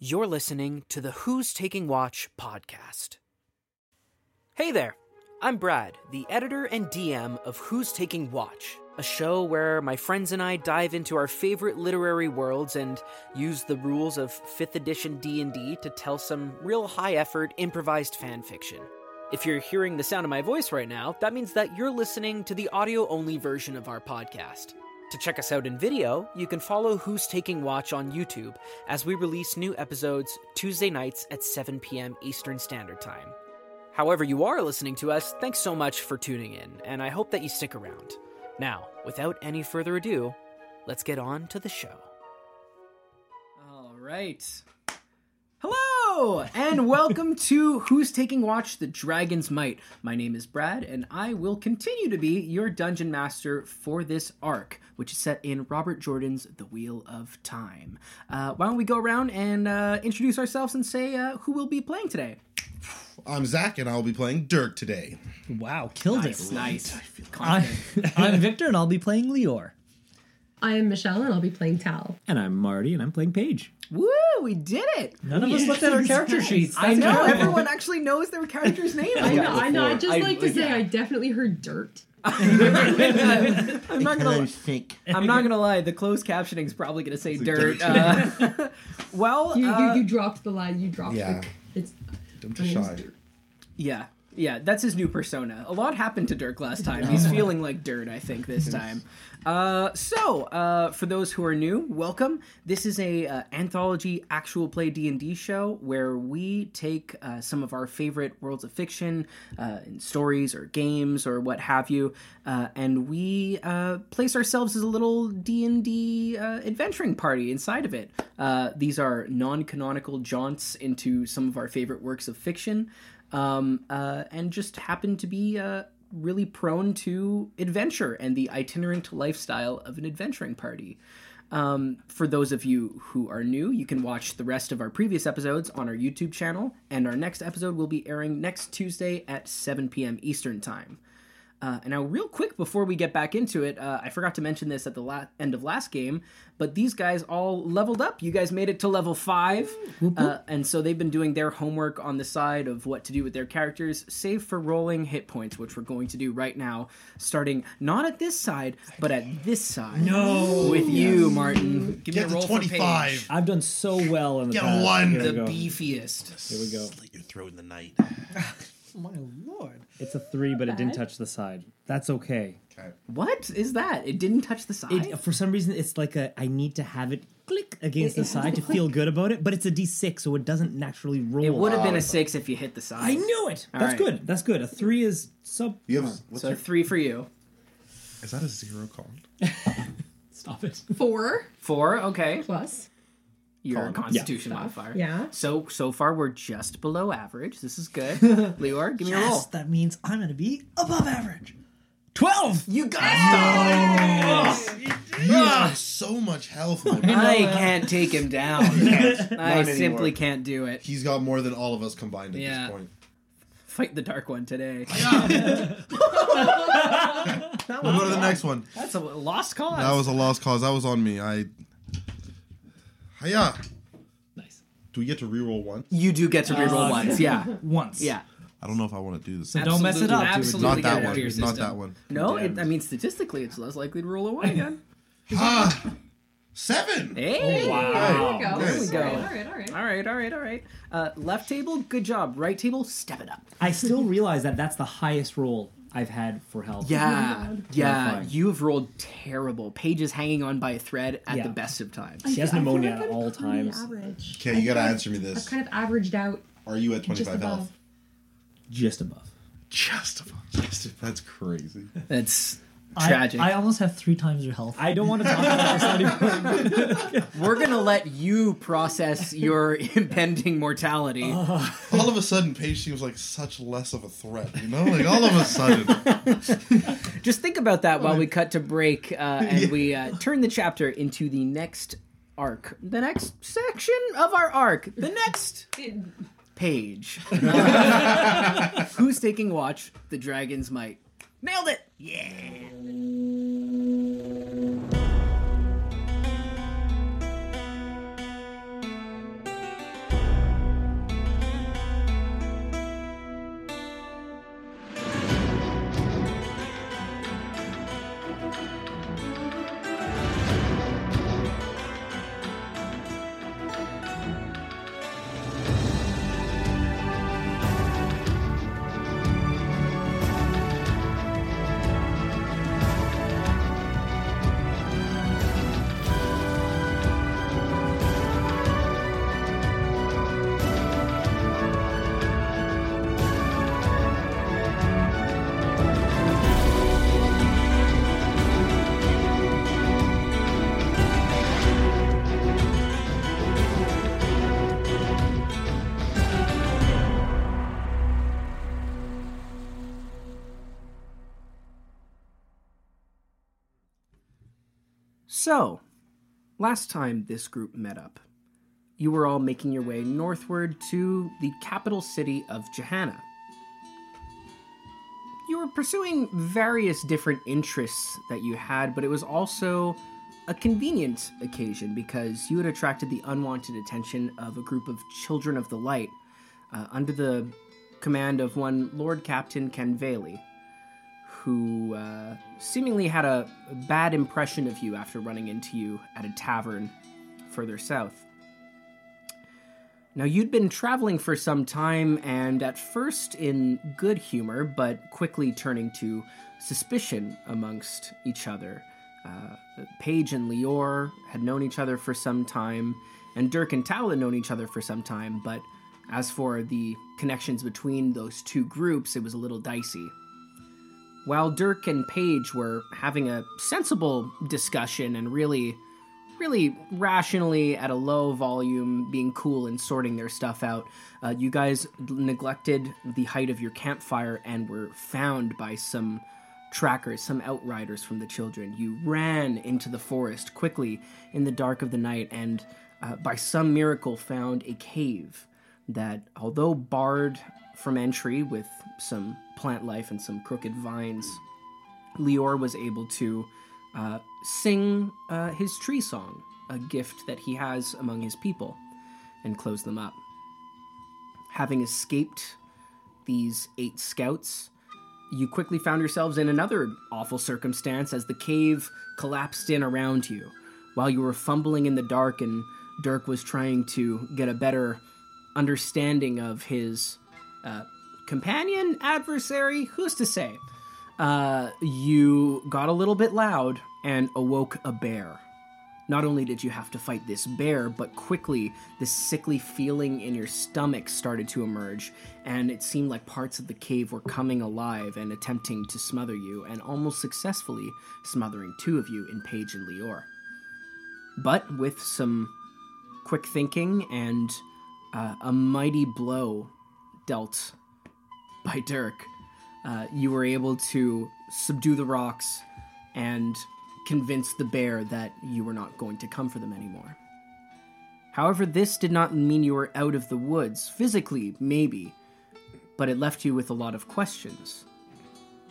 You're listening to the Who's Taking Watch podcast. Hey there, I'm Brad, the editor and DM of Who's Taking Watch, a show where my friends and I dive into our favorite literary worlds and use the rules of 5th edition D&D to tell some real high-effort improvised fan fiction. If you're hearing the sound of my voice right now, that means that you're listening to the audio-only version of our podcast. To check us out in video, you can follow Who's Taking Watch on YouTube as we release new episodes Tuesday nights at 7 p.m. Eastern Standard Time. However, you are listening to us, thanks so much for tuning in, and I hope that you stick around. Now, without any further ado, let's get on to the show. All right. Hello, and welcome to Who's Taking Watch the Dragon's Might. My name is Brad, and I will continue to be your dungeon master for this arc, which is set in Robert Jordan's The Wheel of Time. Uh, why don't we go around and uh, introduce ourselves and say uh, who we'll be playing today? I'm Zach, and I'll be playing Dirk today. Wow, killed Nice, it. nice. I, I'm Victor, and I'll be playing Leor. I am Michelle, and I'll be playing Tal. And I'm Marty, and I'm playing Paige. Woo, we did it! None of us looked at our character sheets. I That's know incredible. everyone actually knows their character's name. I know, I know. I'd just I- like to say yeah. I definitely heard dirt. I'm not gonna. I'm not gonna lie. The closed captioning is probably gonna say dirt. Uh, well, You, uh, you, you dropped the line. You dropped Yeah. the. It's Don't be shy. yeah, yeah. That's his new persona. A lot happened to Dirk last time. He's feeling like dirt. I think this time. Uh, so, uh, for those who are new, welcome. This is a uh, anthology actual play D and D show where we take uh, some of our favorite worlds of fiction, uh, in stories or games or what have you, and we place ourselves as a little D and D adventuring party inside of it. These are non-canonical jaunts into some of our favorite works of fiction, um, and just happen to be. Really prone to adventure and the itinerant lifestyle of an adventuring party. Um, for those of you who are new, you can watch the rest of our previous episodes on our YouTube channel, and our next episode will be airing next Tuesday at 7 p.m. Eastern Time. Uh, and now, real quick before we get back into it, uh, I forgot to mention this at the la- end of last game, but these guys all leveled up. You guys made it to level five, uh, and so they've been doing their homework on the side of what to do with their characters, save for rolling hit points, which we're going to do right now, starting not at this side, but at this side. No. with you, Martin. Give Get me a the roll for 25. Paige. I've done so well in the Get a past. one. Here The go. beefiest. Here we go. Slit your throat in the night. My lord. It's a three, but it didn't touch the side. That's okay. Okay. What is that? It didn't touch the side. It, for some reason, it's like a I need to have it click against the side to feel good about it, but it's a D6, so it doesn't naturally roll. It would have been a six if you hit the side. I knew it. All That's right. good. That's good. A three is sub. You have. What's So your, three for you. is that a zero called? Stop it. four Four, okay. plus. Your Colin. Constitution Yeah. modifier. Yeah. So so far we're just below average. This is good. Leor, give me a roll. That means I'm going to be above average. 12! You got oh. You have so much health. my man. I can't take him down. I simply anymore. can't do it. He's got more than all of us combined at Yeah. this point. Fight the dark one today. We'll go to the next one. That's a lost cause. That was a lost cause. That was on me. I. Hiya. Nice. Do we get to reroll one? you do get to reroll Uh, once. Yeah. Once. Yeah. I don't know if I want to do this. Don't mess it up, dude. Absolutely Not get that out of one. your Not system. that one. No, it, I mean statistically, it's less likely to roll a one again. Ah, seven. Hey, wow. There we go. There we go. All right, all right. All right, all right, all right. Uh, left table, good job. Right table, step it up. I still realize that that's the highest roll I've had for health. Oh yeah, yeah. Terrifying. You've rolled terrible. Paige is hanging on by a thread at Yeah. the best of times. She has I pneumonia like at all times. Average. Okay, you gotta answer me this. I've kind of averaged out. Are you at 25 health? Just above. Just above. Just above. That's crazy. That's I- tragic. I, almost have three times your health. I don't want to talk about this anymore. We're gonna let you process your impending mortality. Uh. All of a sudden, Paige seems like such less of a threat. You know, like all of a sudden. Just think about that while we cut to break uh, and we uh, turn the chapter into the next arc, the next section of our arc, the next page. Who's taking watch? The Dragon's Might. Nailed it! Yeah! So, last time this group met up, you were all making your way northward to the capital city of Jehannah. You were pursuing various different interests that you had, but it was also a convenient occasion because you had attracted the unwanted attention of a group of Children of the Light uh, under the command of one Lord Captain Ken Valey, who uh, seemingly had a bad impression of you after running into you at a tavern further south. Now, you'd been traveling for some time, and at first in good humor, but quickly turning to suspicion amongst each other. Uh, Paige and Leor had known each other for some time, and Dirk and Tal had known each other for some time, but as for the connections between those two groups, it was a little dicey. While Dirk and Paige were having a sensible discussion and really, really rationally at a low volume, being cool and sorting their stuff out, uh, you guys neglected the height of your campfire and were found by some trackers, some outriders from the children. You ran into the forest quickly in the dark of the night and, uh, by some miracle, found a cave that, although barred from entry with some plant life and some crooked vines, Leor was able to uh, sing uh, his tree song, a gift that he has among his people, and close them up. Having escaped these eight scouts, you quickly found yourselves in another awful circumstance as the cave collapsed in around you. While you were fumbling in the dark and Dirk was trying to get a better understanding of his uh, companion, adversary, who's to say? Uh, you got a little bit loud and awoke a bear. Not only did you have to fight this bear, but quickly this sickly feeling in your stomach started to emerge, and it seemed like parts of the cave were coming alive and attempting to smother you, and almost successfully smothering two of you in Paige and Leor. But with some quick thinking and uh, a mighty blow dealt by Dirk, uh, you were able to subdue the rocks and convince the bear that you were not going to come for them anymore. However, this did not mean you were out of the woods, physically, maybe, but it left you with a lot of questions.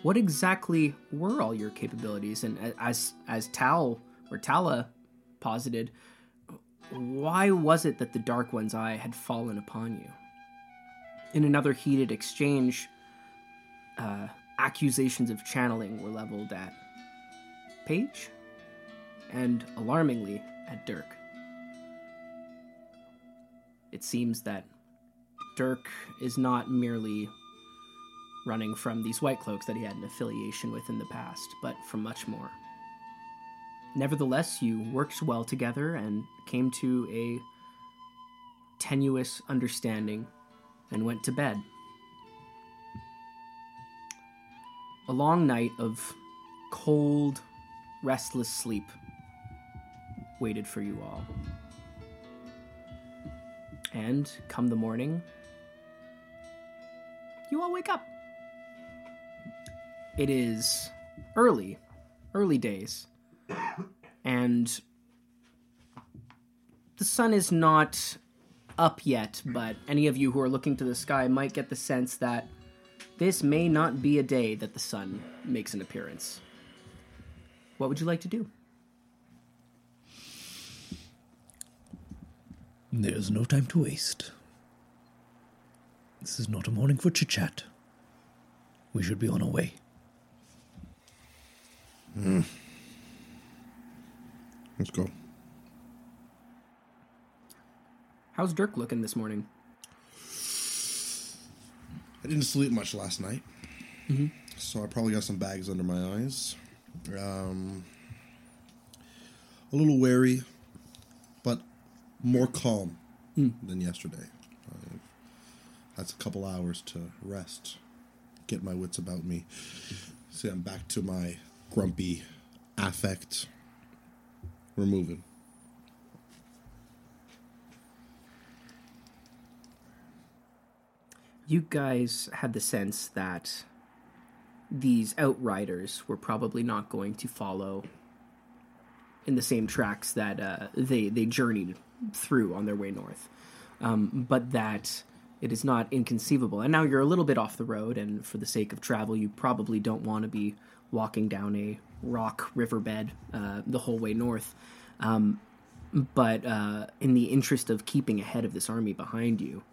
What exactly were all your capabilities? And as as Tal or Tala posited, why was it that the Dark One's eye had fallen upon you? In another heated exchange, uh, accusations of channeling were leveled at Paige and, alarmingly, at Dirk. It seems that Dirk is not merely running from these White Cloaks that he had an affiliation with in the past, but from much more. Nevertheless, you worked well together and came to a tenuous understanding and went to bed. A long night of cold, restless sleep waited for you all. And come the morning, you all wake up. It is early, early days, and the sun is not up yet, but any of you who are looking to the sky might get the sense that this may not be a day that the sun makes an appearance. What would you like to do? There's no time to waste. This is not a morning for chit chat. We should be on our way. Hmm. Let's go. How's Dirk looking this morning? I didn't sleep much last night, so I probably got some bags under my eyes. Um, a little wary, but more calm than yesterday. I've had a couple hours to rest, get my wits about me. See, I'm back to my grumpy affect. We're moving. You guys had the sense that these outriders were probably not going to follow in the same tracks that uh, they they journeyed through on their way north, um, but that it is not inconceivable. And now you're a little bit off the road, and for the sake of travel, you probably don't want to be walking down a rock riverbed uh, the whole way north. Um, but uh, in the interest of keeping ahead of this army behind you,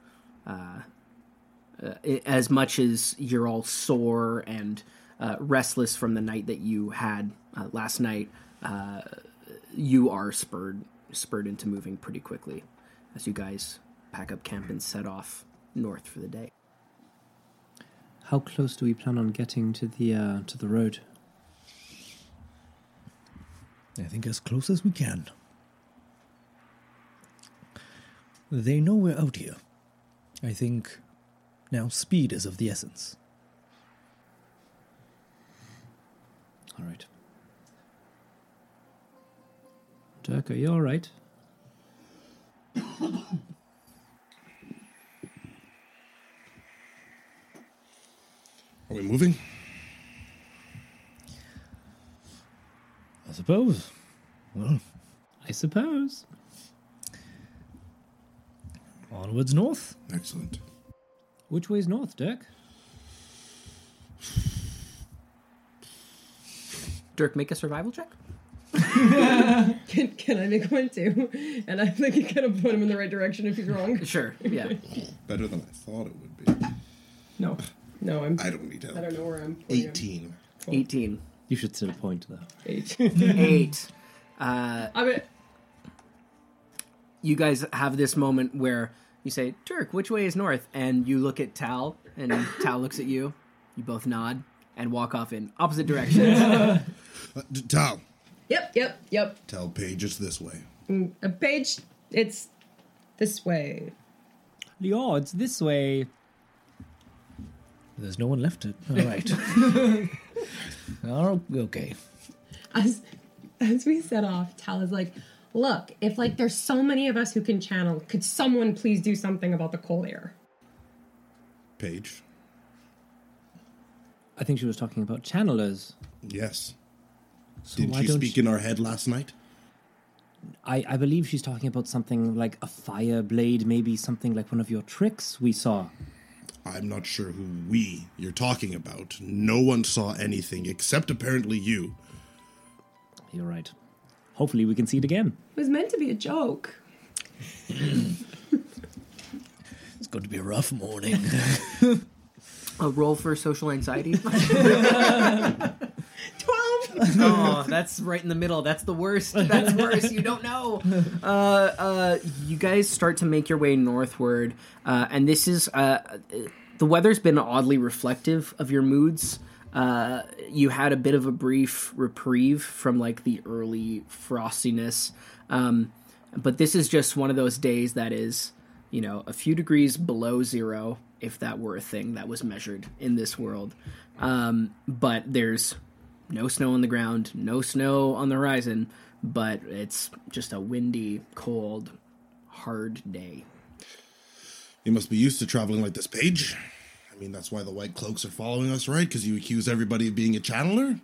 uh, as much as you're all sore and uh, restless from the night that you had uh, last night, uh, you are spurred spurred into moving pretty quickly as you guys pack up camp and set off north for the day. How close do we plan on getting to the uh, to the road? I think as close as we can. They know we're out here. I think now speed is of the essence. All right. Dirk, are you all right? Are we moving? I suppose. Well, I suppose. onwards north. Excellent. Which way's north, Dirk? Dirk, make a survival check. Can, can I make one too? And I think like, kind of point him in the right direction if he's wrong. Sure. Yeah. Better than I thought it would be. No, no, I'm. I don't need help. I don't know where I'm. pointing him. 18. 18. You should still point though. Eight. Eight. Uh, I mean, you guys have this moment where you say, Turk, which way is north? And you look at Tal, and Tal looks at you. You both nod and walk off in opposite directions. Uh, d- Tal, yep, yep, yep. tell Paige it's this way. A page. It's this way. Leo, it's this way. There's no one left. It. All right. oh, okay. As as we set off, Tal is like, "Look, if like there's so many of us who can channel, could someone please do something about the cold air?" Paige? I think she was talking about channelers. Yes. So Didn't she speak you- in our head last night? I, I believe she's talking about something like a fire blade, maybe something like one of your tricks we saw. I'm not sure who we you're talking about. No one saw anything except apparently you. You're right. Hopefully we can see it again. It was meant to be a joke. It's going to be a rough morning. a roll for social anxiety. Twelve. oh, that's right in the middle. That's the worst. That's worse. You don't know. Uh, uh, you guys start to make your way northward, uh, and this is uh, the weather's been oddly reflective of your moods. Uh, you had a bit of a brief reprieve from like the early frostiness, um, but this is just one of those days that is, you know, a few degrees below zero, if that were a thing that was measured in this world. Um, but there's no snow on the ground, no snow on the horizon, but it's just a windy, cold, hard day. You must be used to traveling like this, Paige. I mean, that's why the white cloaks are following us, right? Because you accuse everybody of being a channeler?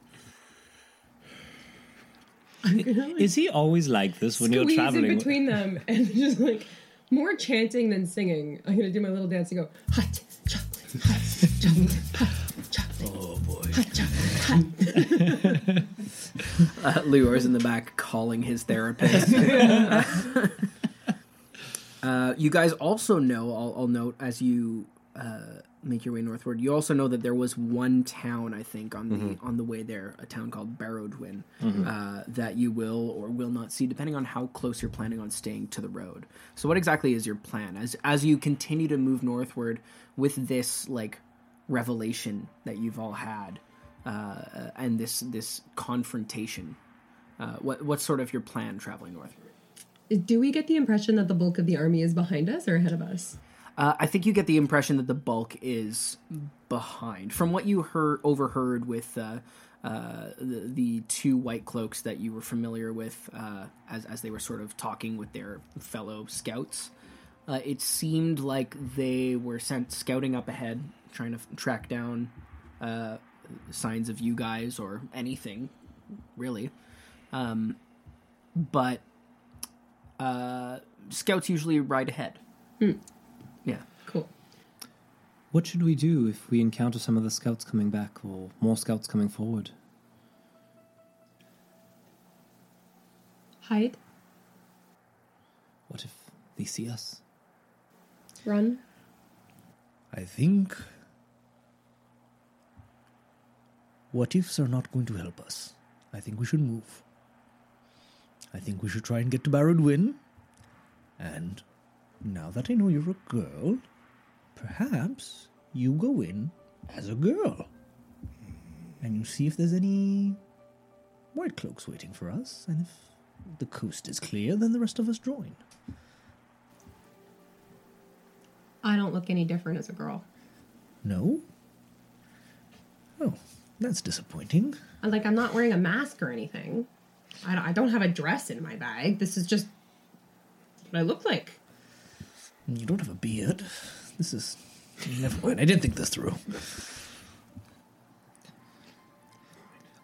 Is he always like this when you're Squeeze traveling? in between them and just like more chanting than singing. I'm gonna do my little dance and go hot chocolate, hot chocolate, hot chocolate. oh boy. Hot chocolate, hot. Uh, Leor's in the back calling his therapist. uh, you guys also know, I'll, I'll note as you uh, make your way northward, you also know that there was one town, I think, on the on the way there, a town called Barrowdwin, uh, that you will or will not see, depending on how close you're planning on staying to the road. So, what exactly is your plan as as you continue to move northward with this like revelation that you've all had? uh, and this this confrontation. Uh, what what's sort of your plan traveling northward? Do we get the impression that the bulk of the army is behind us or ahead of us? Uh, I think you get the impression that the bulk is behind. From what you heard overheard with uh, uh, the, the two white cloaks that you were familiar with uh, as as they were sort of talking with their fellow scouts, uh, it seemed like they were sent scouting up ahead, trying to f- track down uh, signs of you guys or anything, really. Um, but scouts usually ride ahead. Yeah. Cool. What should we do if we encounter some of the scouts coming back or more scouts coming forward? Hide. What if they see us? Run. I think. What ifs are not going to help us. I think we should move. I think we should try and get to Barrowdwyn. And now that I know you're a girl, perhaps you go in as a girl. And you see if there's any white cloaks waiting for us. And if the coast is clear, then the rest of us join. I don't look any different as a girl. No? Oh, that's disappointing. Like I'm not wearing a mask or anything. I don't have a dress in my bag. This is just what I look like. You don't have a beard. This is. Never mind. I didn't think this through.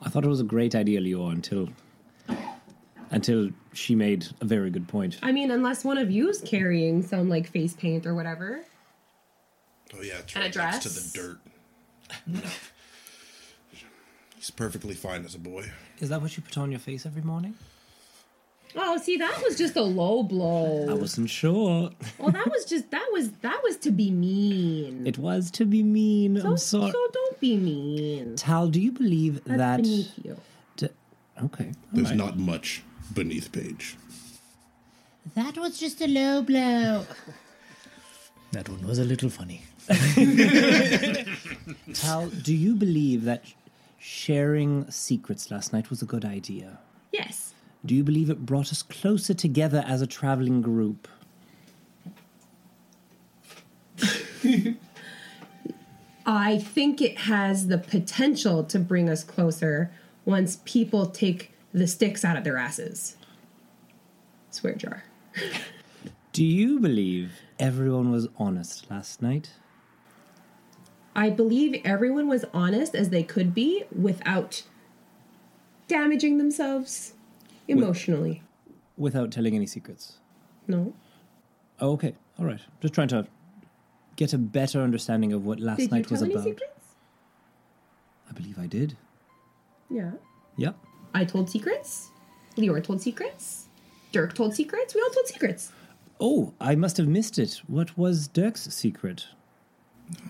I thought it was a great idea, Leo, until until she made a very good point. I mean, unless one of you's carrying some like face paint or whatever. Oh yeah, it's And a right next to the dirt. He's perfectly fine as a boy. Is that what you put on your face every morning? Oh, see, that was just a low blow. I wasn't sure. well, that was just that was that was to be mean. It was to be mean. so, I'm sorry. so don't be mean. Tal, do you believe That's that? beneath you. D- okay. There's alright. not much beneath Paige. That was just a low blow. That one was a little funny. Tal, do you believe that sharing secrets last night was a good idea? Do you believe it brought us closer together as a traveling group? I think it has the potential to bring us closer once people take the sticks out of their asses. Swear jar. Do you believe everyone was honest last night? I believe everyone was honest as they could be without damaging themselves emotionally. Without telling any secrets? No. Oh, okay, all right. Just trying to get a better understanding of what last Did you night tell was any about. secrets? I believe I did. Yeah. Yep. I told secrets. Leora told secrets. Dirk told secrets. We all told secrets. Oh, I must have missed it. What was Dirk's secret?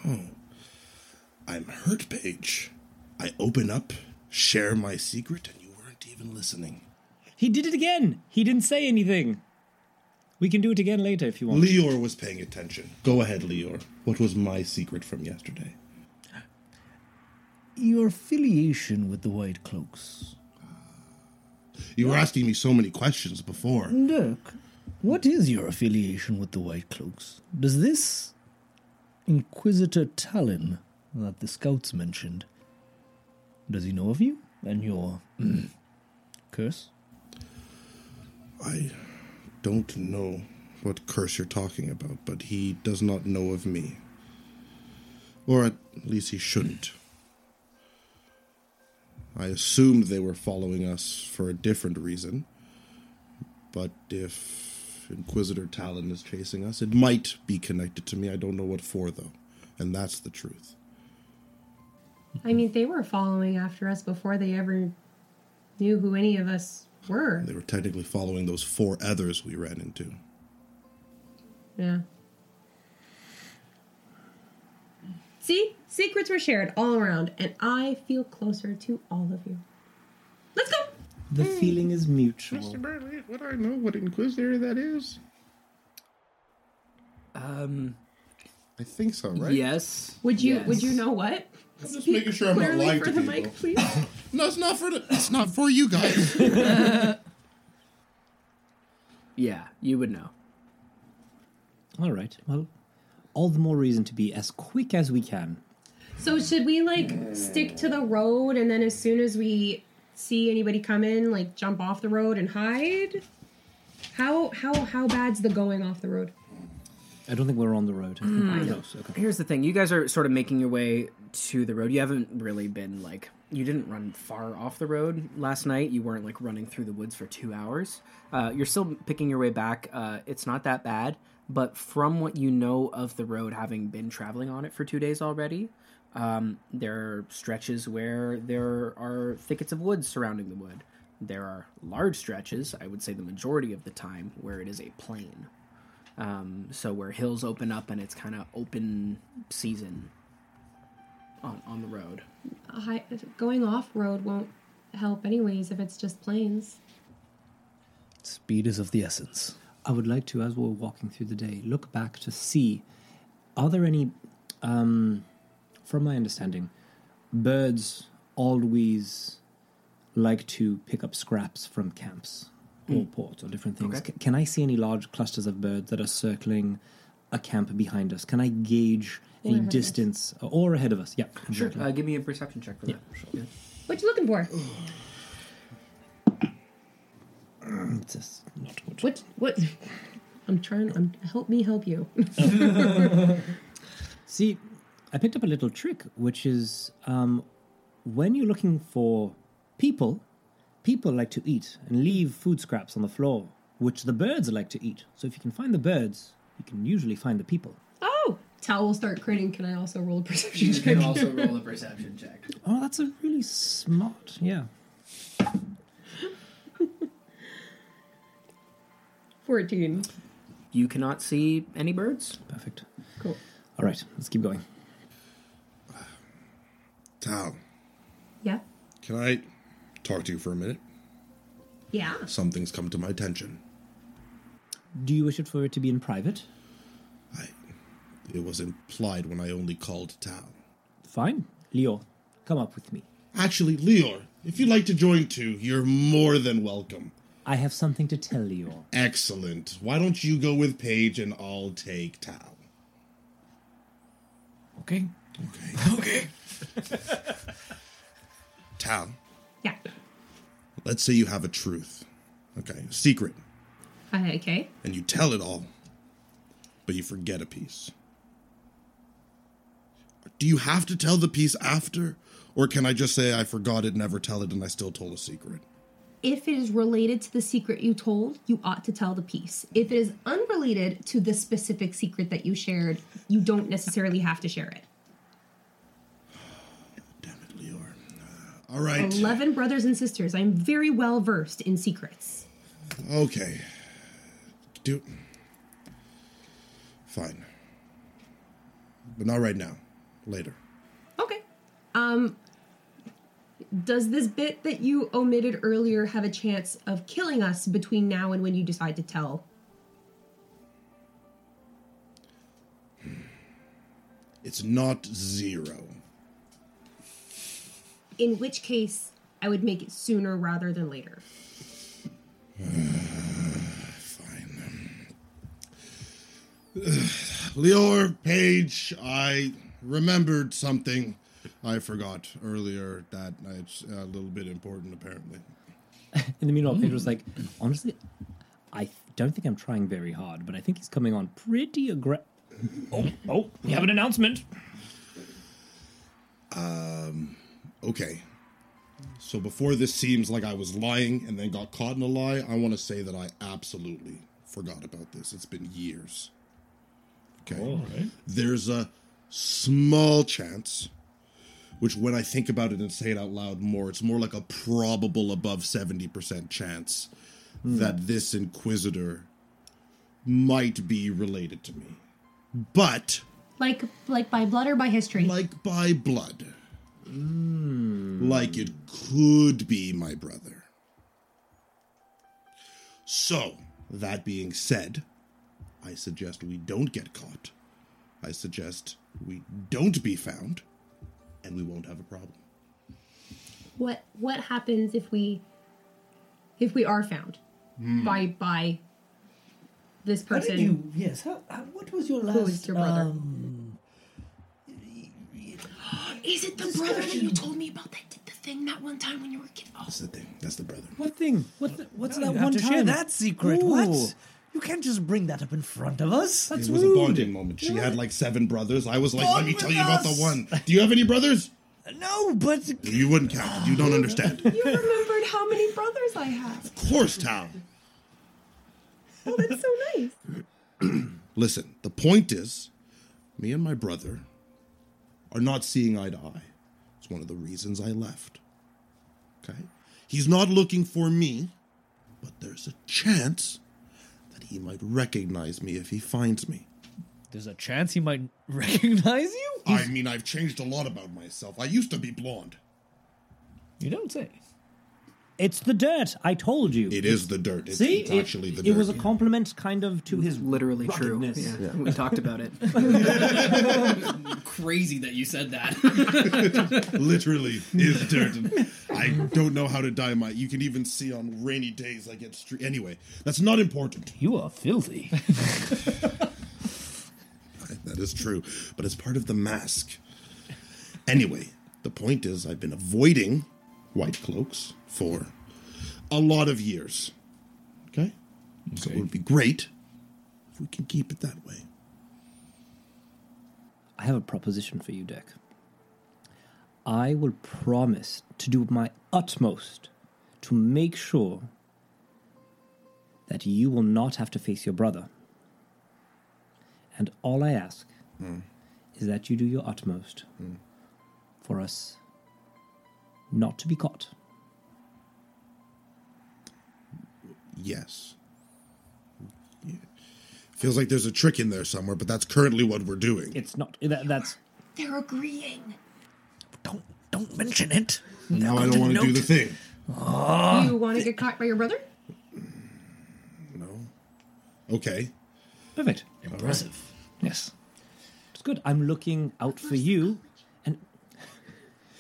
Oh. I'm hurt, Paige. I open up, share my secret, and you weren't even listening. He did it again. He didn't say anything. We can do it again later if you want. Leor was paying attention. Go ahead, Leor. What was my secret from yesterday? Your affiliation with the White Cloaks. You were asking me so many questions before. Dirk, what is your affiliation with the White Cloaks? Does this Inquisitor Talon that the scouts mentioned, does he know of you and your curse? I don't know what curse you're talking about, but he does not know of me. Or at least he shouldn't. I assumed they were following us for a different reason. But if Inquisitor Talon is chasing us, it might be connected to me. I don't know what for, though. And that's the truth. I mean, they were following after us before they ever knew who any of us were. They were technically following those four others we ran into. Yeah. See? Secrets were shared all around, and I feel closer to all of you. Let's go! The feeling is mutual. Burley, would I know what Inquisitor that is? Um. I think so, right? Yes. Would you Yes. would you know what? I'm just making sure I'm not Clearly lying for to the people. mic, please. No, it's not for the, it's not for you guys. Yeah, you would know. All right. Well, all the more reason to be as quick as we can. So should we like stick to the road and then as soon as we see anybody come in, like jump off the road and hide? How how how bad's the going off the road? I don't think we're on the road. Hmm. Close, okay. Here's the thing: you guys are sort of making your way to the road. You haven't really been like you didn't run far off the road last night. You weren't like running through the woods for two hours. Uh, you're still picking your way back. Uh, it's not that bad, but from what you know of the road, having been traveling on it for two days already, um, there are stretches where there are thickets of woods surrounding the wood. There are large stretches, I would say the majority of the time, where it is a plain. Um, so where hills open up and it's kind of open season on, on the road. Hi, going off road won't help anyways if it's just plains. Speed is of the essence. I would like to, as we're walking through the day, look back to see are there any, um, from my understanding, birds always like to pick up scraps from camps or ports or different things. Okay. C- can I see any large clusters of birds that are circling a camp behind us? Can I gauge Or any ahead of us. distance or ahead of us? Yeah, Sure. exactly. Uh, give me a perception check for that. Yeah. What you looking for? It's just not good. What what? I'm trying. I'm help me help you. See, I picked up a little trick, which is um, when you're looking for people, people like to eat and leave food scraps on the floor, which the birds like to eat. So if you can find the birds, you can usually find the people. Tal will start critting. Can I also roll a perception check? You check? can also roll a perception check. Oh, that's a really smart, yeah. Fourteen. You cannot see any birds. Perfect. Cool. All right, let's keep going. Tal, Yeah. can I talk to you for a minute? Yeah. Something's come to my attention. Do you wish it for it to be in private? I, it was implied when I only called Tal. Fine. Leo, come up with me. Actually, Leor, if you'd like to join too, you're more than welcome. I have something to tell Leo. Excellent. Why don't you go with Paige and I'll take Tal? Okay. Okay. Okay. Tal, Yeah. let's say you have a truth. Okay, a secret, Uh, okay. and you tell it all, but you forget a piece. Do you have to tell the piece after? Or can I just say I forgot it, never tell it, and I still told a secret? If it is related to the secret you told, you ought to tell the piece. If it is unrelated to the specific secret that you shared, you don't necessarily have to share it. Damn it, Leor. Uh, all right. Eleven brothers and sisters. I'm very well versed in secrets. Okay. Do. Fine. But not right now. Later. Okay. Um does this bit that you omitted earlier have a chance of killing us between now and when you decide to tell? It's not zero. In which case, I would make it sooner rather than later. Fine. Leor, Page, I remembered something I forgot earlier that it's a little bit important, apparently. In the meanwhile, Pedro's like, honestly, I don't think I'm trying very hard, but I think he's coming on pretty aggressive. Oh, oh, we have an announcement. Um, okay. So before this seems like I was lying and then got caught in a lie, I want to say that I absolutely forgot about this. It's been years. Okay. There's a small chance, which when I think about it and say it out loud more, it's more like a probable above 70% chance hmm. that this Inquisitor might be related to me. But Like like by blood or by history? like by blood. Hmm. Like it could be my brother. So, that being said, I suggest we don't get caught. I suggest we don't be found, and we won't have a problem. what what happens if we if we are found by by this How person? did you? Yes. How, how, what was your last? Who is your brother? um, Is it the brother that you told me about that did the thing that one time when you were a kid? That's the thing. That's the brother. What thing? What the, what's no, that you one have to time? share that secret. Ooh. What? You can't just bring that up in front of us. it was a bonding moment. She had like seven brothers. I was like, let me with tell you about the one. Do you have any brothers? No, but You wouldn't count. You don't understand. You remembered how many brothers I have. Of course, Tal. Oh, that's so nice. Listen, the point is, me and my brother are not seeing eye to eye. It's one of the reasons I left. Okay? He's not looking for me, but there's a chance that he might recognize me if he finds me. there's a chance he might recognize you. I mean, I've changed a lot about myself. I used to be blonde. You don't say. It's the dirt. I told you. It is the dirt. It's, See, it's it, actually the dirt. it was a compliment, kind of, to his Literally true. ruggedness. Yeah. We talked about it. Crazy that you said that. literally is dirt. And I don't know how to dye my. You can even see on rainy days I get street. Anyway, that's not important. You are filthy. That is true, but it's part of the mask. Anyway, the point is, I've been avoiding white cloaks for a lot of years. Okay? So it would be great if we can keep it that way. I have a proposition for you, Dick. I will promise to do my utmost to make sure that you will not have to face your brother. And all I ask hmm. is that you do your utmost hmm. for us not to be caught. Yes. Yeah. Feels like there's a trick in there somewhere, but that's currently what we're doing. It's not that, that's They're agreeing. don't don't mention it. now I don't want to do the thing. Ah. You want to get caught by your brother? No. Okay. perfect. Impressive. Yes. It's good. I'm looking out for you, and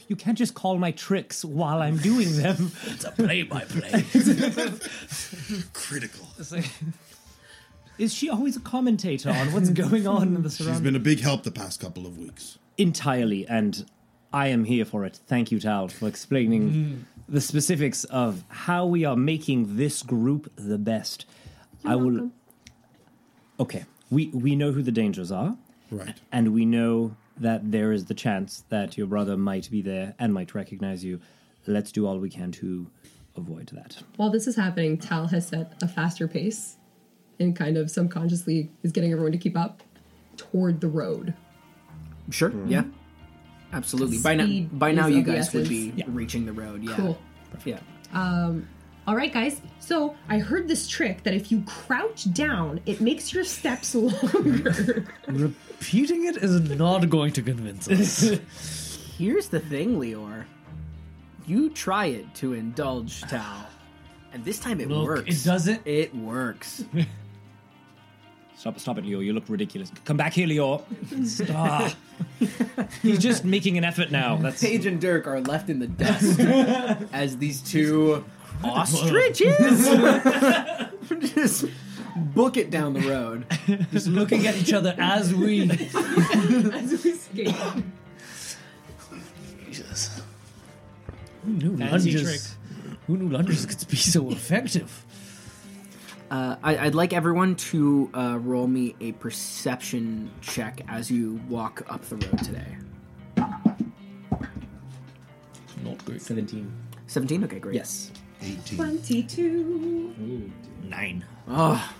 you can't just call my tricks while I'm doing them. It's a play by play. Critical. Is she always a commentator on what's going on in the She's surroundings? been a big help the past couple of weeks. Entirely, and I am here for it. Thank you, Tal, for explaining mm-hmm. the specifics of how we are making this group the best. I will. Okay, we we know who the dangers are, Right. and we know that there is the chance that your brother might be there and might recognize you. Let's do all we can to avoid that. While this is happening, Tal has set a faster pace and kind of subconsciously is getting everyone to keep up toward the road. Sure. Mm-hmm. Yeah. Absolutely. By now, by now you guys would be essence. reaching the road. Yeah. Cool. Yeah. Um, All right, guys. So I heard this trick that if you crouch down, it makes your steps longer. Repeating it is not going to convince us. Here's the thing, Leor. You try it to indulge Tal, and this time it Look, works. it doesn't. It works. Stop, stop it, Leo. You look ridiculous. Come back here, Leo. Stop. He's just making an effort now. That's Paige and Dirk are left in the dust as these two ostriches just book it down the road. Just looking at each other as we. as we skate. Jesus. Who knew Fancy lunges? Who knew lunges could be so effective? Uh, I, I'd like everyone to uh, roll me a perception check as you walk up the road today. Not great. 17. 17? Okay, great. Yes. 18. 22. Nine. Oh,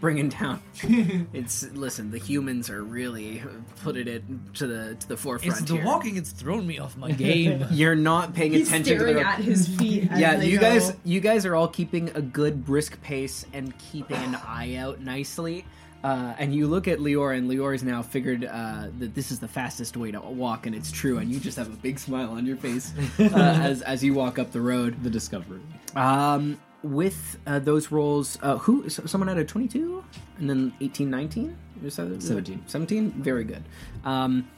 bringing down. it's listen. The humans are really putting it to the to the forefront. It's the here. walking. It's thrown me off my game. You're not paying He's attention to staring the. at his feet. Yeah, you go. guys, you guys are all keeping a good brisk pace and keeping an eye out nicely. Uh, and you look at Leor, and Leor's now figured uh, that this is the fastest way to walk, and it's true. And you just have a big smile on your face uh, as as you walk up the road. The discovery. Um, with uh, those rolls, uh, who someone had a twenty-two, and then 18, 19? Is that- is that- 17. 17? Very good. Um,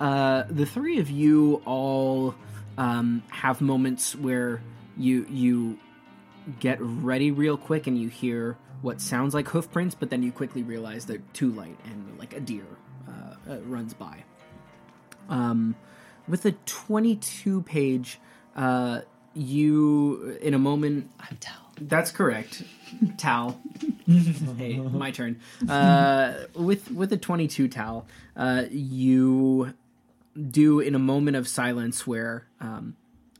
uh, the three of you all um, have moments where you you get ready real quick, and you hear what sounds like hoof prints, but then you quickly realize they're too light, and like a deer uh, uh, runs by. Um, with a 22 page, uh, you in a moment I'm Tal. That's correct. Tal. hey, my turn. Uh, with with a twenty two Tal, uh, you do in a moment of silence where um,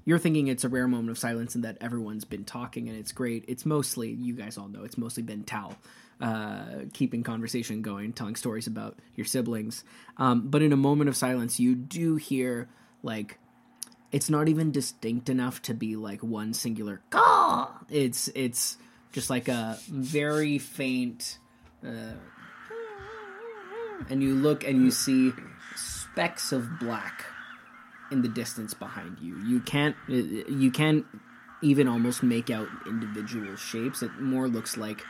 you're thinking it's a rare moment of silence and that everyone's been talking and it's great. It's mostly you guys all know it's mostly been Tal. Uh, keeping conversation going, telling stories about your siblings. Um, but in a moment of silence, you do hear like it's not even distinct enough to be like one singular caw. It's it's just like a very faint uh, and you look and you see specks of black in the distance behind you. You can't uh, you can't even almost make out individual shapes. It more looks like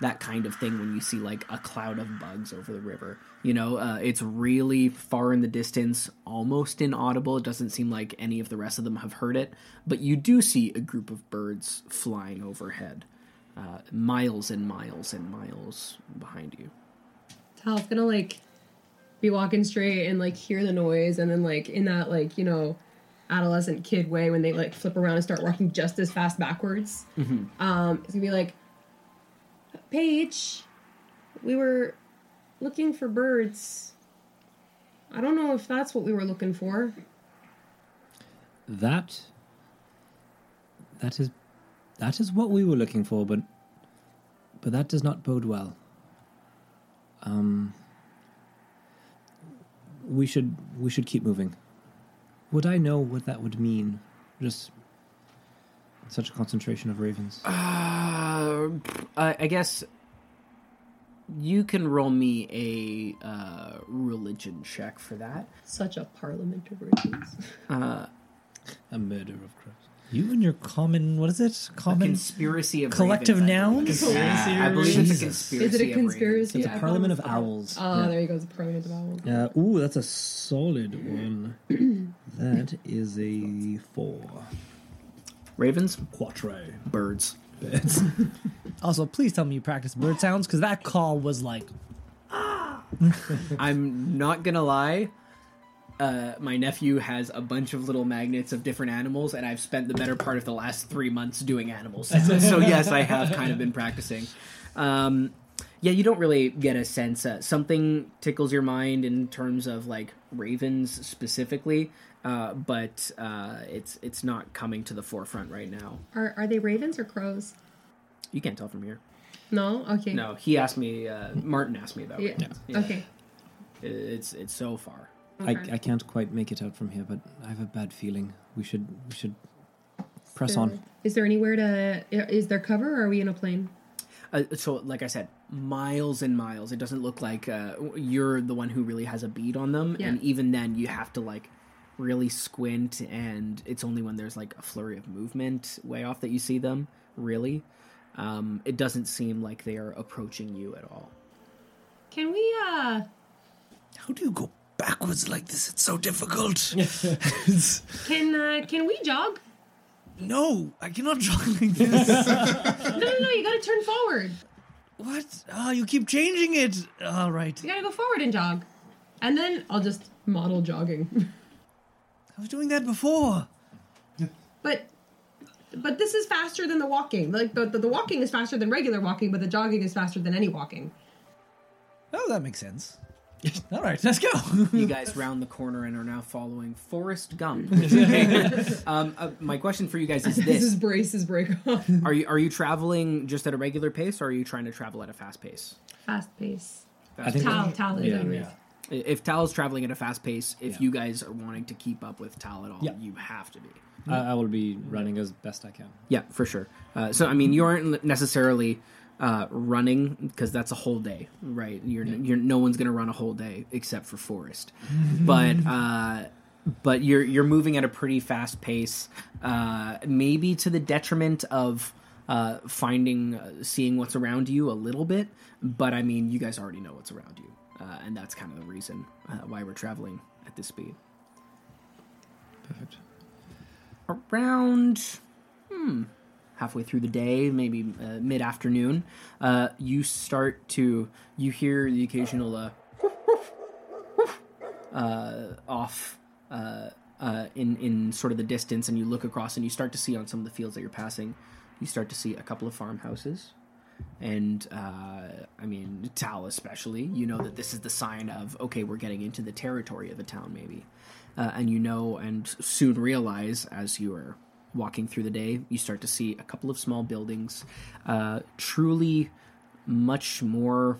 that kind of thing when you see like a cloud of bugs over the river. You know, uh, it's really far in the distance, almost inaudible. It doesn't seem like any of the rest of them have heard it, but you do see a group of birds flying overhead, uh, miles and miles and miles behind you. Tal's gonna like be walking straight and like hear the noise, and then like in that like you know adolescent kid way when they like flip around and start walking just as fast backwards. Um, it's gonna be like, Paige, we were looking for birds. I don't know if that's what we were looking for. That that is that is what we were looking for, but but that does not bode well. Um we should we should keep moving. Would I know what that would mean? Just such a concentration of ravens. Uh, I I guess you can roll me a uh, religion check for that. Such a parliament of virtues. A murder of crows. You and your common, what is it? A Common conspiracy of collective ravens, I nouns? believe. Yeah, I believe it's a conspiracy. Is it a of ravens. conspiracy? It's a parliament of owls? owls. Oh, Yeah. there you go. It's a parliament of owls. Uh, ooh, that's a solid one. that is a four. Ravens, Quattro. birds. Birds. Also, please tell me you practice bird sounds because that call was like, I'm not gonna lie. Uh, my nephew has a bunch of little magnets of different animals, and I've spent the better part of the last three months doing animals. So, so yes, I have kind of been practicing. Um, yeah, you don't really get a sense. Uh, something tickles your mind in terms of like ravens specifically, uh, but uh, it's it's not coming to the forefront right now. Are are they ravens or crows? You can't tell from here. No. Okay. No, he asked me. Uh, Martin asked me about Yeah. ravens. Yeah. Okay. It's it's so far. I, Okay. I can't quite make it out from here, but I have a bad feeling. We should we should press on. Is there anywhere to? Is there cover? or Are we in a plane? Uh, so, like I said, miles and miles. It doesn't look like uh, you're the one who really has a bead on them, Yeah. and even then, you have to like really squint, and it's only when there's like a flurry of movement way off that you see them. Really, um, it doesn't seem like they are approaching you at all. Can we? uh how do you go backwards like this? It's so difficult. Can uh Can we jog? no, I cannot jog like this. No, no, no. You got to turn forward. what? Oh, you keep changing it. All right. You got to go forward and jog, and then I'll just model jogging. I was doing that before. but. But this is faster than the walking. Like the, the the walking is faster than regular walking, but the jogging is faster than any walking. Oh, that makes sense. All right, let's go. You guys round the corner and are now following Forrest Gump. um, uh, my question for you guys is This this: is braces break off. Are you are you traveling just at a regular pace, or are you trying to travel at a fast pace? Fast pace. I think Tal, Tal is Yeah, yeah. If Tal is traveling at a fast pace, if Yeah. you guys are wanting to keep up with Tal at all, Yeah. you have to be. I, I will be running as best I can. Yeah, for sure. Uh, so I mean, you aren't necessarily uh, running because that's a whole day, right? You're, you're no one's gonna run a whole day except for Forrest, but uh, but you're you're moving at a pretty fast pace, uh, maybe to the detriment of. Uh, finding, uh, seeing what's around you a little bit, but I mean, you guys already know what's around you, uh, and that's kind of the reason uh, why we're traveling at this speed. Perfect. around hmm, halfway through the day, maybe uh, mid afternoon, uh, you start to you hear the occasional uh, uh, off uh, uh, in in sort of the distance, and you look across, and you start to see on some of the fields that you're passing, you start to see a couple of farmhouses, and I mean Tal especially. You know that this is the sign of okay, we're getting into the territory of a town, maybe, and you know, and soon realize as you are walking through the day, you start to see a couple of small buildings, uh, truly much more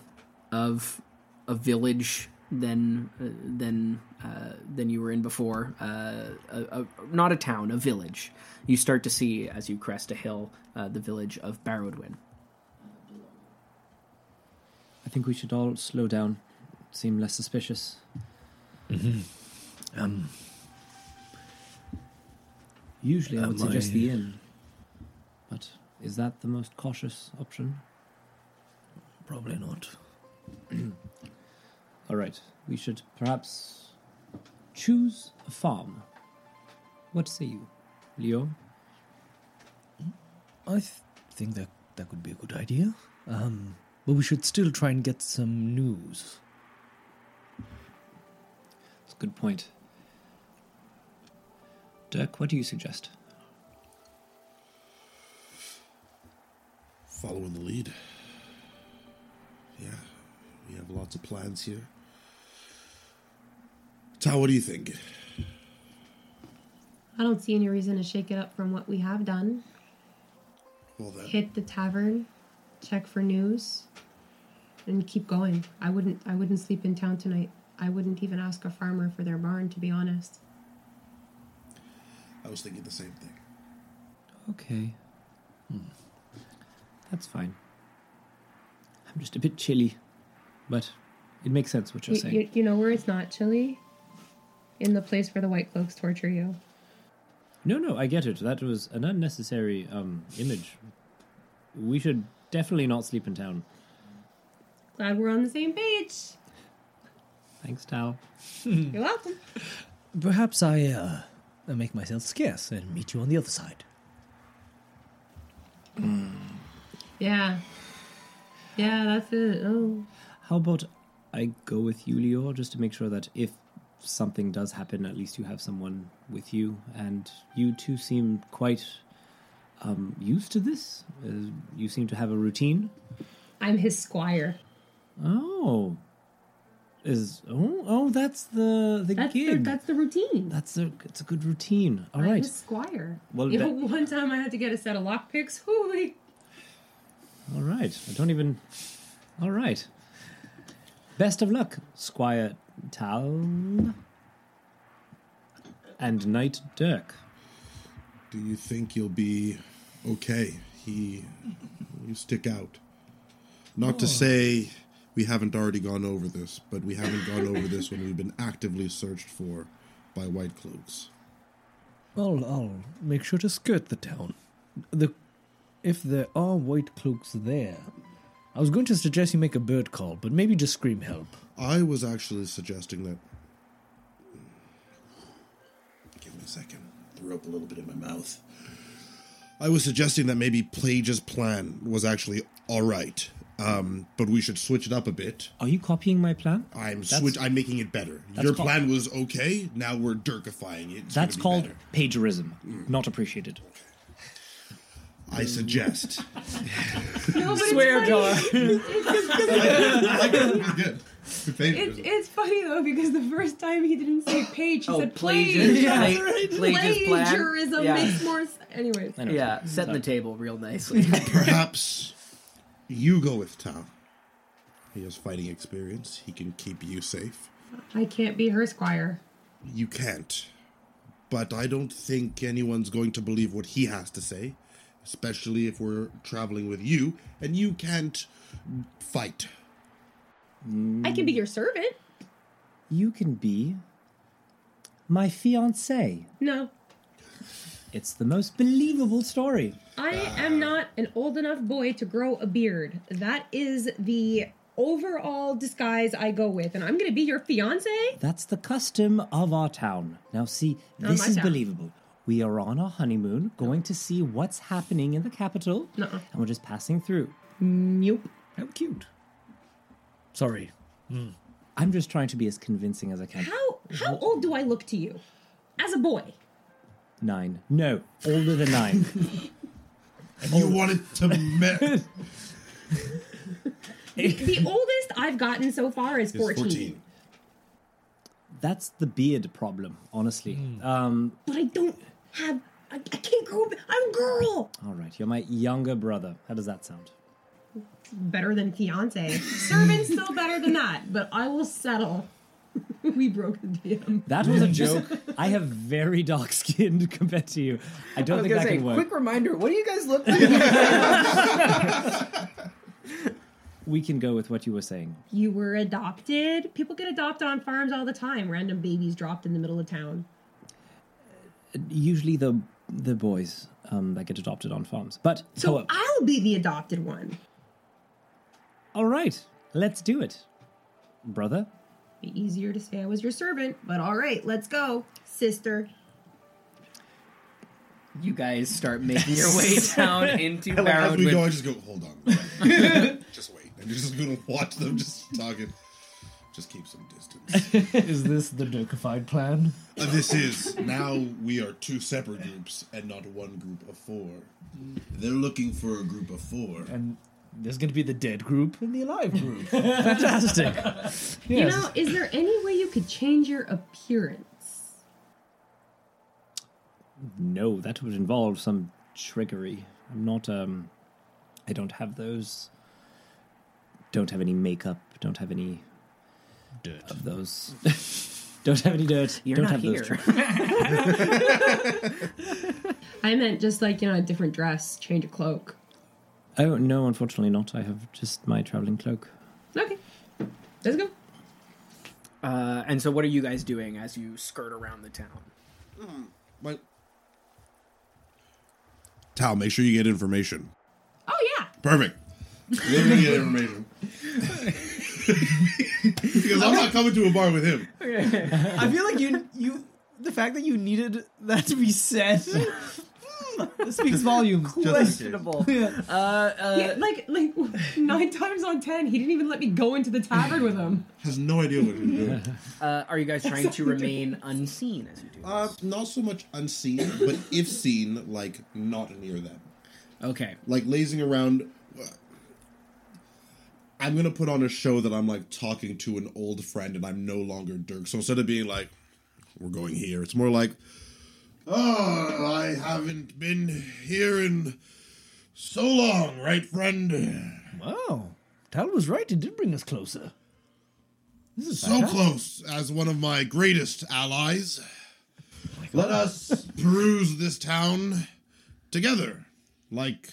of a village than uh, than uh, than you were in before. Uh, a, a, not a town, a village. You start to see as you crest a hill uh, the village of Barrowdwin. I think we should all slow down, seem less suspicious. Um, Usually, I would Am suggest I- the inn, but is that the most cautious option? probably not. All right, we should perhaps choose a farm. What say you, Leo? I th- think that that could be a good idea. Um, but we should still try and get some news. That's a good point. Dirk, what do you suggest? Following the lead. Yeah, we have lots of plans here. Tal, what do you think? I don't see any reason to shake it up from what we have done. Well, then, Hit the tavern, check for news, and keep going. I wouldn't. I wouldn't sleep in town tonight. I wouldn't even ask a farmer for their barn, to be honest. I was thinking the same thing. Okay. That's fine. I'm just a bit chilly, but it makes sense what you're You, saying. you, you know where it's not chilly? In the place where the White Cloaks torture you. No, no, I get it. That was an unnecessary um, image. We should definitely not sleep in town. Glad we're on the same page. Thanks, Tal. You're welcome. Perhaps I uh, uh, make myself scarce and meet you on the other side. Yeah. Yeah, that's it. Oh. How about I go with you, Leo, just to make sure that if something does happen, at least you have someone with you, and you two seem quite um, used to this. Uh, you seem to have a routine. I'm his squire. Oh, is oh oh that's the the That's the, gig. that's the routine. That's a it's a good routine. All I'm right. his squire. Well, you know, that- one time I had to get a set of lockpicks. Holy. All right. I don't even. All right. Best of luck, Squire Tal and Knight Dirk. Do you think you'll be okay? He, you stick out. Not to oh. say we haven't already gone over this, but we haven't gone over this when we've been actively searched for by White Cloaks. I'll, I'll make sure to skirt the town. The, if there are white cloaks there, I was going to suggest you make a bird call, but maybe just scream help. I was actually suggesting that. Give me a second. Threw up a little bit in my mouth. I was suggesting that maybe Plage's plan was actually all right, um, but we should switch it up a bit. Are you copying my plan? I'm That's- switch. I'm making it better. Your called- plan was okay. Now we're Dirkifying it. It's That's be called better. plagiarism. Not appreciated. I suggest. No, but Swear it's funny. jar. Good. It's, it's funny though because the first time he didn't say Paige, he Oh, said plagiarism. plagiarism. Yeah. Plagiarism plan. Plagiarism Yeah. makes more sense. Anyways, I. Yeah, setting the table real nicely. Perhaps you go with Tom. He has fighting experience. He can keep you safe. I can't be her squire. You can't. But I don't think anyone's going to believe what he has to say, especially if we're traveling with you and you can't fight. I can be your servant. You can be my fiance. No, It's the most believable story. I am not an old enough boy to grow a beard. That is the overall disguise I go with, and I'm gonna be your fiance. That's the custom of our town. Now, see, Not this my is town. believable. We are on our honeymoon, going to see what's happening in the capital, Nuh-uh. and we're just passing through. Mm, nope. How cute. Sorry. Mm. I'm just trying to be as convincing as I can. How how old do I look to you? as a boy. Nine. No, older than nine. And you wanted to me- The oldest I've gotten so far is is 14. 14. That's the beard problem, honestly. Um, But I don't have. I, I can't grow up. I'm a girl. all right, you're my younger brother. How does that sound? Better than fiance. Servant's still better than that, but I will settle. we broke the DM. That was a joke. I have very dark skinned compared to you. I I don't was think gonna that say, can work. quick reminder. What do you guys look like? We can go with what you were saying. You were adopted. People get adopted on farms all the time. Random babies dropped in the middle of town. Usually the the boys um, that get adopted on farms. But So so, I'll be the adopted one. all right, let's do it, brother. Be easier to say I was your servant, but all right, let's go, sister. you guys start making your way down into As we go, I just go, hold on. just wait. I'm just going to watch them just talking. Just keep some distance. Is this the Dirkified plan? Uh, this is now we are two separate groups and not one group of four. They're looking for a group of four. And there's going to be the dead group and the alive group. Fantastic. Yes. You know, is there any way you could change your appearance? No, that would involve some trickery. I'm not. Um, I don't have those. Don't have any makeup. Don't have any Dirt. of those. don't have any dirt. You're don't not have here. those. tricks. I meant just like, you know, a different dress, change a cloak. Oh no, unfortunately not. I have just my traveling cloak. Okay, let's go. Uh, and so, what are you guys doing as you skirt around the town? But Tal, make sure you get information. Oh, yeah. Perfect. You're gonna get information. because I'm not coming to a bar with him. I feel like you you the fact that you needed that to be said hmm, speaks volumes. Questionable. Uh, uh, yeah. Like, like nine times on ten, he didn't even let me go into the tavern with him. Has no idea what he's doing. uh, are you guys trying to remain unseen as you do? Uh, not so much unseen, but if seen, like not near them. Okay. Like lazing around. I'm gonna put on a show that I'm like talking to an old friend, and I'm no longer Dirk. So instead of being like, "We're going here," it's more like, "Oh, I haven't been here in so long, right, friend? Wow. Tal was right, it did bring us closer. This is So fantastic. close as one of my greatest allies. Oh Let us peruse this town together, like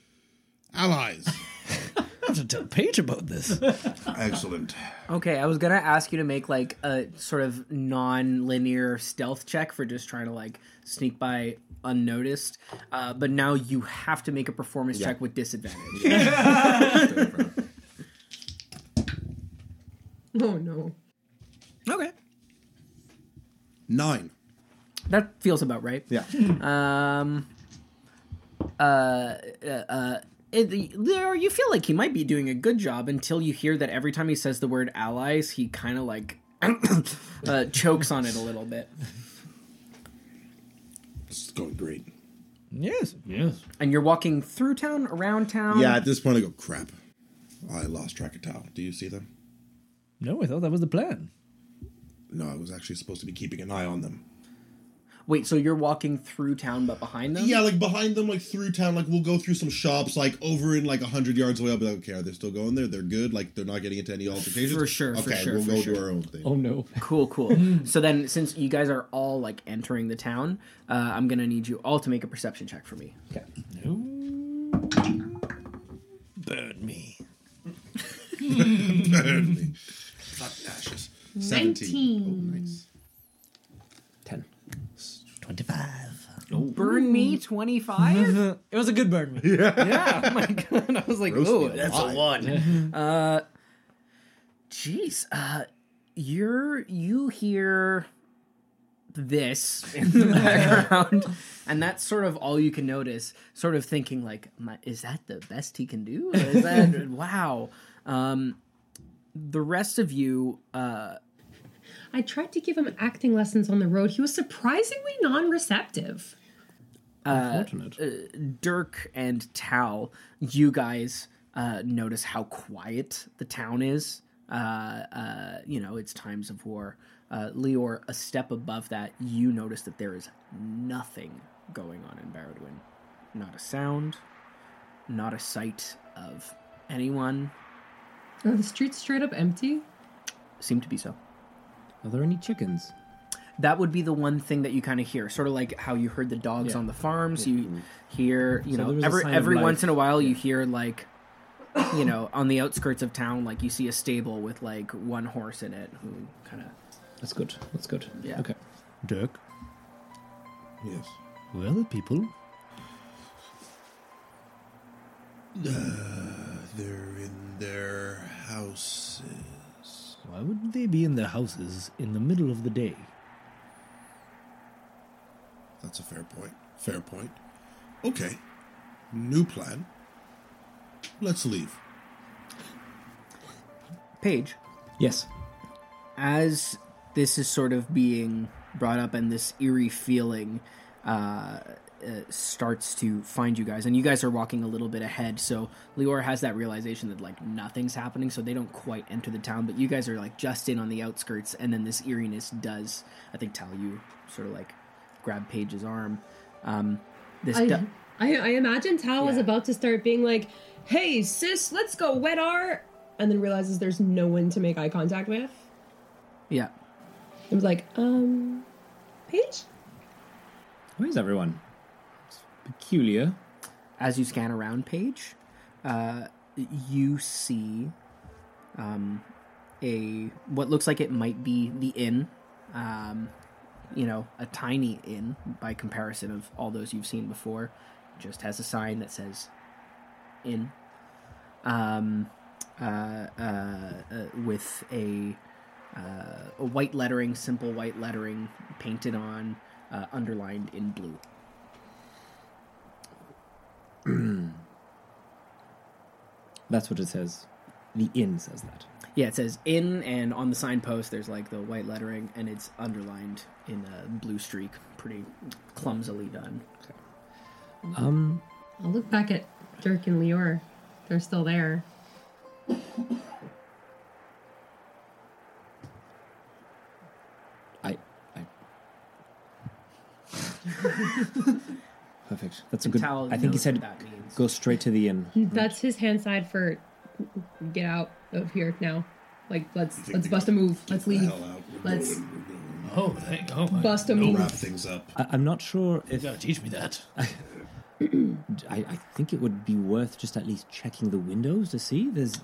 allies." I have to tell Paige about this. Excellent. Okay, I was gonna ask you to make like a sort of non-linear stealth check for just trying to like sneak by unnoticed, uh, but now you have to make a performance check with disadvantage. Oh no. okay, Nine. that feels about right. Yeah. Um. Uh. uh, uh it, there, you feel like he might be doing a good job until you hear that every time he says the word allies, he kind of like uh, chokes on it a little bit. It's going great. yes, yes. And you're walking through town, around town. Yeah, at this point I go, crap. I lost track of Tal. Do you see them? No, I thought that was the plan. No, I was actually supposed to be keeping an eye on them. Wait, so you're walking through town, but behind them? Yeah, like behind them, like through town, like we'll go through some shops, like over in like a hundred yards away. I'll be like, okay, are they still going there? They're good. Like they're not getting into any altercations. For sure, for Okay, sure, we'll for go sure. do our own thing. Oh no. Cool, cool. so then, since you guys are all like entering the town, uh, I'm gonna need you all to make a perception check for me. Okay. Burn me. Burn me. Fuck ashes. Seventeen. Oh, nice. Ten. 25. Burn me twenty five. it was a good burn me. yeah. Oh my god. I was like, Roast oh, me that's alive." a one. uh, jeez. Uh, you're you hear this in the background, and that's sort of all you can notice. Sort of thinking like, "My- is that the best he can do? Or is that wow? Um, the rest of you, uh, I tried to give him acting lessons on the road. He was surprisingly non-receptive. Unfortunate. Dirk and Tal, you guys uh, notice how quiet the town is. Uh, uh, you know, it's times of war. Uh, Leor, a step above that, you notice that there is nothing going on in Barradwin. Not a sound, not a sight of anyone. Are the streets straight up empty? Seem to be so. Are there any chickens? that would be the one thing that you kind of hear sort of like how you heard the dogs Yeah. on the farms you hear you So know there is a every sign of every life. once in a while you hear like you know on the outskirts of town like you see a stable with like one horse in it who kind of That's good. That's good. Yeah. Okay. Dirk, Yes. where are the people? Uh, they're in their houses. Why wouldn't they be in their houses in the middle of the day? That's a fair point. Fair point. Okay. New plan. Let's leave. Paige, Yes. as this is sort of being brought up and this eerie feeling uh, uh, starts to find you guys, and you guys are walking a little bit ahead, so Leora has that realization that like nothing's happening, so they don't quite enter the town, but you guys are like just in on the outskirts, and then this eeriness does, I think, tell you sort of like grab Paige's arm. Um, this I, do- I, I imagine Tal was Yeah. about to start being like, "Hey, sis, let's go wet our," and then realizes there's no one to make eye contact with. yeah. I was like, um, Paige. Where's everyone? Peculiar. as you scan around Paige uh, you see um, a what looks like it might be the inn um, you know a tiny inn by comparison of all those you've seen before. Just has a sign that says inn. Um, uh, uh, uh, with a uh, a white lettering simple white lettering painted on uh, underlined in blue That's what it says. The inn says that. Yeah, it says in, and on the signpost, there's like the white lettering, and it's underlined in a blue streak, pretty clumsily done. Um, I'll look back at Dirk and Leor. They're still there. I, I. Perfect. That's a good. Tal I think he knows said what that means. go straight to the inn. That's his hand side for get out of here now. Like let's let's bust a move. Let's leave. hell out. We're Let's- going, we're going. Oh, thank oh my Bust a move. Wrap things up. I, I'm not sure if You gotta teach me that. I, I think it would be worth just at least checking the windows to see. There's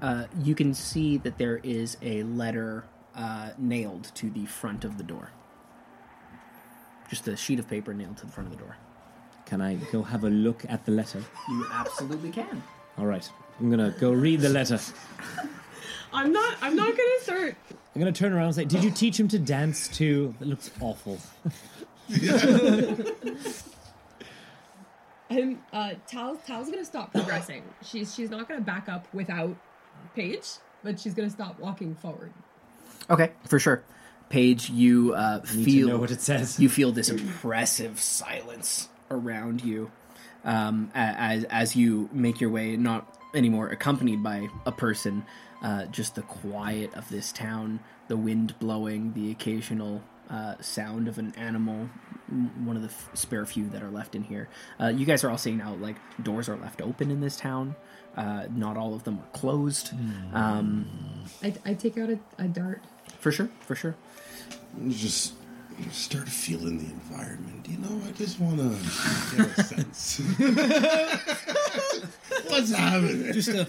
Uh, you can see that there is a letter uh, nailed to the front of the door. Just a sheet of paper nailed to the front of the door. Can I go have a look at the letter? You absolutely can. All right. I'm gonna go read the letter. I'm not. I'm not gonna start. I'm gonna turn around and say, "Did you teach him to dance too?" That looks awful. And uh, Tal Tal's gonna stop progressing. She's she's not gonna back up without Paige, but she's gonna stop walking forward. Okay, for sure. Paige, you uh, Need feel to know what it says. you feel this oppressive silence around you um, as as you make your way, not anymore accompanied by a person, uh, just the quiet of this town, the wind blowing, the occasional uh, sound of an animal, one of the f- spare few that are left in here. Uh, you guys are all seeing now, like doors are left open in this town. Uh, not all of them are closed. Um, I, I take out a, a dart. for sure, for sure. Just start feeling the environment. You know, I just want to get a sense. What's happening? Just uh,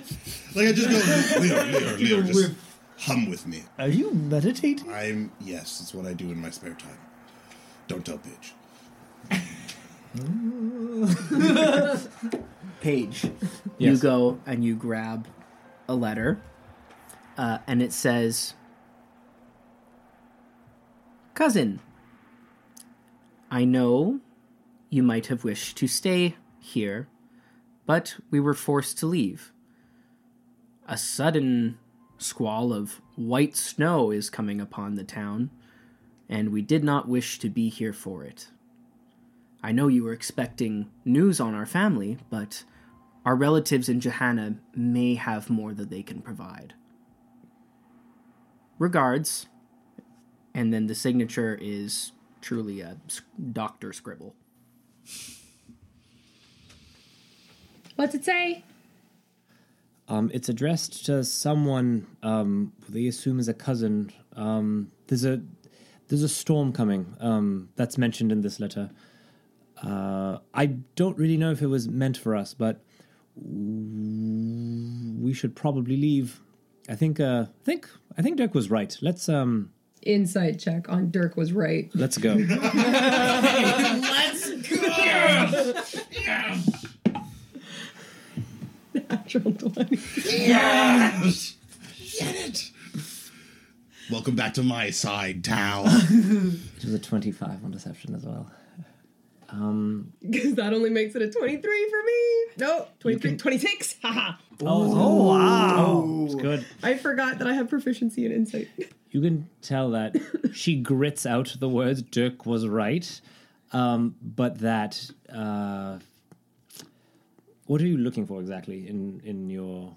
like I just go, Leo, Leo, Leo, just hum with me. are you meditating? I'm yes, it's what I do in my spare time. Don't tell Paige. Paige, you Yes. go and you grab a letter, uh, and it says, Cousin, I know you might have wished to stay here, but we were forced to leave. A sudden squall of white snow is coming upon the town, and we did not wish to be here for it. I know you were expecting news on our family, but our relatives in Jehannah may have more that they can provide. Regards. And then the signature is truly a doctor scribble. What's it say? Um, it's addressed to someone um, they assume is a cousin. Um, there's a there's a storm coming. Um, that's mentioned in this letter. Uh, I don't really know if it was meant for us, but we should probably leave. I think. Uh, I think. I think Dirk was right. Let's um. Insight check on Dirk was right. Let's go. Let's go. Yes. Yes. Natural 20. Yes! Get it! Welcome back to my side, Tal. it was a twenty-five on deception as well. Um, Because that only makes it a 23 for me. No, 23, can- 26. Haha. oh, wow! It's good. I forgot that I have proficiency in insight. You can tell that she grits out the words Dirk was right, um, but that uh, what are you looking for exactly in in your?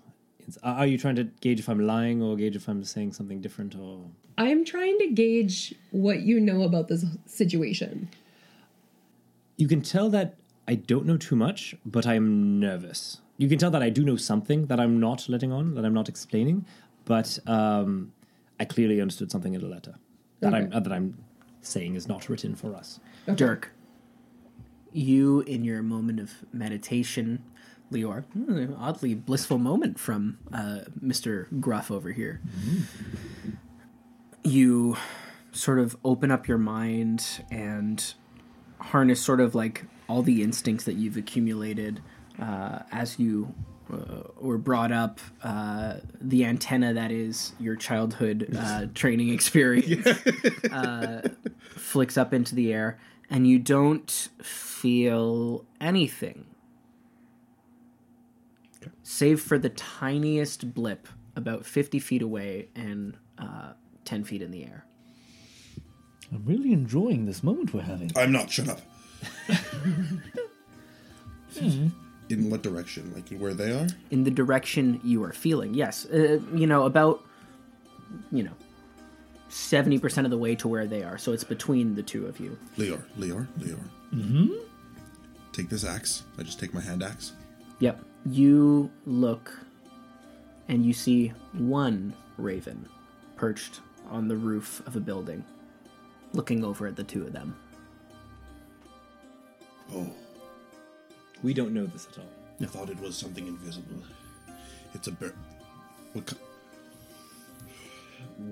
Are are you trying to gauge if I'm lying or gauge if I'm saying something different or? I am trying to gauge what you know about this situation. You can tell that I don't know too much, but I'm nervous. You can tell that I do know something that I'm not letting on, that I'm not explaining, but um, I clearly understood something in the letter that I'm uh, that I'm saying is not written for us. Dirk, you in your moment of meditation, Leor, hmm, oddly blissful moment from uh, Mr. Gruff over here. You sort of open up your mind and harness sort of like all the instincts that you've accumulated uh, as you uh, were brought up, uh, the antenna that is your childhood uh, training experience uh, flicks up into the air, and you don't feel anything. Save for the tiniest blip about 50 feet away and uh, 10 feet in the air. I'm really enjoying this moment we're having. I'm not, shut up. In what direction? Like where they are? in the direction you are feeling. Yes, uh, you know about you know seventy percent of the way to where they are. So it's between the two of you. Leor, Leor, Leor. Mm-hmm. Take this axe. I just take my hand axe. Yep. You look and you see one raven perched on the roof of a building, looking over at the two of them. Oh, We don't know this at all. I thought it was something invisible. It's a bird. What ki-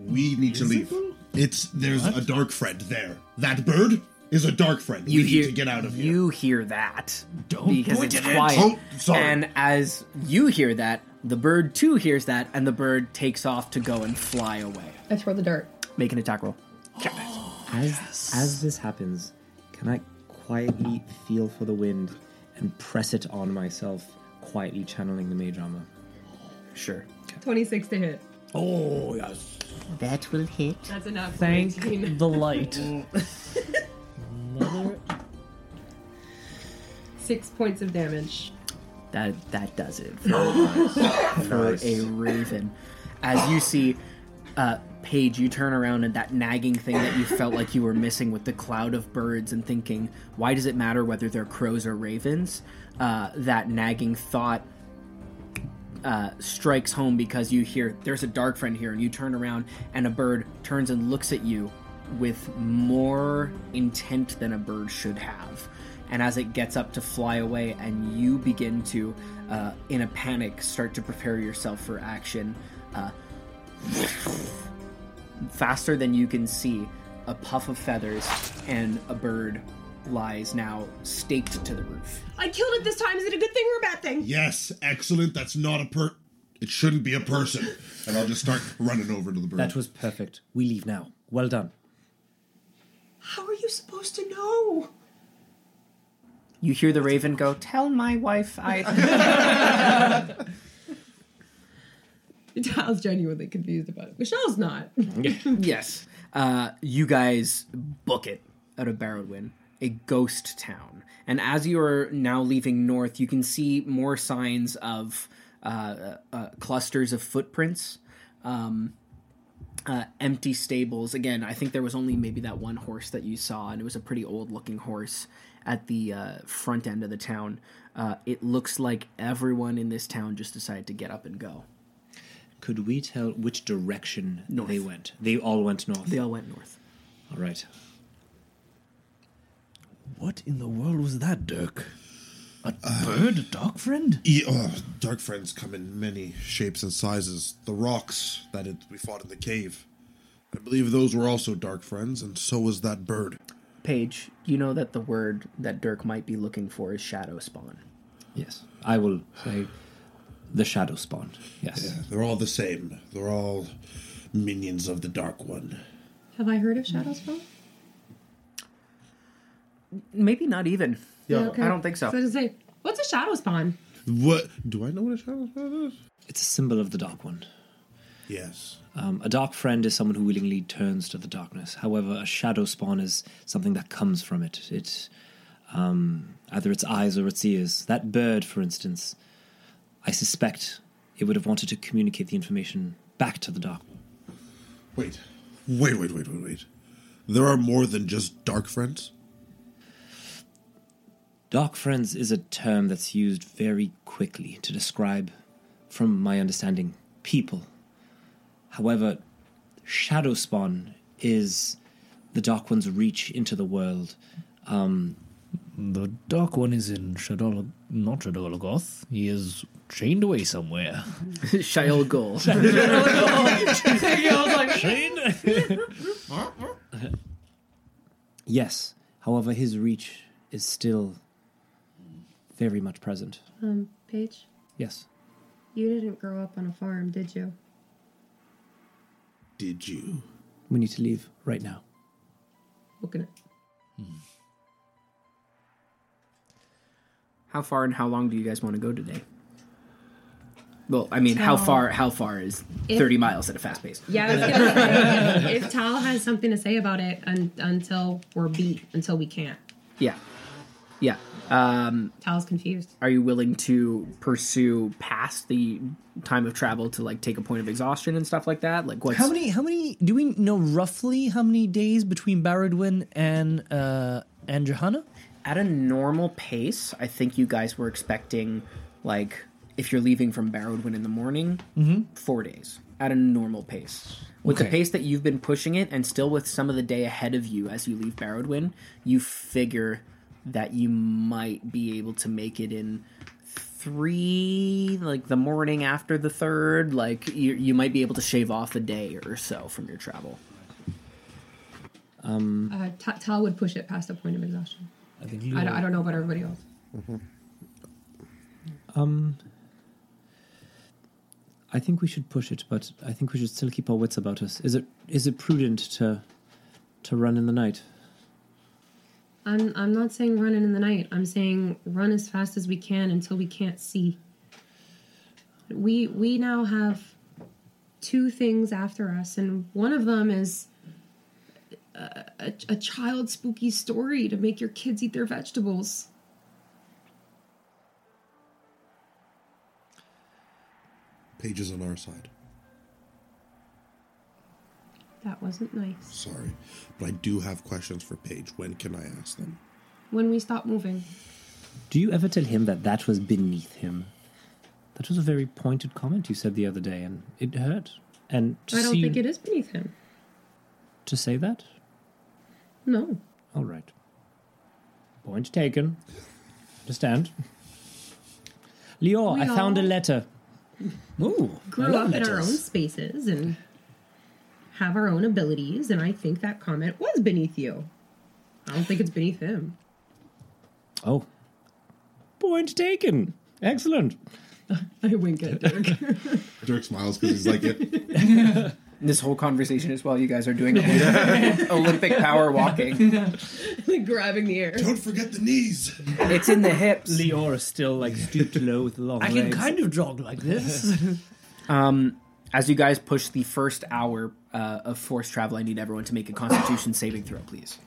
We need to leave. It's there's a dark friend there. That bird is a dark friend. You we hear need to get out of here. You hear that Don't because point it's it at- quiet. Oh, sorry. And as you hear that, the bird too hears that, and the bird takes off to go and fly away. I throw the dart. Make an attack roll. As as this happens, can I quietly feel for the wind and press it on myself, quietly channeling the mage armor? Sure. 26 to hit. Oh, yes. That will hit. That's enough. Thank 19. the light. Mother. Six points of damage. That that does it for, for a raven. As you see, uh, Paige, you turn around and that nagging thing that you felt like you were missing with the cloud of birds and thinking, why does it matter whether they're crows or ravens? Uh, that nagging thought uh, strikes home because you hear there's a dark friend here, and you turn around and a bird turns and looks at you with more intent than a bird should have. And as it gets up to fly away, and you begin to, uh, in a panic, start to prepare yourself for action, uh, faster than you can see, a puff of feathers and a bird lies now staked to the roof. I killed it this time. Is it a good thing or a bad thing? Yes, excellent. That's not a per. It shouldn't be a person. And I'll just start running over to the bird. That was perfect. We leave now. Well done. How are you supposed to know? You hear the raven go, Tell my wife I. Tal's genuinely confused about it. Michelle's not. yes. Uh, you guys book it out of Barrowdwin, a ghost town. And as you are now leaving north, you can see more signs of uh, uh, clusters of footprints, um, uh, empty stables. Again, I think there was only maybe that one horse that you saw, and it was a pretty old looking horse at the uh, front end of the town. Uh, it looks like everyone in this town just decided to get up and go. Could we tell which direction North. they went? They all went north. They all went north. all right. What in the world was that, Dirk? A bird? A dog friend? Yeah, oh, dark friends come in many shapes and sizes. The rocks that it, we fought in the cave. I believe those were also dark friends, and so was that bird. Paige, you know that the word that Dirk might be looking for is shadow spawn. Yes, I will say the shadow spawn. Yes. Yeah, they're all the same. They're all minions of the Dark One. Have I heard of Shadow Spawn? Maybe not even. Yeah, I don't think so. So I was gonna say, what's a Shadow Spawn? What? Do I know what a shadow spawn is? It's a symbol of the dark one. Yes. Um, a dark friend is someone who willingly turns to the darkness. However, a shadow spawn is something that comes from it. It um, either its eyes or its ears. That bird, for instance, I suspect it would have wanted to communicate the information back to the dark. Wait. Wait, wait, wait, wait, wait. There are more than just dark friends? Dark friends is a term that's used very quickly to describe, from my understanding, people. However, shadow spawn is the dark one's reach into the world. Um, The Dark One is in Shadol, not Shadolagoth. He is chained away somewhere. Shayol Ghul. yes, however, his reach is still very much present. Um, Paige, Yes. you didn't grow up on a farm, did you? Did you? We need to leave right now. Looking at How far and how long do you guys want to go today? Well, I mean, how far? How far is If- thirty miles at a fast pace? Yeah, I was gonna say, if Tal has something to say about it un- until we're beat, until we can't. Yeah, yeah. Um, Tal's confused. are you willing to pursue past the time of travel to like take a point of exhaustion and stuff like that? Like, what's How many? How many? Do we know roughly how many days between Barradwin and uh, and Jehannah? at a normal pace? I think you guys were expecting like if you're leaving from Barrowdwin in the morning, four days at a normal pace. With the pace that you've been pushing it, and still with some of the day ahead of you as you leave Barrowdwin, you figure that you might be able to make it in three, like the morning after the third. Like you, you might be able to shave off a day or so from your travel. Uh, Ta- Tal would push it past a point of exhaustion. I think I don't, I don't know about everybody else. Um, I think we should push it, but I think we should still keep our wits about us. Is it is it prudent to to run in the night? I'm, I'm not saying running in the night. I'm saying run as fast as we can until we can't see. We we now have two things after us, and one of them is a, a, a child spooky story to make your kids eat their vegetables. Paige is on our side. That wasn't nice. Sorry. But I do have questions for Paige. When can I ask them? When we stop moving, Do you ever tell him that that was beneath him? That was a very pointed comment you said the other day, and it hurt. And to I don't see think you, it is beneath him. to say that. No. All right. Point taken. Understand. Leor, We I found a letter. Ooh, grew up in our own spaces and have our own abilities, and I think that comment was beneath you. I don't think it's beneath him. Oh. Point taken. Excellent. I wink at Dirk. Dirk smiles because he's like it. This whole conversation as well. you guys are doing Olympic power walking. like grabbing the air. Don't forget the knees. It's in the hips. Leor is still like stooped low with long I can kind of jog like this. Um, as you guys push the first hour uh, of forced travel, I need everyone to make a Constitution saving throw, please.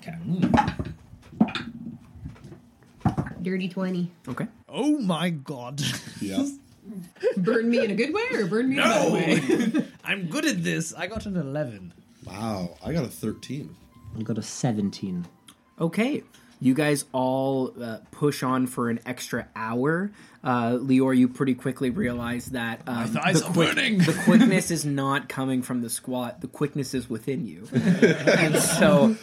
Dirty 20. Okay. Oh my god. Yeah. Burn me in a good way or burn me in a bad way? I'm good at this. I got an 11. Wow. I got a 13. I got a 17. Okay. You guys all uh, push on for an extra hour. Uh, Leor, you pretty quickly realize that um, thighs the, are burning. the quickness is not coming from the squat. The quickness is within you, and so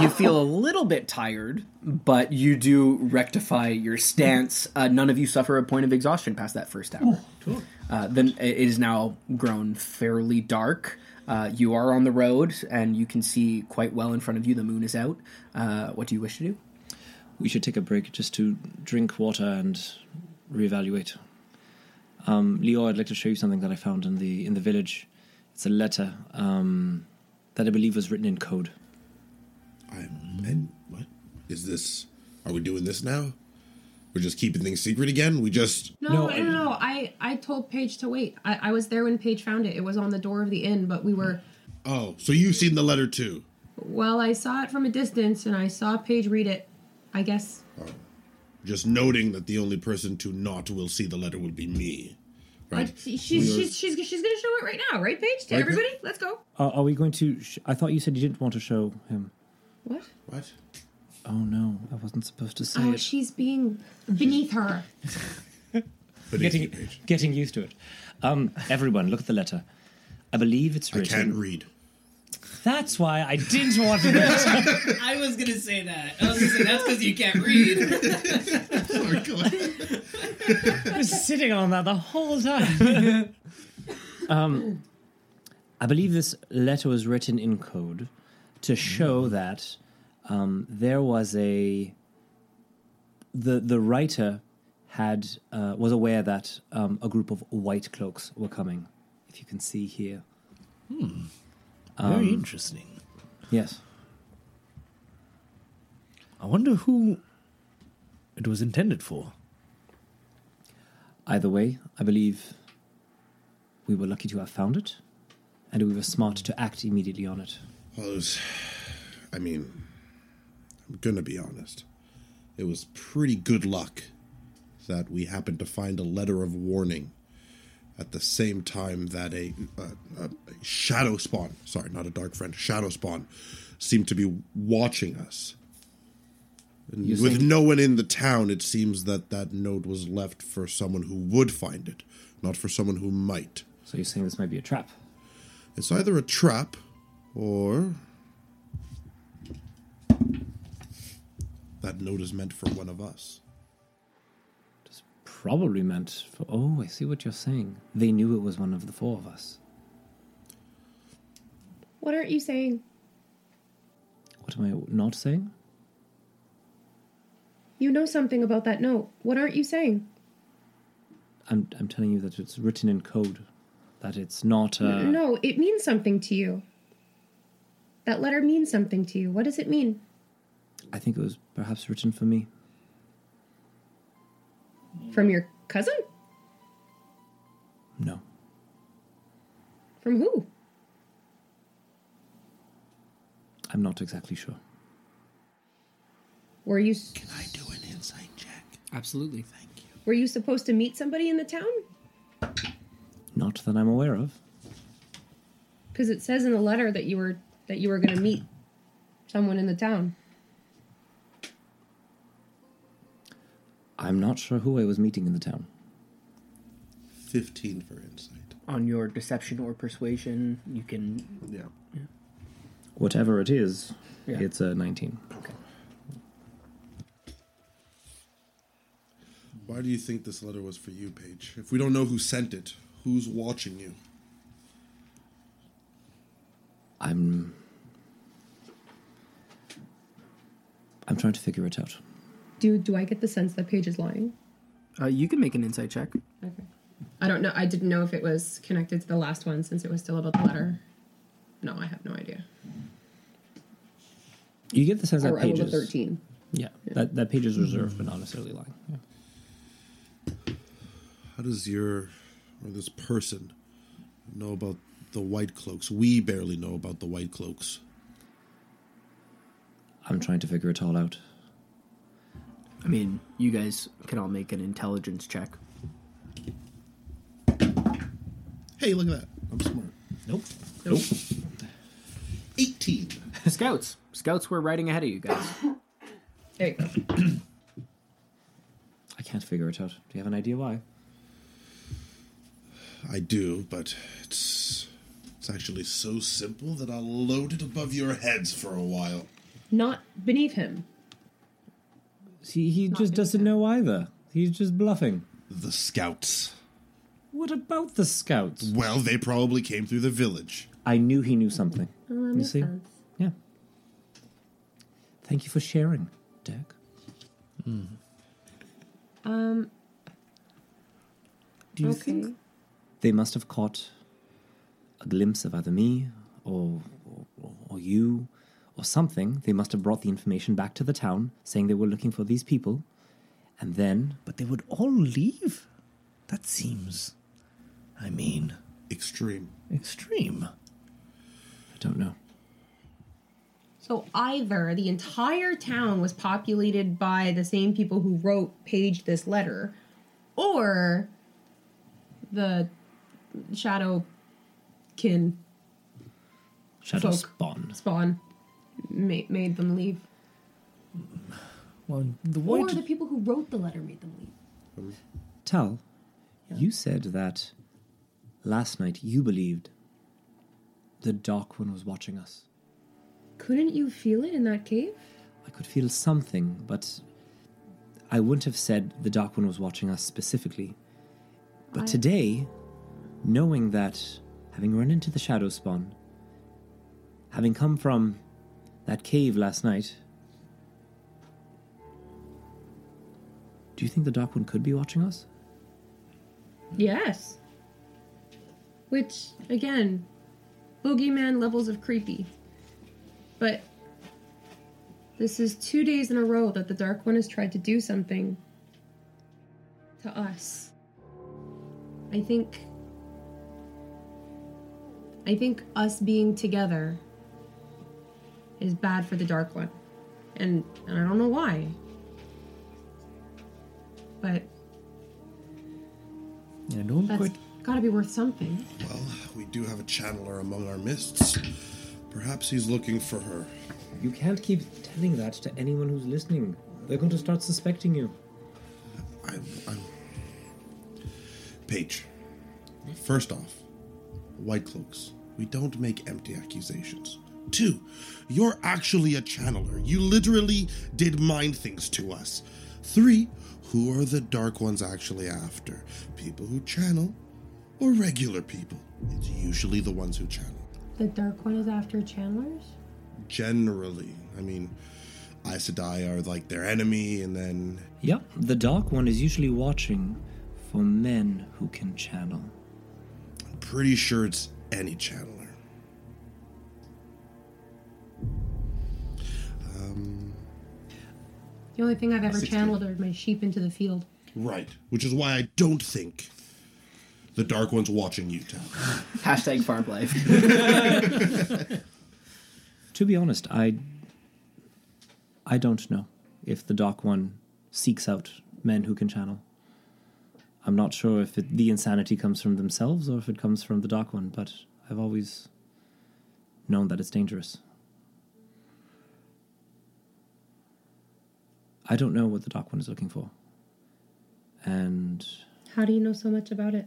you feel a little bit tired, but you do rectify your stance. Uh, none of you suffer a point of exhaustion past that first hour. Uh, then it is now grown fairly dark. Uh, you are on the road, and you can see quite well in front of you. The moon is out. Uh, what do you wish to do? We should take a break just to drink water and reevaluate. Um, Leo, I'd like to show you something that I found in the in the village. It's a letter um, that I believe was written in code. I'm. And what? Is this. Are we doing this now? We're just keeping things secret again? We just. No, No, no, I- no, no. I, I told Paige to wait. I, I was there when Paige found it. It was on the door of the inn, but we were. Oh, so you've seen the letter too? Well, I saw it from a distance and I saw Paige read it. I guess. Just noting that the only person to not will see the letter will be me. I, Right? she's, she's, she's, she's, she's going to show it right now, right, Paige? To Right. everybody? Let's go. Uh, are we going to? Sh- I thought you said you didn't want to show him. What? What? Oh no, I wasn't supposed to say Oh, it. she's being beneath her. Beneath getting getting used to it. Um, everyone, look at the letter. I believe it's I written. can't read. That's why I didn't want to. read. I was gonna say that. I was gonna say that's because you can't read. I was sitting on that the whole time. um, I believe this letter was written in code to show that um, there was a the the writer had uh, was aware that um, a group of white cloaks were coming. If you can see here, Very interesting. yes, I wonder who it was intended for. Either way, I believe we were lucky to have found it, and we were smart to act immediately on it. Well, it was. I mean, I'm gonna be honest. It was pretty good luck that we happened to find a letter of warning at the same time that a, a, a shadow spawn, sorry, not a dark friend, shadow spawn, seemed to be watching us. With saying- no one in the town, it seems that that note was left for someone who would find it, not for someone who might. So you're saying this might be a trap? It's either a trap or that note is meant for one of us. It's probably meant for. Oh, I see what you're saying. They knew it was one of the four of us. What aren't you saying? What am I not saying? You know something about that note. What aren't you saying? I'm I'm telling you that it's written in code. That it's not. Uh, no, it means something to you. That letter means something to you. What does it mean? I think it was perhaps written for me. From your cousin? No, From who? I'm not exactly sure. Were you s- Can I do an insight check? Absolutely. Thank you. were you supposed to meet somebody in the town? Not that I'm aware of. Because it says in the letter that you were that you were going to meet someone in the town. I'm not sure who I was meeting in the town. 15 for insight. On your deception or persuasion, you can. Yeah. Whatever it is, Yeah. it's a 19. Okay. Why do you think this letter was for you, Paige? If we don't know who sent it, who's watching you? I'm. I'm trying to figure it out. Do do I get the sense that Paige is lying? Uh, you can make an insight check. Okay. I don't know. I didn't know if it was connected to the last one since it was still about the letter. No, I have no idea. You get the sense I, that I rolled a pages. thirteen. Yeah, that that Paige is reserved, but not necessarily lying. Yeah. How does your, or this person, know about the white cloaks. We barely know about the white cloaks. I'm trying to figure it all out. I mean, you guys can all make an intelligence check. Hey, look at that. I'm smart. Nope. Nope. 18. Scouts. Scouts were riding ahead of you guys. There you go. I can't figure it out. Do you have an idea why? I do, but it's it's actually so simple that I'll load it above your heads for a while. Not beneath him. See, he Not just doesn't that. know either. He's just bluffing. The scouts. What about the scouts? Well, they probably came through the village. I knew he knew something. Oh, You see? sense. Yeah. Thank you for sharing, Dirk. Um, Do you okay. think they must have caught a glimpse of either me or, or, or you or something? They must have brought the information back to the town saying they were looking for these people. And then, But they would all leave? That seems. I mean, Extreme. extreme. I don't know. So either the entire town was populated by the same people who wrote paged this letter, or the shadow kin Shadow Folk. Spawn. spawn made, made them leave. Well, the Or the people who wrote the letter made them leave. Tal, you said that last night you believed the Dark One was watching us. Couldn't you feel it in that cave? I could feel something, but I wouldn't have said the Dark One was watching us specifically. But I- today, knowing that, having run into the Shadow Spawn, having come from that cave last night, do you think the Dark One could be watching us? Yes. Which, again, boogeyman levels of creepy. But this is two days in a row that the Dark One has tried to do something to us. I think. I think us being together is bad for the Dark One. And, and I don't know why. But I don't that's quite. gotta be worth something. Well, we do have a channeler among our mists. Perhaps he's looking for her. You can't keep telling that to anyone who's listening. They're going to start suspecting you. I'm, I'm. Paige. First off, white cloaks. We don't make empty accusations. Two, you're actually a channeler. You literally did mind things to us. Three, who are the dark ones actually after? People who channel or regular people? It's usually the ones who channel. The Dark One is after channelers? Generally. I mean, Aes Sedai are like their enemy, and then Yep, the Dark One is usually watching for men who can channel. I'm pretty sure it's any channeler. The only thing I've ever channeled are my sheep into the field. Right. Which is why I don't think the Dark One's watching you, Tal. Hashtag farm life. To be honest, I I don't know if the Dark One seeks out men who can channel. I'm not sure if it, the insanity comes from themselves or if it comes from the Dark One, but I've always known that it's dangerous. I don't know what the Dark One is looking for. And How do you know so much about it?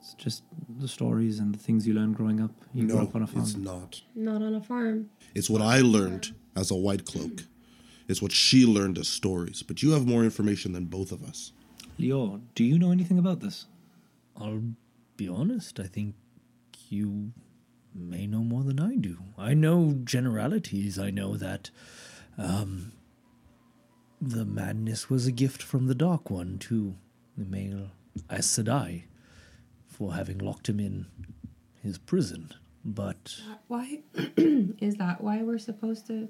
it's just the stories and the things you learn growing up. You grew up on a farm. it's not. Not on a farm. It's what I learned as a white cloak. It's what she learned as stories. But you have more information than both of us. Leo, do you know anything about this? I'll be honest, I think you may know more than I do. I know generalities. I know that um, the madness was a gift from the Dark One to the male Aes Sedai for having locked him in his prison. But uh, Why is that why we're supposed to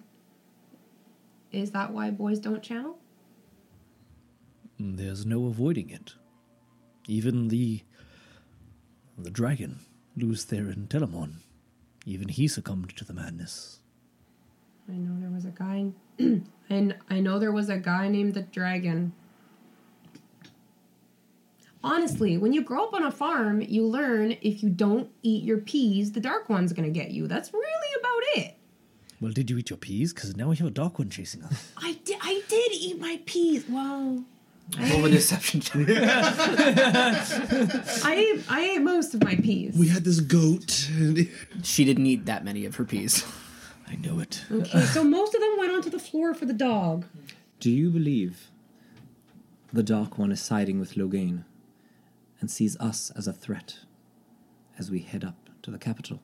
is that why boys don't channel? there's no avoiding it. Even the The dragon, Lews Therin Telamon, even he succumbed to the madness. I know there was a guy, and I know there was a guy named the Dragon. Honestly, when you grow up on a farm, you learn if you don't eat your peas, the dark one's gonna get you. That's really about it. Well, did you eat your peas? Because now we have a dark one chasing us. I did. I did eat my peas. Well, Roll a deception check. I ate. I ate most of my peas. We had this goat. And she didn't eat that many of her peas. I know it. Okay, so most of them went onto the floor for the dog. Do you believe the Dark One is siding with Logain and sees us as a threat as we head up to the capital?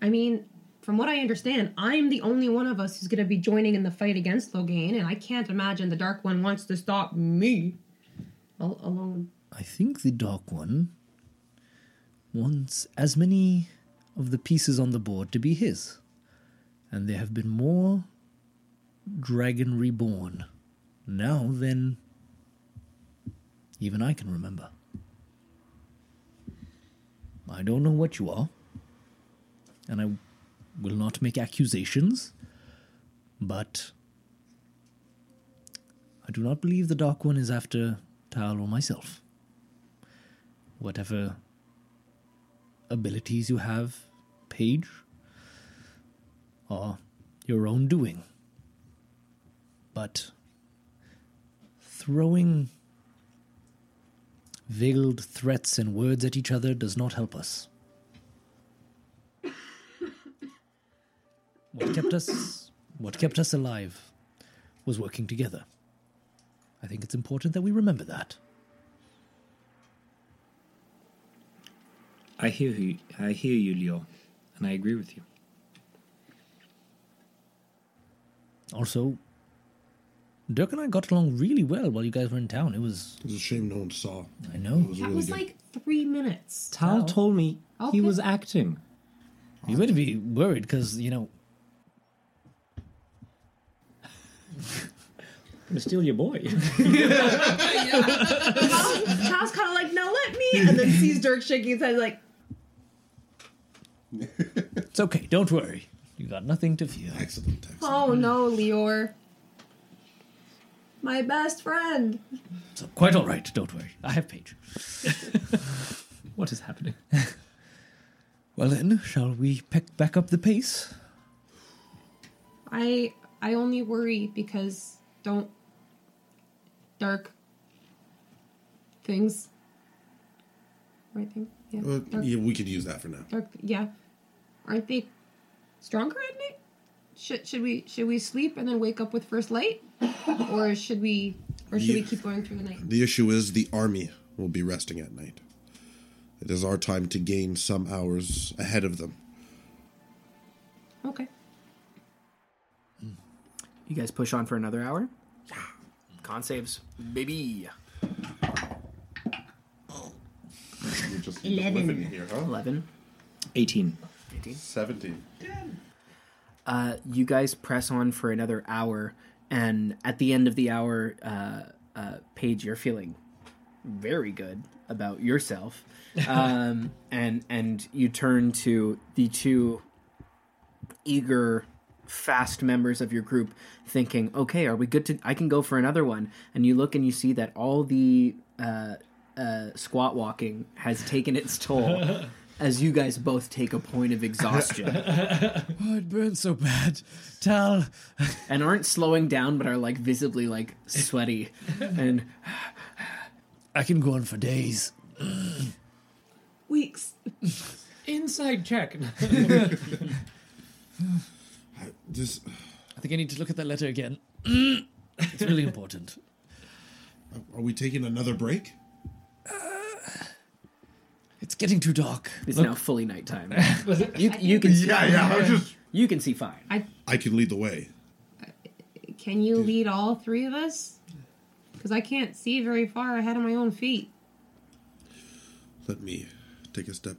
I mean, from what I understand, I'm the only one of us who's going to be joining in the fight against Logain, and I can't imagine the Dark One wants to stop me al- alone. I think the Dark One wants as many of the pieces on the board to be his. And there have been more Dragon Reborn now than even I can remember. I don't know what you are, and I will not make accusations, but I do not believe the Dark One is after Tal or myself. Whatever abilities you have, Paige, your own doing. But throwing veiled threats and words at each other does not help us. What kept us what kept us alive was working together. I think it's important that we remember that. I hear you, I hear you, Leo, and I agree with you. Also, Dirk and I got along really well while you guys were in town. It was it's a shame no one saw. I know. It was That really was good. like three minutes. Tal told me Okay. he was acting. You better be worried because, you know, I'm gonna steal your boy. Kyle's kind of like, now let me, and then sees Dirk shaking his head like, it's okay. Don't worry. You got nothing to fear. excellent. excellent. oh no, Leor. My best friend. So quite all right. Don't worry. I have Paige. what is happening? Well then, shall we pick back up the pace? I I only worry because don't dark things. Right thing? Yeah. Dark, yeah, we could use that for now. dark yeah. Aren't they stronger at night? Should should we should we sleep and then wake up with first light? Or should we or should we keep going through the night? The issue is the army will be resting at night. It is our time to gain some hours ahead of them. Okay. You guys push on for another hour? Yeah. Con saves, baby. Just Eleven. here, huh? 11, 18. 18. 17. Uh, you guys press on for another hour, and at the end of the hour, uh, uh, Paige, you're feeling very good about yourself, um, and and you turn to the two eager, fast members of your group, thinking, "Okay, are we good to? I can go for another one." And you look and you see that all the uh, uh, squat walking has taken its toll. As you guys both take a point of exhaustion. Oh, it burns so bad. Tal. and aren't slowing down but are like visibly like sweaty and I can go on for days. Weeks. Insight check. Just, I think I need to look at that letter again. it's really important. are we taking another break? Uh, It's getting too dark. it's now fully nighttime you, you can see yeah. I was just. you can see fine I I can lead the way. can you lead all three of us? Because I can't see very far ahead of my own feet. Let me take a step.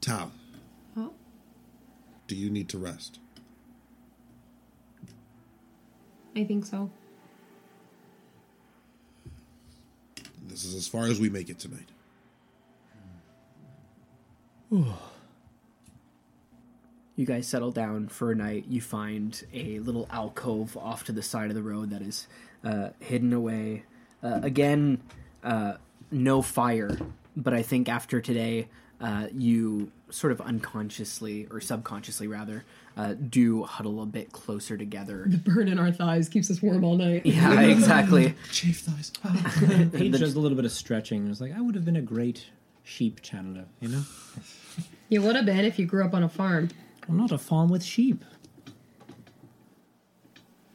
Tal, Oh, do you need to rest? I think so. This is as far as we make it tonight. You guys settle down for a night. You find a little alcove off to the side of the road that is uh, hidden away. Uh, again, uh, no fire, but I think after today, uh, you sort of unconsciously or subconsciously rather uh, do huddle a bit closer together. The burn in our thighs keeps us warm all night. Yeah, exactly. Chafe thighs. Paige does a little bit of stretching and was like, I would have been a great sheep channeler, you know? You would have been if you grew up on a farm. Well, not a farm with sheep.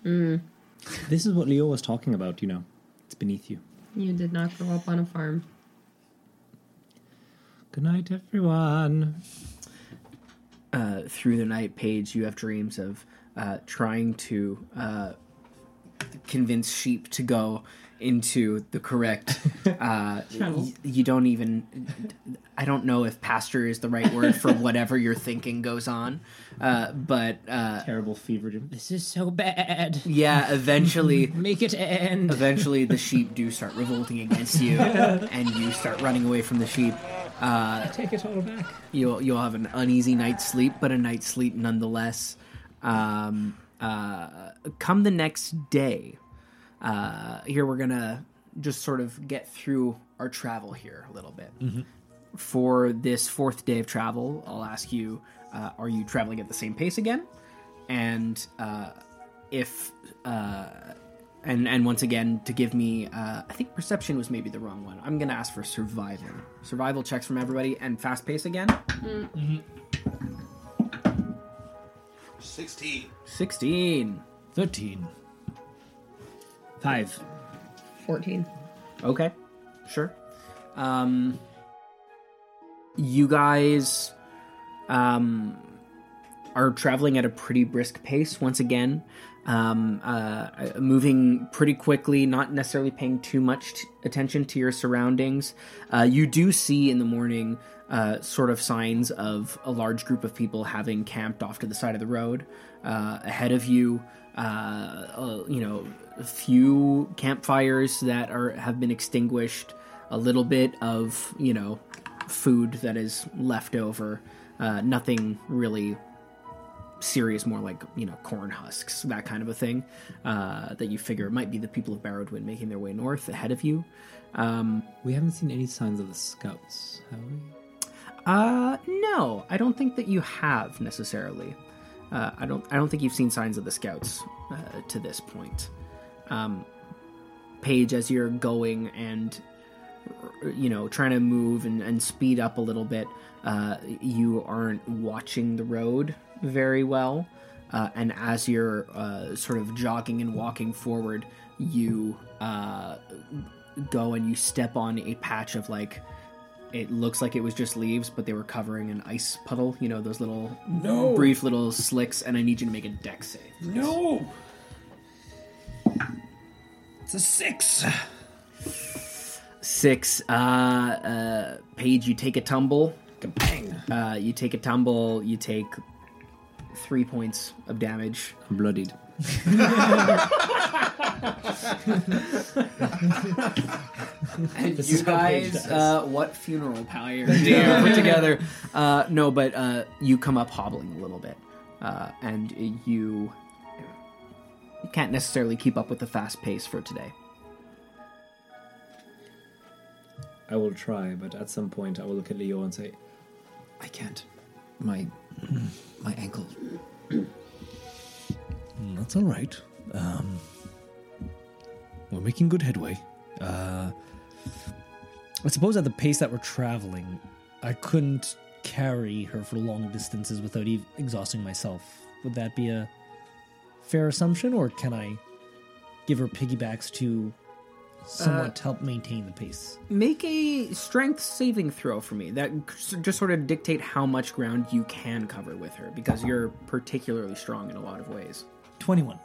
This is what Leo was talking about, you know. It's beneath you. You did not grow up on a farm. Good night, everyone. uh, through the night Paige you have dreams of uh, trying to uh, convince sheep to go into the correct uh, y- you don't even i don't know if pasture is the right word for whatever you're thinking goes on uh, but uh, Terrible fever dream. This is so bad. yeah eventually Make it end. eventually the sheep do start revolting against you and you start running away from the sheep uh, Take it all back. you'll you'll have an uneasy night's sleep, but a night's sleep nonetheless. Um, uh, come the next day, uh, here we're gonna just sort of get through our travel here a little bit. For this fourth day of travel, I'll ask you: uh, Are you traveling at the same pace again? And uh, if uh, and and once again to give me uh, i think perception was maybe the wrong one i'm gonna ask for survival survival checks from everybody and fast pace again 16. 16 13. Five. 14. okay sure um you guys um are traveling at a pretty brisk pace once again um, uh, moving pretty quickly, not necessarily paying too much t- attention to your surroundings. Uh, you do see in the morning uh, sort of signs of a large group of people having camped off to the side of the road. Uh, ahead of you, uh, uh, you know, a few campfires that are have been extinguished, a little bit of you know food that is left over. Uh, nothing really serious, more like you know corn husks, that kind of a thing. Uh, that you figure might be the people of Barrowdwin making their way north ahead of you. Um, We haven't seen any signs of the scouts, have we? uh, no, I don't think that you have necessarily. Uh, I don't. I don't think you've seen signs of the scouts uh, to this point. Um, Paige, as you're going and you know trying to move and, and speed up a little bit, uh, you aren't watching the road very well. Uh, and as you're uh, sort of jogging and walking forward, you uh, go and you step on a patch of like it looks like it was just leaves, but they were covering an ice puddle. You know those little brief little slicks, and I need you to make a Dex save. No! It's a six. Six. Uh, uh, Paige, you take a tumble. Bang! Uh, you take a tumble. You take three points of damage. I'm bloodied. And you is how Paige guys, uh, what funeral pyre do you put together? Uh, no, but uh, you come up hobbling a little bit, uh, and you you can't necessarily keep up with the fast pace for today. I will try, but at some point I will look at Leo and say, I can't. My my ankle. Mm, That's all right. Um, we're making good headway. Uh, I suppose at the pace that we're traveling, I couldn't carry her for long distances without exhausting myself. Would that be a fair assumption, or can I give her piggybacks to somewhat help maintain the pace? Make a strength saving throw for me. That just sort of dictate how much ground you can cover with her, because you're particularly strong in a lot of ways. 21.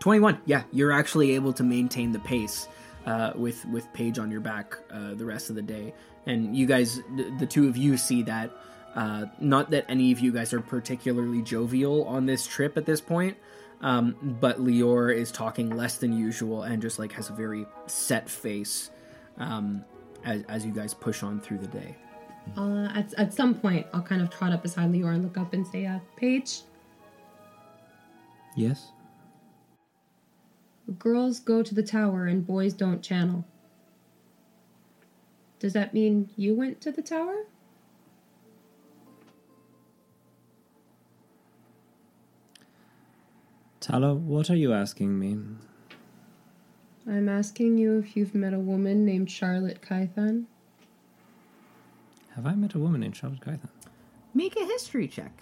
21 yeah you're actually able to maintain the pace uh, with with Paige on your back uh, the rest of the day and you guys the, the two of you see that uh, not that any of you guys are particularly jovial on this trip at this point um, but Leor is talking less than usual and just like has a very set face um, as, as you guys push on through the day Uh, at, at some point, I'll kind of trot up beside Leor and look up and say, uh, Paige, Yes? girls go to the tower and boys don't channel. Does that mean you went to the tower? Tala, what are you asking me? I'm asking you if you've met a woman named Charlotte Kythan. Have I met a woman named Charlotte Kythan? Make a history check.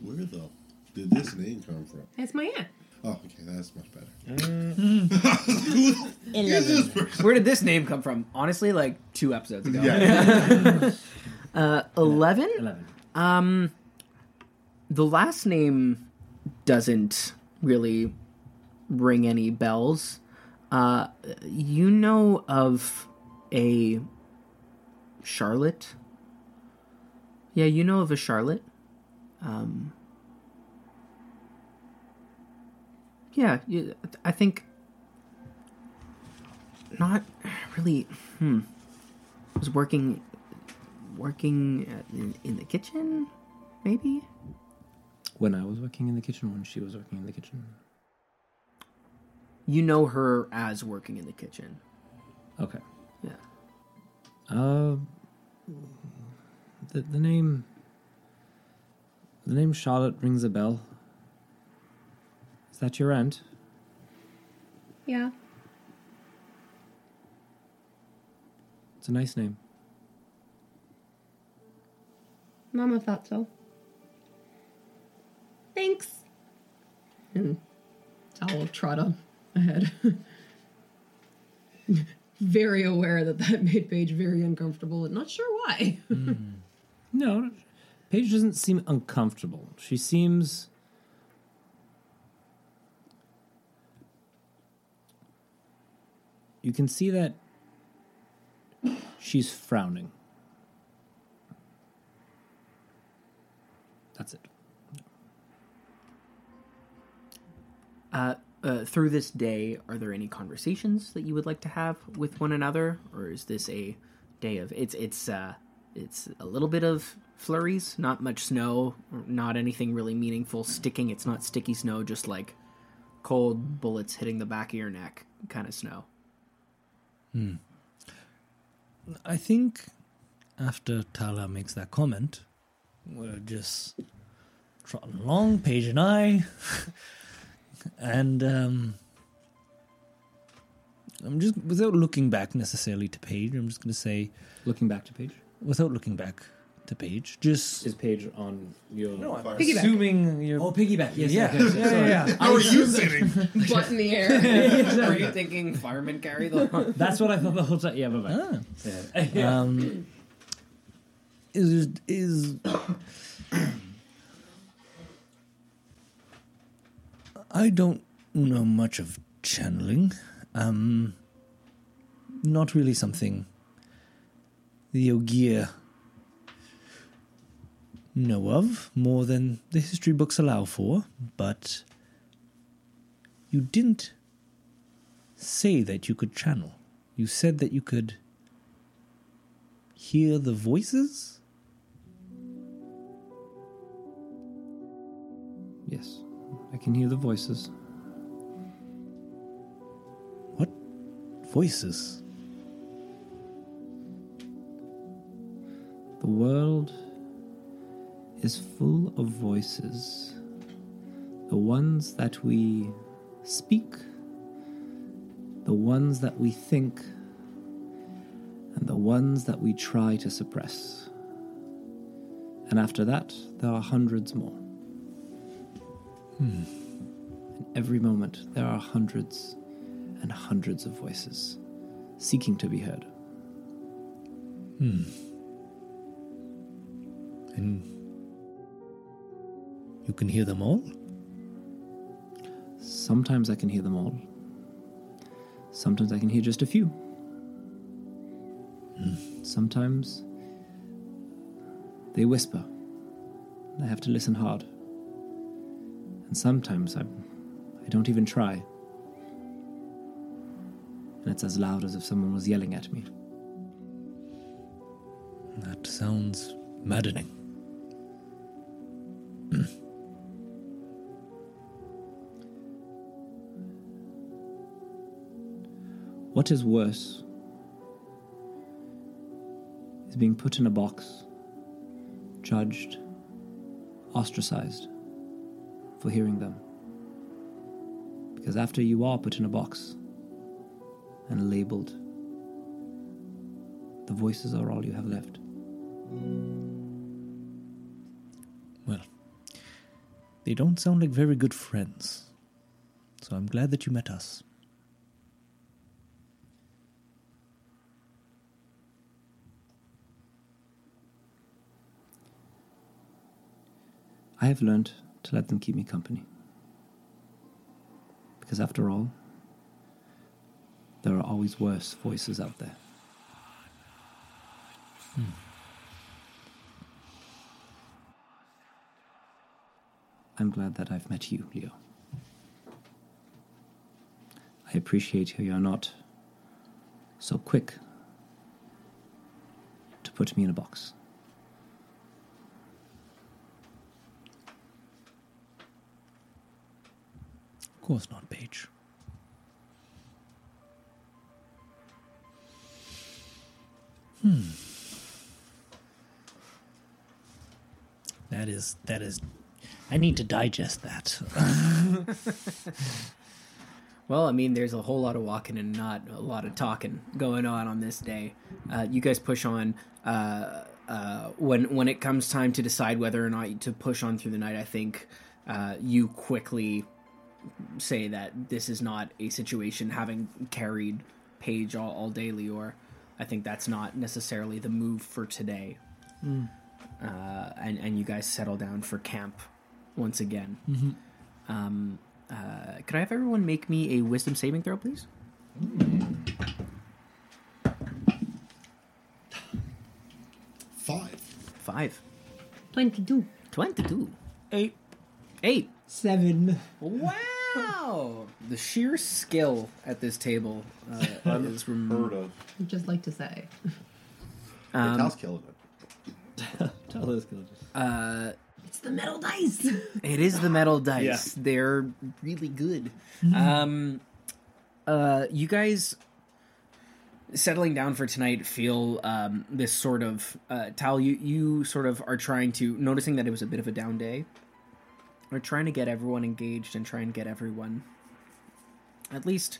Where the did this name come from? It's my aunt. Oh, okay, that's much better. Where did this name come from? Honestly, like two episodes ago. Yeah. Uh, 11? 11. Um, the last name doesn't really ring any bells. Uh, you know of a Charlotte? Yeah, you know of a Charlotte. Um, yeah, I think not really. Hmm. Was working working in, in the kitchen, maybe. When I was working in the kitchen, when she was working in the kitchen. You know her as working in the kitchen. Okay. Yeah. Uh, the the name. The name Charlotte rings a bell. Is that your aunt? Yeah. It's a nice name. Mama thought so. Thanks. And Tal will trot up ahead. very aware that that made Paige very uncomfortable and not sure why. No, Paige doesn't seem uncomfortable. She seems. You can see that she's frowning. That's it. Uh, uh, through this day, are there any conversations that you would like to have with one another, or is this a day of it's it's uh, it's a little bit of flurries, not much snow, not anything really meaningful sticking. It's not sticky snow, just like cold bullets hitting the back of your neck kind of snow. I think after Tala makes that comment, we're just trotting along, Paige and I, and um, I'm just without looking back necessarily to Paige. I'm just going to say, Looking back to Paige. without looking back to Paige, just Is Paige on your. Piggyback. assuming you're. Oh, piggyback. Yes. yeah, okay, yeah, yeah, yeah. How are you sitting? Butt in the air. Were you thinking firemen carry the? That's what I thought the whole time. Yeah, bye bye. Ah. Um, is is I don't know much of channeling. Um, not really something the Ogier know of more than the history books allow for, but you didn't say that you could channel. You said that you could hear the voices? Yes. I can hear the voices. What voices? The world is full of voices. The ones that we speak, the ones that we think, and the ones that we try to suppress. And after that, there are hundreds more. Hmm. In every moment, there are hundreds and hundreds of voices seeking to be heard. Hmm. And you can hear them all? Sometimes I can hear them all. Sometimes I can hear just a few. Hmm. Sometimes they whisper. I have to listen hard. And sometimes I, I don't even try. And it's as loud as if someone was yelling at me. That sounds maddening. What is worse is being put in a box, judged, ostracized for hearing them. Because after you are put in a box and labeled, the voices are all you have left. Well, they don't sound like very good friends. So I'm glad that you met us. I have learned to let them keep me company. Because after all, there are always worse voices out there. Hmm. I'm glad that I've met you, Leo. I appreciate how you're not so quick to put me in a box. Course not, Paige. Hmm. That is that is I need to digest that. Well, I mean, there's a whole lot of walking and not a lot of talking going on on this day. Uh, you guys push on. Uh, uh, when when it comes time to decide whether or not to push on through the night, I think uh, you quickly say that this is not a situation having carried Paige all, all day, Leor. I think that's not necessarily the move for today. Uh, and and you guys settle down for camp once again. Um, uh, could I have everyone make me a wisdom saving throw, please? Five. Five. 22. 22. Eight. Eight. Seven. Wow. the sheer skill at this table uh, is Heard remarkable. of. I'd just like to say. Um, Cal's killing it. Tell us, Gildas. uh, It's the metal dice. it is the metal dice. They're really good. Um, uh, you guys settling down for tonight feel um, this sort of uh, Tal. You you sort of are trying to noticing that it was a bit of a down day. Are trying to get everyone engaged and try and get everyone at least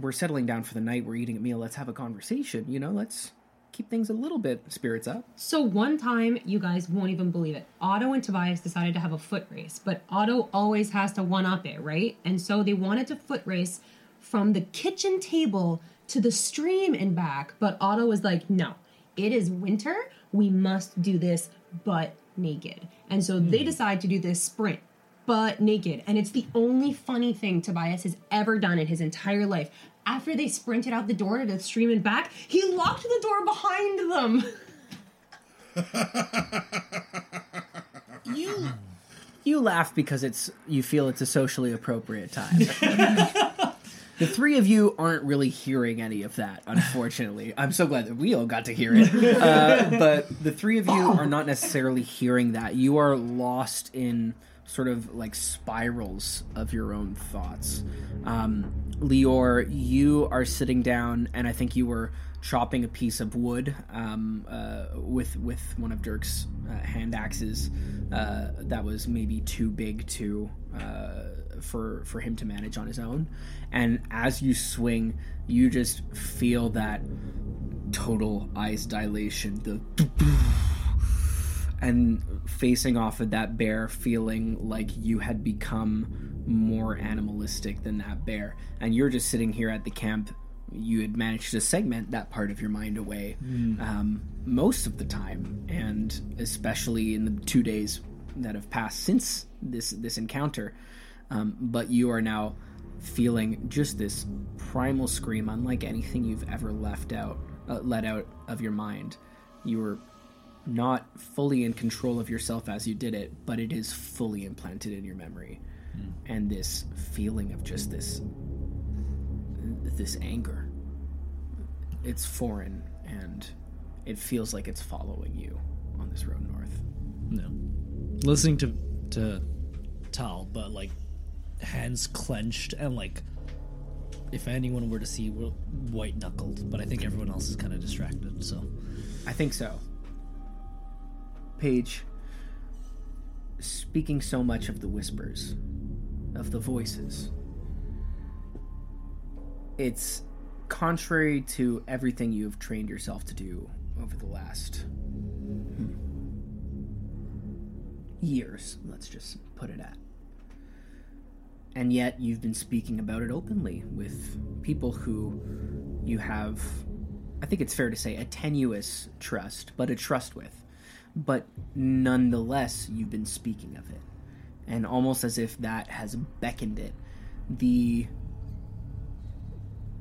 we're settling down for the night. We're eating a meal. Let's have a conversation. You know, let's keep things a little bit spirits up. So one time, you guys won't even believe it. Otto and Tobias decided to have a foot race, but Otto always has to one up it, right? And so they wanted to foot race from the kitchen table to the stream and back. But Otto was like, "No, it is winter. We must do this, but naked." And so they hmm. decide to do this sprint, but naked. And it's the only funny thing Tobias has ever done in his entire life. After they sprinted out the door to the stream and back, he locked the door behind them. You you laugh because it's you feel it's a socially appropriate time. the three of you aren't really hearing any of that, unfortunately. I'm so glad that we all got to hear it. Uh, but the three of you are not necessarily hearing that. You are lost in sort of like spirals of your own thoughts. Um, Leor, you are sitting down, and I think you were chopping a piece of wood um, uh, with with one of Dirk's uh, hand axes uh, that was maybe too big to uh, for for him to manage on his own. And as you swing, you just feel that total eyes dilation, the and facing off of that bear feeling like you had become more animalistic than that bear. And you're just sitting here at the camp. You had managed to segment that part of your mind away um, most of the time. And especially in the two days that have passed since this this encounter um, but you are now feeling just this primal scream unlike anything you've ever left out uh, let out of your mind you were not fully in control of yourself as you did it, but it is fully implanted in your memory. And this feeling of just this this anger. It's foreign and it feels like it's following you on this road north. No. Listening to to Tal, but like hands clenched and like if anyone were to see, white knuckled. But I think everyone else is kind of distracted. So I think so. Paige, speaking so much of the whispers, of the voices, it's contrary to everything you have trained yourself to do over the last hmm, years, let's just put it at. And yet you've been speaking about it openly with people who you have I think it's fair to say a tenuous trust, but a trust with. But nonetheless, you've been speaking of it. And almost as if that has beckoned it. The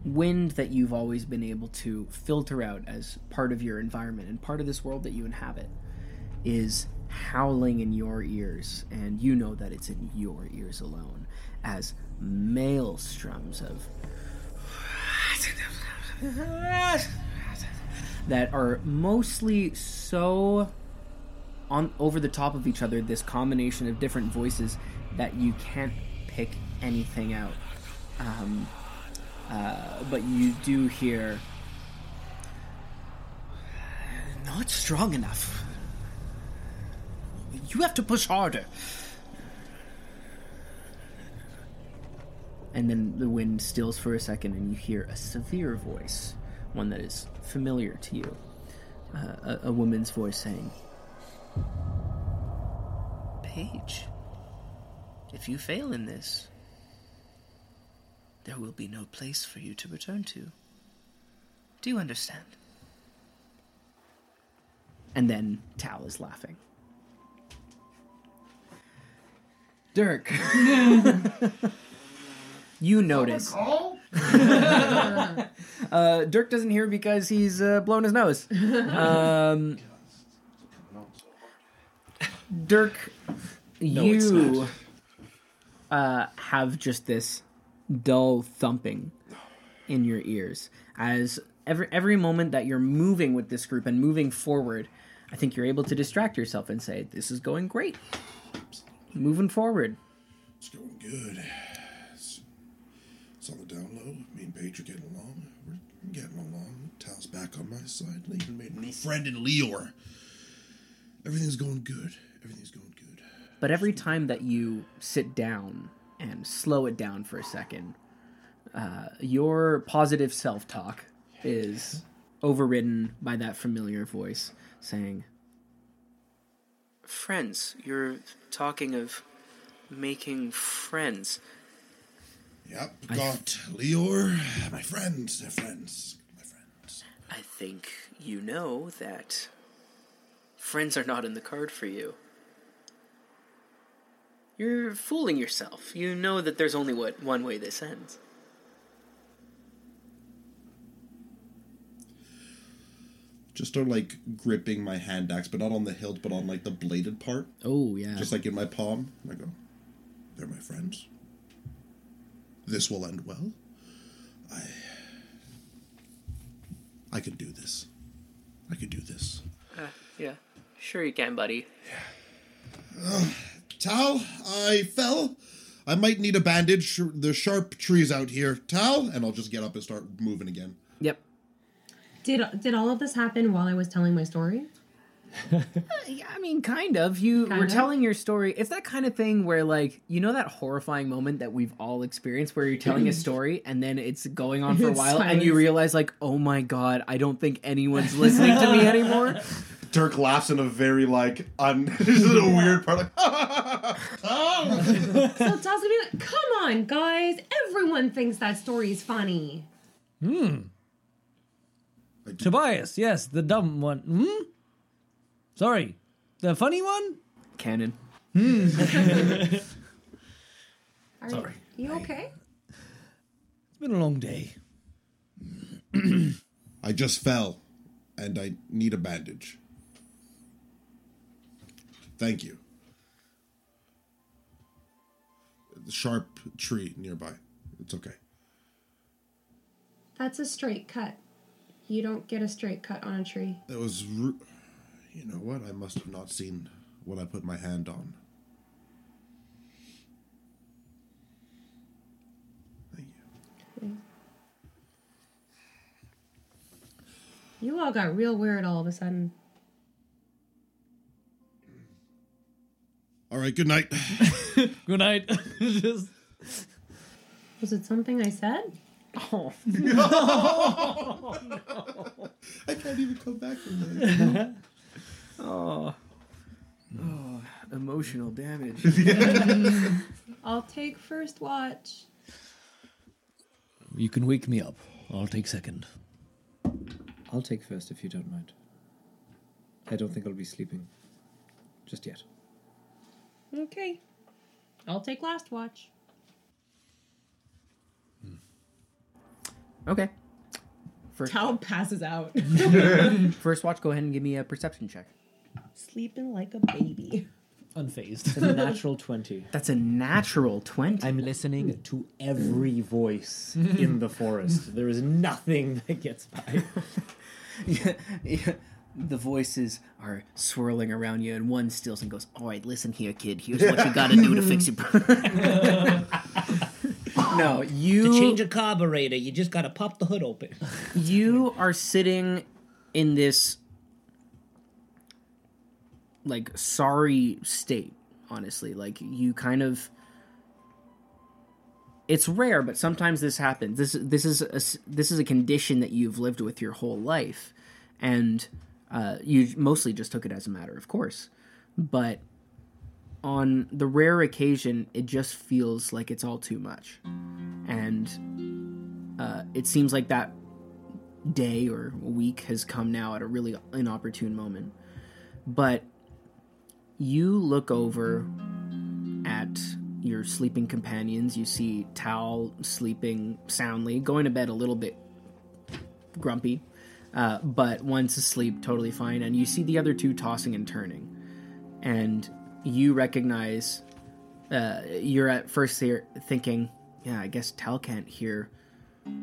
wind that you've always been able to filter out as part of your environment and part of this world that you inhabit is howling in your ears, and you know that it's in your ears alone, as maelstroms of that are mostly so on over the top of each other this combination of different voices that you can't pick anything out. Um, uh, but you do hear not strong enough. You have to push harder and then the wind stills for a second and you hear a severe voice one that is familiar to you uh, a, a woman's voice saying paige if you fail in this there will be no place for you to return to. Do you understand? And then tal is laughing. Dirk you notice uh, Dirk doesn't hear because he's uh, blown his nose. Um, Dirk, it's you uh, have just this dull thumping in your ears as every every moment that you're moving with this group and moving forward. I think you're able to distract yourself and say, "This is going great." Moving forward. It's going good. It's, on the down low. Me and Paige are getting along. We're getting along. Tal's back on my side. I even made a new friend in Leor. Everything's going good. Everything's going good. But every time that you sit down and slow it down for a second, uh, your positive self talk is overridden by that familiar voice saying, Friends, you're talking of making friends. Yep, got Leor. My friends. They're friends. My friends. I think you know that friends are not in the card for you. You're fooling yourself. You know that there's only what one way this ends. Just start like gripping my hand axe, but not on the hilt, but on like the bladed part. Oh yeah. Just like in my palm. And I go, they're my friends. This will end well. I. I can do this. I can do this. Uh, yeah. Sure you can, buddy. Yeah. Tal, I fell. I might need a bandage. The sharp trees out here. Tal, and I'll just get up and start moving again. Yep. Did did all of this happen while I was telling my story? Yeah, I mean, kind of. You were of? telling your story. It's that kind of thing where, like, you know, that horrifying moment that we've all experienced where you're telling a story and then it's going on for a It's while and you realize, like, oh my god, I don't think anyone's listening to me anymore. Dirk laughs in a very like un. this is a weird part. Like, So Tal's gonna be like, "Come on, guys! Everyone thinks that story's funny." Hmm. Tobias, yes, the dumb one. Hmm? Sorry, the funny one? Canon. Hmm. Are Sorry. You, you okay? It's been a long day. I just fell, and I need a bandage. Thank you. The sharp tree nearby. It's okay. That's a straight cut. You don't get a straight cut on a tree. It was. Ru- you know what? I must have not seen what I put my hand on. Thank you. You all got real weird all of a sudden. All right. Good night. Good night. Just Was it something I said? Oh, I can't even come back from there. Oh, Oh, emotional damage. I'll take first watch. you can wake me up. I'll take second. I'll take first if you don't mind. I don't think I'll be sleeping just yet. Okay. I'll take last watch. Hmm. Okay. First, Tal passes out. first watch. Go ahead and give me a perception check. Sleeping like a baby. Unfazed. A natural 20. That's a natural twenty. I'm listening to every voice in the forest. There is nothing that gets by. yeah, yeah. The voices are swirling around you, and one steals and goes, "All right, listen here, kid. Here's what you got to do to fix your." no, you To change a carburetor, you just gotta pop the hood open. you are sitting in this like sorry state honestly. Like you kind of it's rare but sometimes this happens. This this is a, this is a condition that you've lived with your whole life and uh, you mostly just took it as a matter of course. But on the rare occasion it just feels like it's all too much. And uh, it seems like that day or week has come now at a really inopportune moment. But you look over at your sleeping companions. You see Tal sleeping soundly, going to bed a little bit grumpy, uh, but once asleep, totally fine. And you see the other two tossing and turning. And you recognize, uh, you're at first there thinking, yeah, I guess Tal can't hear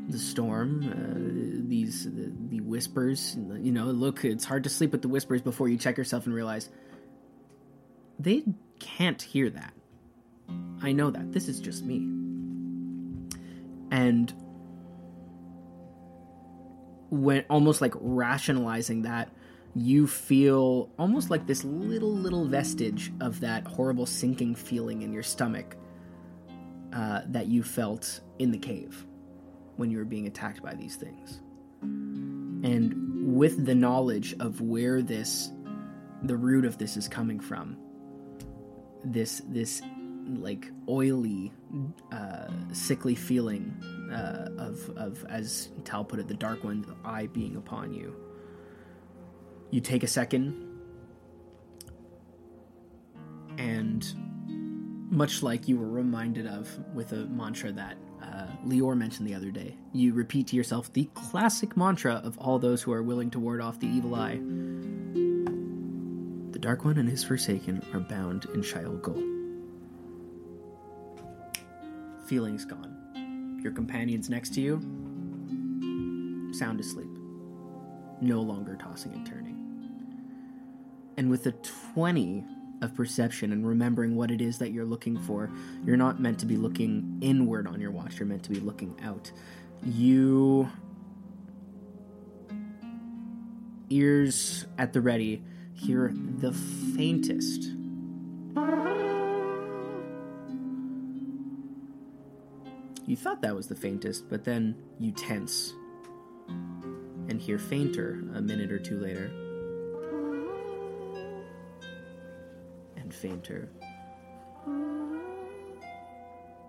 the storm, uh, these the, the whispers. You know, look, it's hard to sleep with the whispers before you check yourself and realize they can't hear that. I know that. This is just me. And when almost like rationalizing that, you feel almost like this little little vestige of that horrible sinking feeling in your stomach uh, that you felt in the cave when you were being attacked by these things. And with the knowledge of where this, the root of this is coming from, this this like oily, uh, sickly feeling uh, of of as Tal put it, the dark one's eye being upon you. You take a second, and much like you were reminded of with a mantra that uh, Leor mentioned the other day. You repeat to yourself the classic mantra of all those who are willing to ward off the evil eye. Dark One and his Forsaken are bound in Shayol Ghul. Feelings gone. Your companions next to you, sound asleep. No longer tossing and turning. And with a 20 of perception and remembering what it is that you're looking for, you're not meant to be looking inward on your watch, you're meant to be looking out. You. Ears at the ready, hear the faintest. You thought that was the faintest, but then you tense and hear fainter a minute or two later. and fainter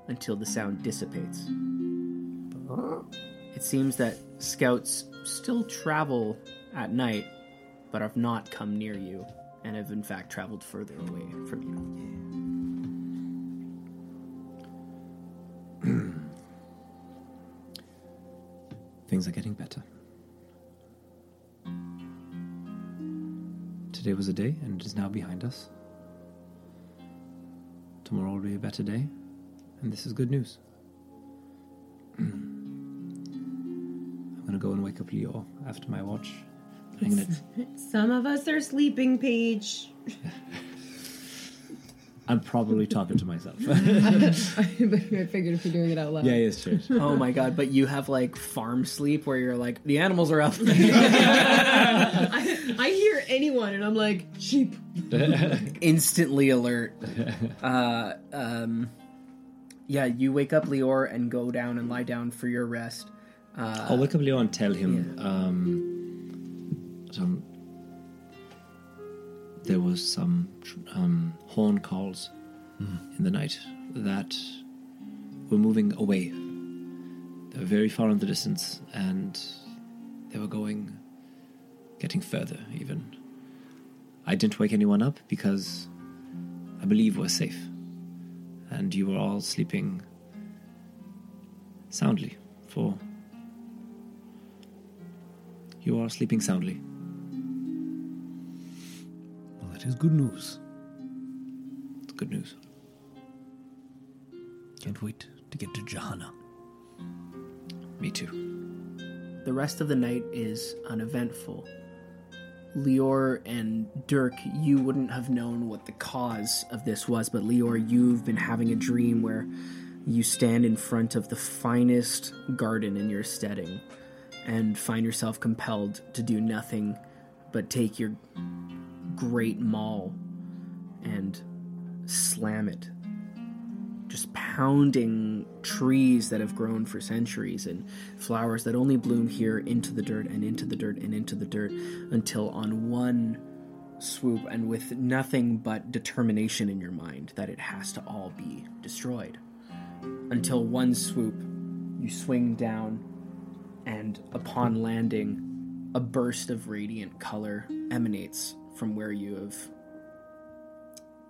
until the sound dissipates. It seems that scouts still travel at night, but have not come near you, and have in fact traveled further away from you. Things are getting better. Today was a day, and it is now behind us. Tomorrow will be a better day, and this is good news. I'm gonna go and wake up Leor after my watch. I'm gonna, Some of us are sleeping, Paige. I'm probably talking to myself. I figured if you're doing it out loud. yeah, yes, sure. Oh my god! But you have like farm sleep where you're like the animals are up. I, I hear anyone and I'm like, sheep. instantly alert. Uh, um, yeah, you wake up Leor and go down and lie down for your rest. I'll wake up Leor and tell him um, some. There was some um, horn calls in the night that were moving away. They were very far in the distance, and they were going, getting further. Even I didn't wake anyone up because I believe we're safe, and you were all sleeping soundly for you are sleeping soundly. That is good news. It's good news. Can't wait to get to Jehannah. Me too. The rest of the night is uneventful. Leor and Dirk, you wouldn't have known what the cause of this was, but Leor, you've been having a dream where you stand in front of the finest garden in your steading and find yourself compelled to do nothing but take your great maul and slam it just pounding trees that have grown for centuries and flowers that only bloom here into the dirt and into the dirt and into the dirt until on one swoop and with nothing but determination in your mind that it has to all be destroyed. Until one swoop, you swing down and upon landing, a burst of radiant color emanates from where you have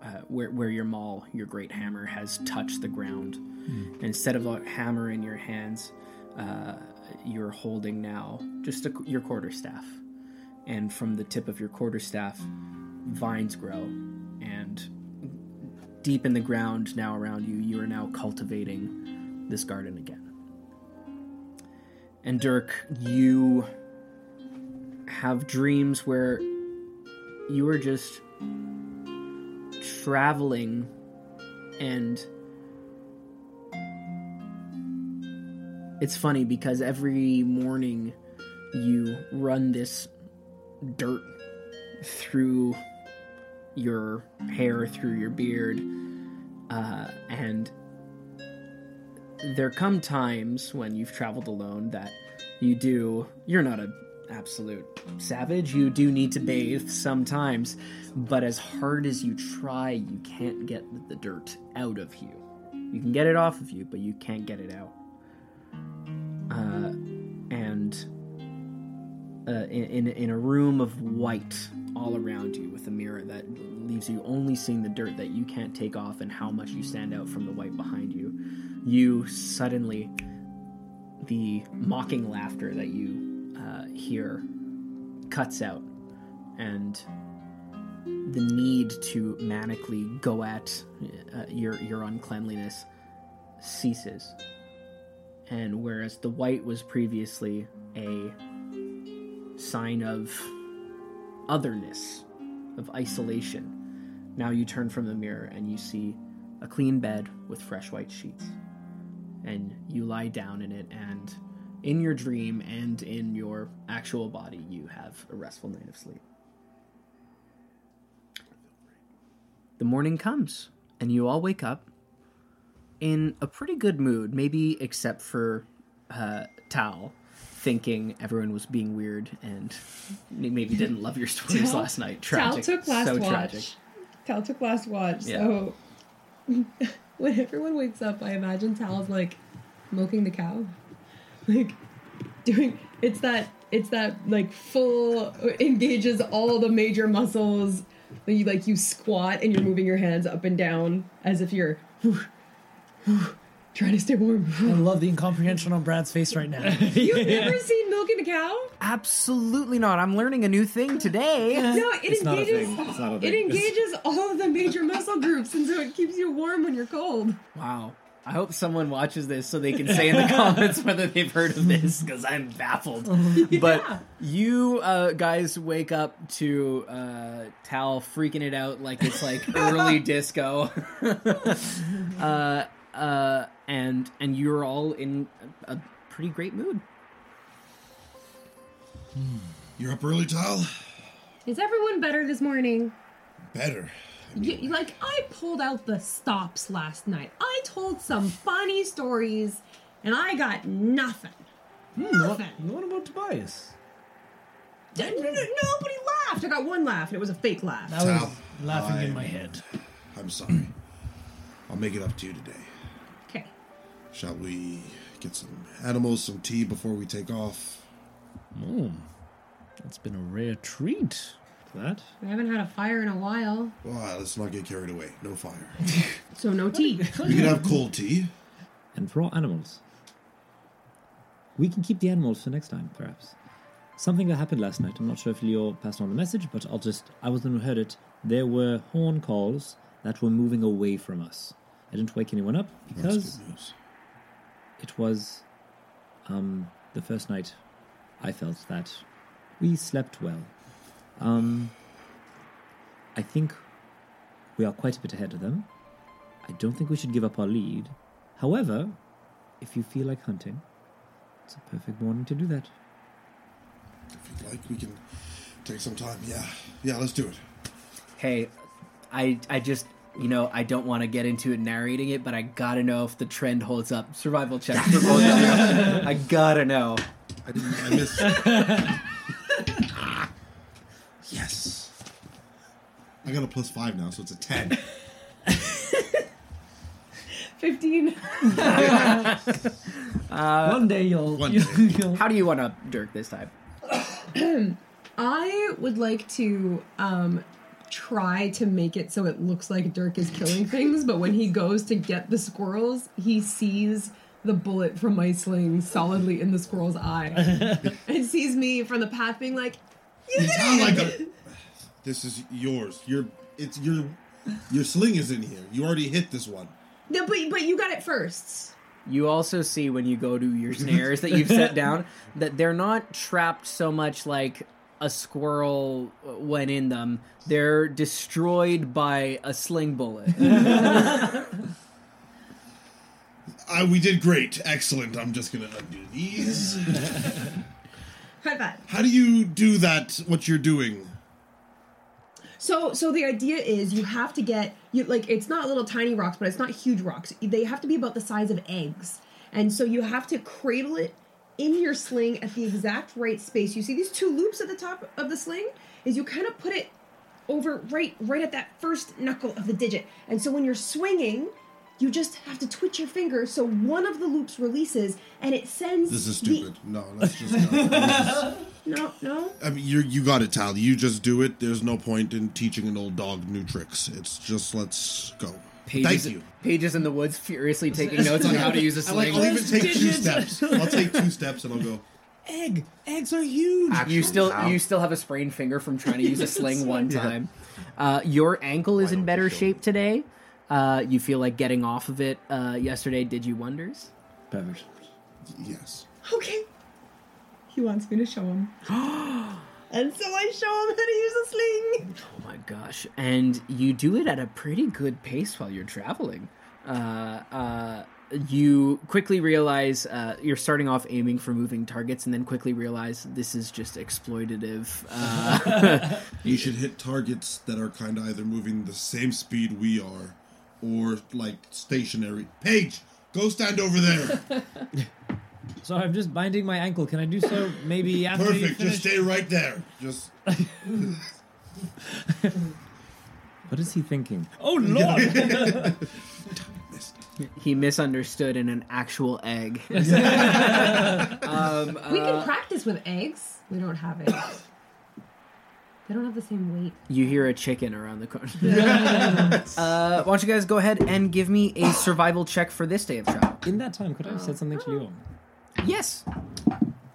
uh, where, where your maul, your great hammer, has touched the ground. And instead of a hammer in your hands, uh, you're holding now just a, your quarterstaff. And from the tip of your quarterstaff, vines grow. And deep in the ground now around you, you are now cultivating this garden again. And Dirk, you have dreams where you are just traveling and it's funny because every morning you run this dirt through your hair through your beard uh, and there come times when you've traveled alone that you do you're not a absolute savage. You do need to bathe sometimes but as hard as you try you can't get the dirt out of you. You can get it off of you but you can't get it out. Uh, and uh, in, in, in a room of white all around you with a mirror that leaves you only seeing the dirt that you can't take off and how much you stand out from the white behind you you suddenly the mocking laughter that you uh, hear cuts out and the need to manically go at uh, your your uncleanliness ceases. And whereas the white was previously a sign of otherness of isolation now you turn from the mirror and you see a clean bed with fresh white sheets. And you lie down in it and in your dream and in your actual body you have a restful night of sleep the morning comes and you all wake up in a pretty good mood maybe except for uh, Tal thinking everyone was being weird and maybe didn't love your stories Tal- last night Tal took last so watch. tragic Tal took last watch. Yeah. So when everyone wakes up, I imagine Tal's like milking the cow, like doing. It's that. It's that like full engages all the major muscles. When you like you squat and you're moving your hands up and down as if you're trying to stay warm. I love the incomprehension on Brad's face right now. You've never seen milking a cow? absolutely not i'm learning a new thing today No, it It's not a engages. thing. It's not a It engages all of the major muscle groups, and so it keeps you warm when you're cold. Wow. I hope someone watches this so they can say in the comments whether they've heard of this because I'm baffled. But you uh, guys wake up to uh, Tal freaking it out like it's like early disco, uh, uh, and and you're all in a pretty great mood. You're up early, Tal? Is everyone better this morning? Better. You, you- like I pulled out the stops last night. I told some funny stories, and I got nothing. Nothing. What about Tobias? N- n- nobody laughed. I got one laugh, and it was a fake laugh. I was Tal, laughing in I'm- my head. I'm sorry. I'll make it up to you today. Okay. Shall we get some animals, some tea before we take off? Mm, that's been a rare treat. That? We haven't had a fire in a while, Well, let's not get carried away. No fire. so no tea. We can have cold tea. And for all animals. We can keep the animals for next time, perhaps. Something that happened last night. I'm not sure if Leor passed on the message, but I'll just. I was the one who heard it. There were horn calls that were moving away from us. I didn't wake anyone up That's because good news. it was um, the first night I felt that we slept well. Um, I think we are quite a bit ahead of them. I don't think we should give up our lead. However, if you feel like hunting, it's a perfect morning to do that. If you'd like, we can take some time. Yeah. Yeah, let's do it. Hey, I I just you know I don't want to get into it narrating it, but I gotta know if the trend holds up. Survival check for both of you. I gotta know. I didn't. I missed. yes. I got a plus five now, so it's a ten. Fifteen. One day you'll. One you'll, day. you'll How do you want to Dirk this time? I would like to um try to make it so it looks like Dirk is killing things, but when he goes to get the squirrels, he sees the bullet from my sling solidly in the squirrel's eye. and sees me from the path being like, You You did sound like a. This is yours. Your it's your your sling is in here. You already hit this one. No, but but you got it first. You also see when you go to your snares that you've set down that they're not trapped so much like a squirrel went in them. They're destroyed by a sling bullet. Uh, we did great. Excellent. I'm just gonna undo these. High five. How do you do that? What you're doing? So so the idea is you have to get you like it's not little tiny rocks, but it's not huge rocks. They have to be about the size of eggs. And so you have to cradle it in your sling at the exact right space. You see these two loops at the top of the sling? Is you kind of put it over right right at that first knuckle of the digit. And so when you're swinging, you just have to twitch your finger so one of the loops releases and it sends This is the- stupid. No, let's just go. No, no. I mean, you you got it, Tal. You just do it. There's no point in teaching an old dog new tricks. It's just let's go. Pages, Thank you. Pages in the woods furiously taking notes on how to use a I like, sling. I'll even take two steps. I'll take two steps and I'll go. egg. Eggs are huge. you still you still have a sprained finger from trying to use a sling one time. Uh, your ankle is in better shape today. Uh, you feel like getting off of it uh, yesterday did you wonders. Perfect. Yes. Okay. He wants me to show him. and so I show him how to use a sling. Oh my gosh! And you do it at a pretty good pace while you're traveling. Uh, uh, you quickly realize uh, you're starting off aiming for moving targets, and then quickly realize this is just exploitative. Uh, You should hit targets that are kind of either moving the same speed we are, or like stationary. Paige, go stand over there. So I'm just binding my ankle. Can I do so maybe after you Perfect. finish? Just stay right there. Just What is he thinking? Oh lord! he misunderstood in an actual egg. um, We uh, can practice with eggs. We don't have eggs. They don't have the same weight. you hear a chicken around the corner. uh, why don't you guys go ahead and give me a survival check for this day of travel? In that time, could I have said something to Leor? Yes.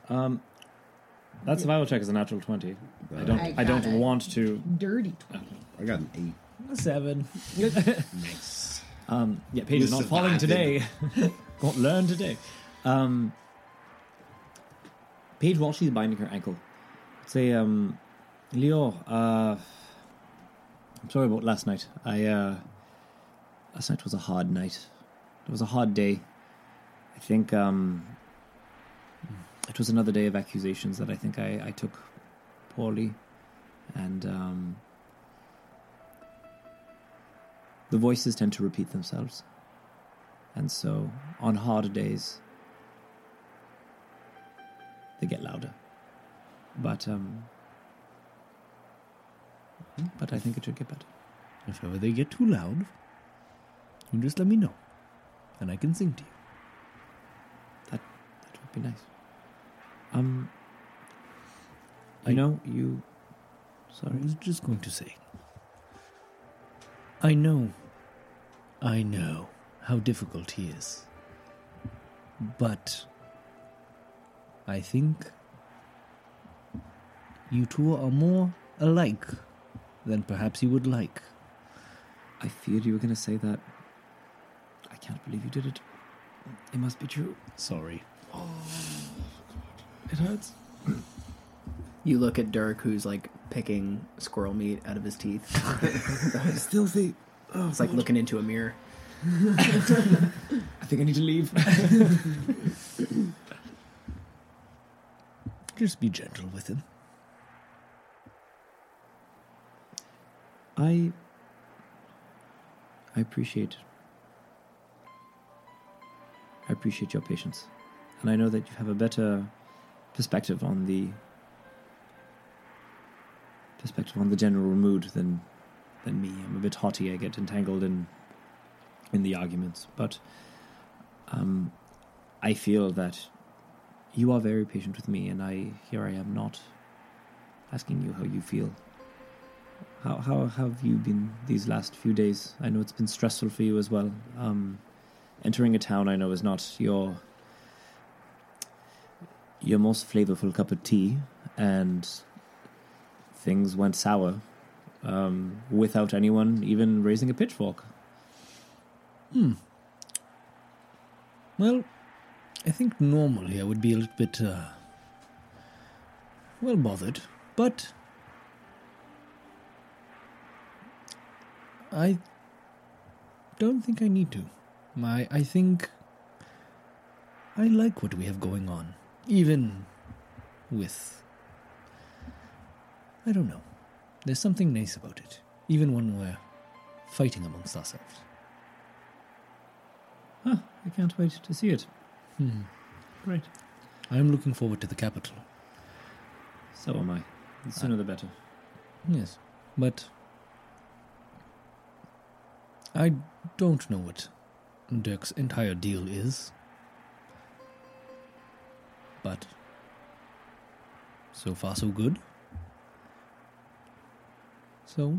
Um, that survival check is a natural twenty. I don't. I I, don't it. want to. Dirty. twenty. I got an eight. Seven. Nice. Um, yeah, Paige is With not falling surviving. today. Won't learn today. Um, Paige, while she's binding her ankle, say, um, Leor, uh, I'm sorry about last night. I, uh, last night was a hard night. It was a hard day. I think, um, it was another day of accusations that I think I, I took poorly. And, um, the voices tend to repeat themselves. And so, on hard days, they get louder. But, um, but I think it should get better. If ever they get too loud, you just let me know, and I can sing to you. That that would be nice. Um, you I- know, you. Sorry. I was just going to say. I know, I know how difficult he is. But I think you two are more alike than perhaps you would like. I feared you were going to say that. I can't believe you did it. It must be true. Sorry. Oh, It hurts. You look at Dirk, who's like picking squirrel meat out of his teeth. It's filthy. Oh, It's like looking into a mirror. I think I need to leave. Just be gentle with him. I. I appreciate. I appreciate your patience, and I know that you have a better perspective on the perspective on the general mood than than me. I'm a bit haughty. I get entangled in in the arguments, but um, I feel that you are very patient with me, and I here I am not asking you how you feel. How how have you been these last few days? I know it's been stressful for you as well. Um, entering a town I know is not your your most flavorful cup of tea, and things went sour um, without anyone even raising a pitchfork. Hmm. Well, I think normally I would be a little bit, uh, well bothered, but I don't think I need to. I, I think I like what we have going on, even with. I don't know. There's something nice about it, even when we're fighting amongst ourselves. Huh, I can't wait to see it. Hmm. Great. I'm looking forward to the capital. So am I. The sooner the better. Yes, but I don't know what Dirk's entire deal is. But so far, so good. So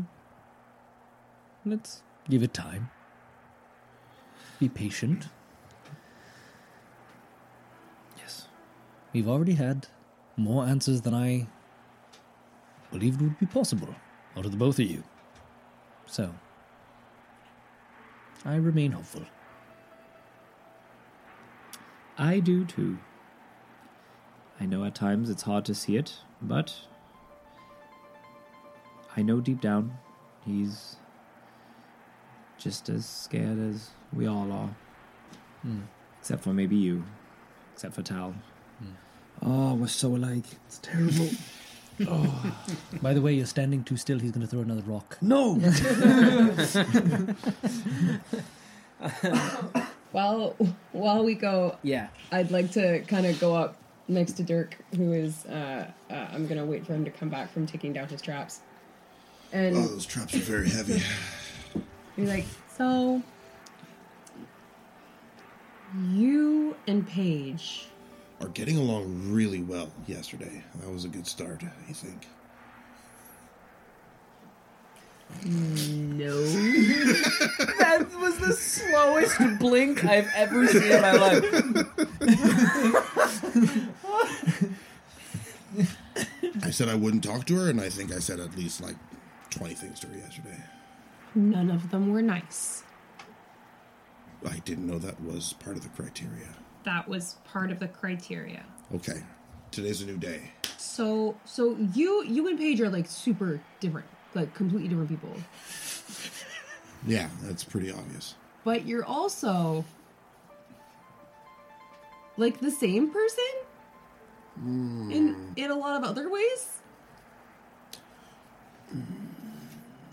let's give it time. Be patient. Yes. We've already had more answers than I believed would be possible out of the both of you. So, I remain hopeful. I do too. I know at times it's hard to see it, but I know deep down he's just as scared as we all are. Hmm. Except for maybe you. Except for Tal. Oh, we're so alike. It's terrible. By the way, you're standing too still. He's going to throw another rock. no! While while we go, Yeah. I'd like to kind of go up next to Dirk, who is. Uh, uh, I'm gonna wait for him to come back from taking down his traps, and Oh, those traps are very heavy. be like, "So, you and Paige, Are getting along really well yesterday. That was a good start, I think. no, That was the slowest blink I've ever seen in my life. I said I wouldn't talk to her, and I think I said at least like 20 things to her yesterday. none of them were nice." I didn't know that was part of the criteria. That was part of the criteria. Okay, today's a new day. So so you you and Paige are like super different, like completely different people. Yeah, that's pretty obvious. But you're also like the same person hmm. in in a lot of other ways.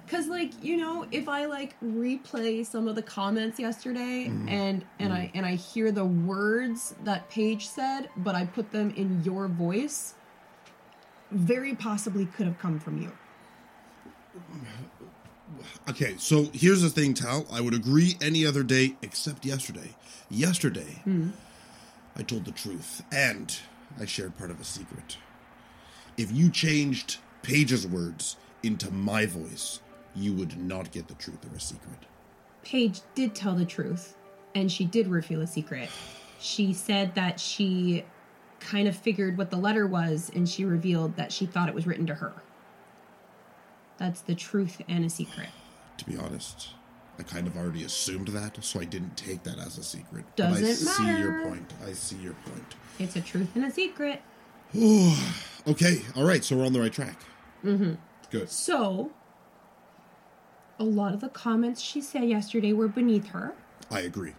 Cause like you know, if I like replay some of the comments yesterday mm-hmm. and and I mm-hmm. and I hear the words that Paige said, but I put them in your voice, very possibly could have come from you. Okay, so here's the thing, Tal. I would agree any other day except yesterday. Yesterday, hmm. I told the truth and I shared part of a secret. If you changed Paige's words into my voice, you would not get the truth or a secret. Paige did tell the truth, and she did reveal a secret. She said that she kind of figured what the letter was, and she revealed that she thought it was written to her. That's the truth and a secret. To be honest, I kind of already assumed that, so I didn't take that as a secret. but I Doesn't see your point. I see your point. It's a truth and a secret. Okay, all right, so we're on the right track. Mm-hmm. Good. So, a lot of the comments she said yesterday were beneath her. I agree.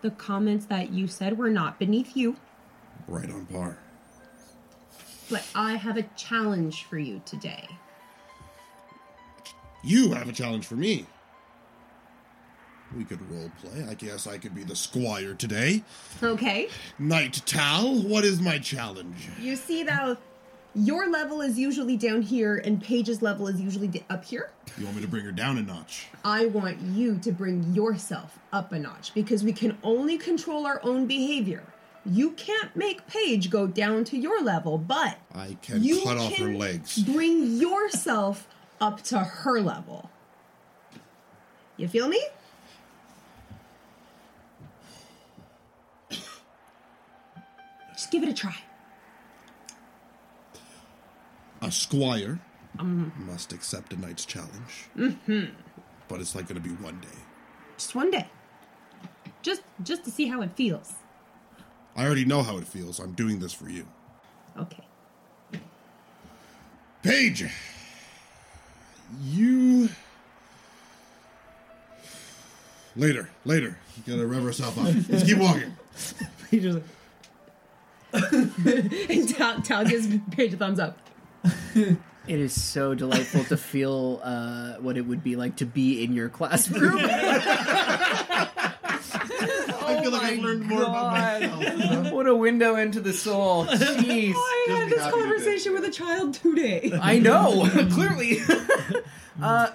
The comments that you said were not beneath you. Right on par. But I have a challenge for you today. You have a challenge for me. We could role play. I guess I could be the squire today. Okay? Knight Tal, what is my challenge? You see that your level is usually down here and Paige's level is usually d- up here? You want me to bring her down a notch? I want you to bring yourself up a notch because we can only control our own behavior. You can't make Paige go down to your level, but I can you cut off her legs. Bring yourself up to her level. You feel me? Just give it a try. A squire must accept a knight's challenge. Mm-hmm. But it's like going to be one day. Just one day. Just just to see how it feels. I already know how it feels. I'm doing this for you. Okay. Paige, you. Later, later. You gotta rev herself up. Let's keep walking. He just And Tal, Tal gives Paige a thumbs up. It is so delightful to feel uh, what it would be like to be in your classroom. I feel like I've learned more about myself. what a window into the soul. Jeez. I Just had be this happy to conversation with a child today. I know, clearly. uh,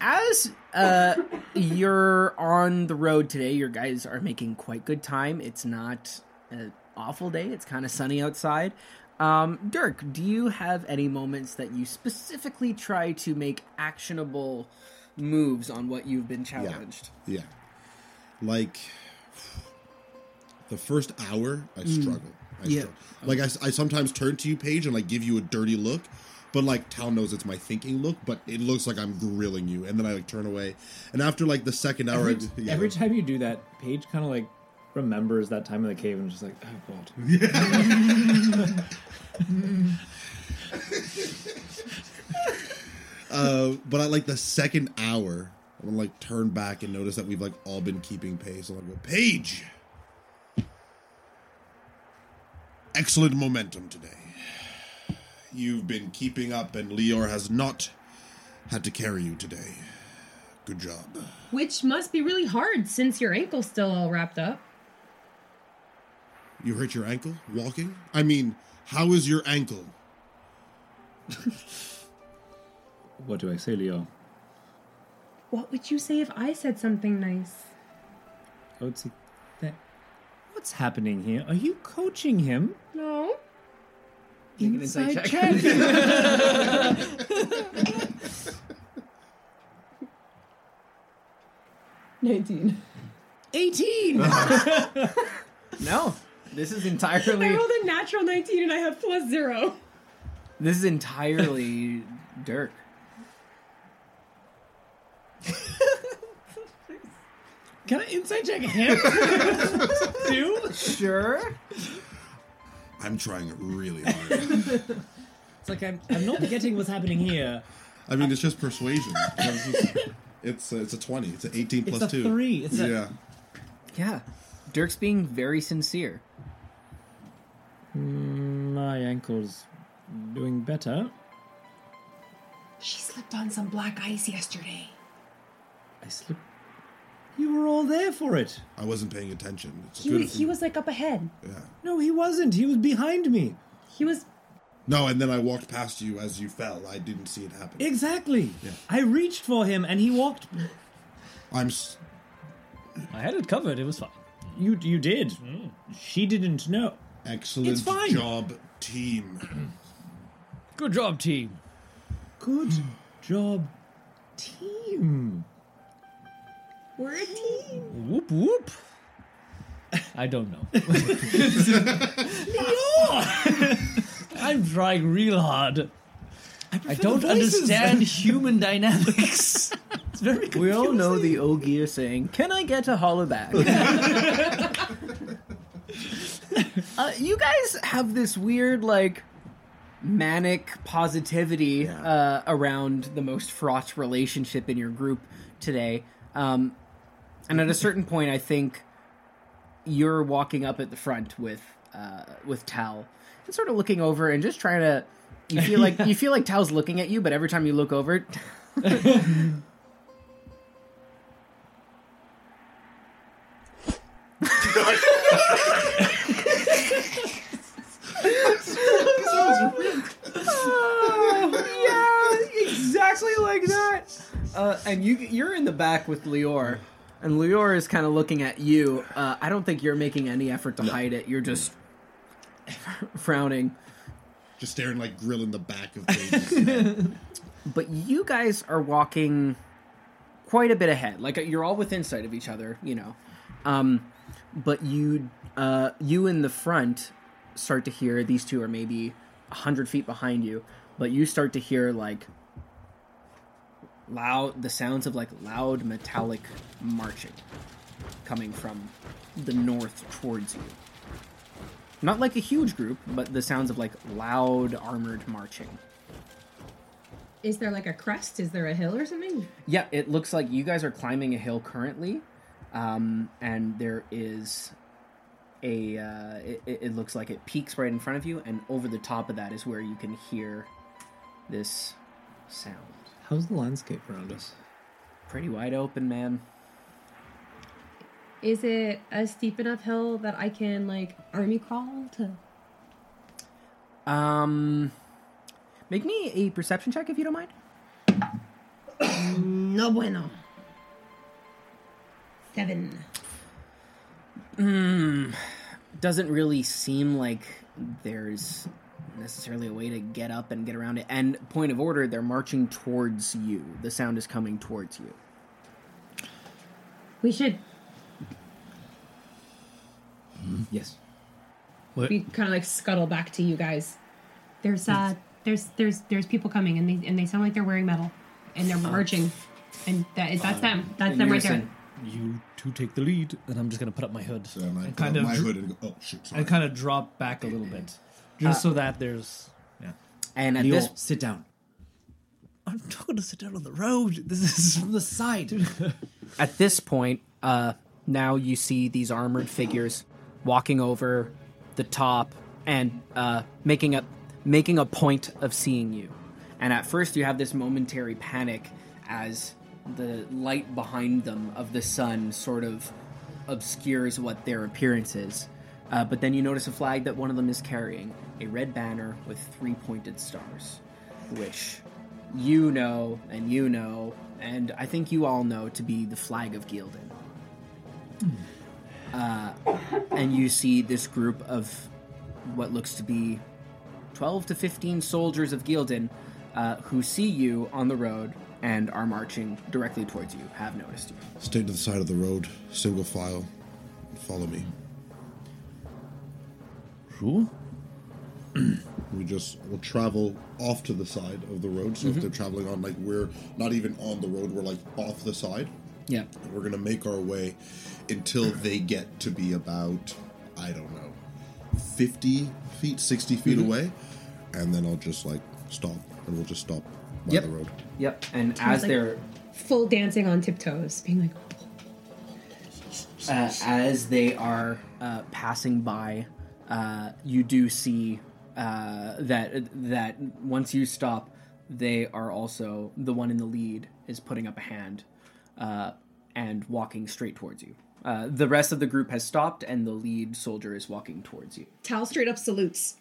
as uh, you're on the road today, your guys are making quite good time. It's not an awful day. It's kind of sunny outside. Um, Dirk, do you have any moments that you specifically try to make actionable moves on what you've been challenged? Yeah. yeah. Like, the first hour, I struggle. I Yeah. struggle. Like, I, I sometimes turn to you, Paige, and like give you a dirty look. But like Tal knows it's my thinking look, but it looks like I'm grilling you, and then I like turn away. And after like the second hour, every, I, yeah. every time you do that, Paige kind of like remembers that time in the cave and is just like, oh god. Uh, but I like the second hour, I'm gonna like turn back and notice that we've like all been keeping pace. I'm like, go, Paige, excellent momentum today. You've been keeping up, and Leor has not had to carry you today. Good job. Which must be really hard since your ankle's still all wrapped up. You hurt your ankle walking? I mean, how is your ankle? What do I say, Leor? What would you say if I said something nice? I would say that. What's happening here? Are you coaching him? No. Make an insight Inside check. Nineteen. 18! no, this is entirely. I entirely. rolled a natural nineteen and I have plus zero. This is entirely Dirk. Can I Insight check him? Too? Sure. I'm trying really hard. It's like I'm, I'm not getting what's happening here. I mean, it's just persuasion. It's, just- it's, uh, it's a 20. It's an 18 It's a 2. three. It's a- yeah. Yeah. Dirk's being very sincere. Mm, my ankle's doing better. She slipped on some black ice yesterday. I slipped. You were all there for it. I wasn't paying attention. It's He good was, if he you- was like up ahead. Yeah. No, he wasn't. He was behind me. He was. No, and then I walked past you as you fell. I didn't see it happen. Exactly. Yeah. I reached for him and he walked. I'm. s- I had it covered. It was fine. You you did. Mm. She didn't know. Excellent It's fine. job, team. Good job, team. Good job, team. We're a team. Whoop whoop. I don't know. I'm trying real hard. I don't the voices. understand human dynamics. It's very We all know the old gear saying, Can I get a holler back? uh, you guys have this weird, like, manic positivity uh, around the most fraught relationship in your group today. Um, and at a certain point, I think you're walking up at the front with uh, with Tal and sort of looking over and just trying to. You feel like you feel like Tal's looking at you, but every time you look over, yeah, exactly like that. Uh, and you you're in the back with Leor, and Leor is kind of looking at you. Uh, I don't think you're making any effort to hide it. You're just frowning. Just staring like grill in the back of Paige's. But you guys are walking quite a bit ahead. Like you're all within sight of each other, you know. Um, but you uh, you in the front start to hear these two are maybe a hundred feet behind you, but you start to hear like loud the sounds of like loud metallic marching coming from the north towards you. Not like a huge group, but the sounds of like loud armored marching. Is there like a crest? Is there a hill or something? Yeah, it looks like you guys are climbing a hill currently, um, and there is a. Uh, it, it it looks like it peaks right in front of you, and over the top of that is where you can hear this sound. How's the landscape around us? Pretty wide open, man. Is it a steep enough hill that I can like army crawl to? Um, make me a perception check if you don't mind. No bueno. Seven. Hmm. doesn't really seem like there's necessarily a way to get up and get around it. And point of order, they're marching towards you. The sound is coming towards you. We should Yes. we kind of like scuttle back to you guys. There's uh there's there's there's people coming and they and they sound like they're wearing metal and they're marching and that that's them. That's them right there. You two take the lead, and I'm just gonna put up my hood. So and I put kind of my dr- hood and go, oh shit, sorry. I kind of drop back a little bit, just so that there's. Yeah. And at Leo, this sit down. I'm not gonna sit down on the road. This is from the side. at this point, uh, now you see these armored figures walking over the top and uh, making a making a point of seeing you. And at first, you have this momentary panic as the light behind them of the sun sort of obscures what their appearance is. Uh, but then you notice a flag that one of them is carrying a red banner with three pointed stars, which you know and you know, and I think you all know to be the flag of Ghealdan. Uh, and you see this group of what looks to be 12 to 15 soldiers of Ghealdan uh, who see you on the road and are marching directly towards you, have noticed you. Stay to the side of the road, single file. Follow me. Sure. We just will travel off to the side of the road. So if they're traveling on, like we're not even on the road, we're like off the side. Yeah. We're gonna make our way until they get to be about I don't know, fifty feet, sixty feet Mm-hmm. away, and then I'll just like stop, and we'll just stop by Yep. the road. Yep. And as like- they're Full dancing on tiptoes, being like, uh, as they are uh, passing by, uh, you do see uh, that that once you stop, they are also the one in the lead is putting up a hand uh, and walking straight towards you. Uh, the rest of the group has stopped, and the lead soldier is walking towards you. Tal straight up salutes.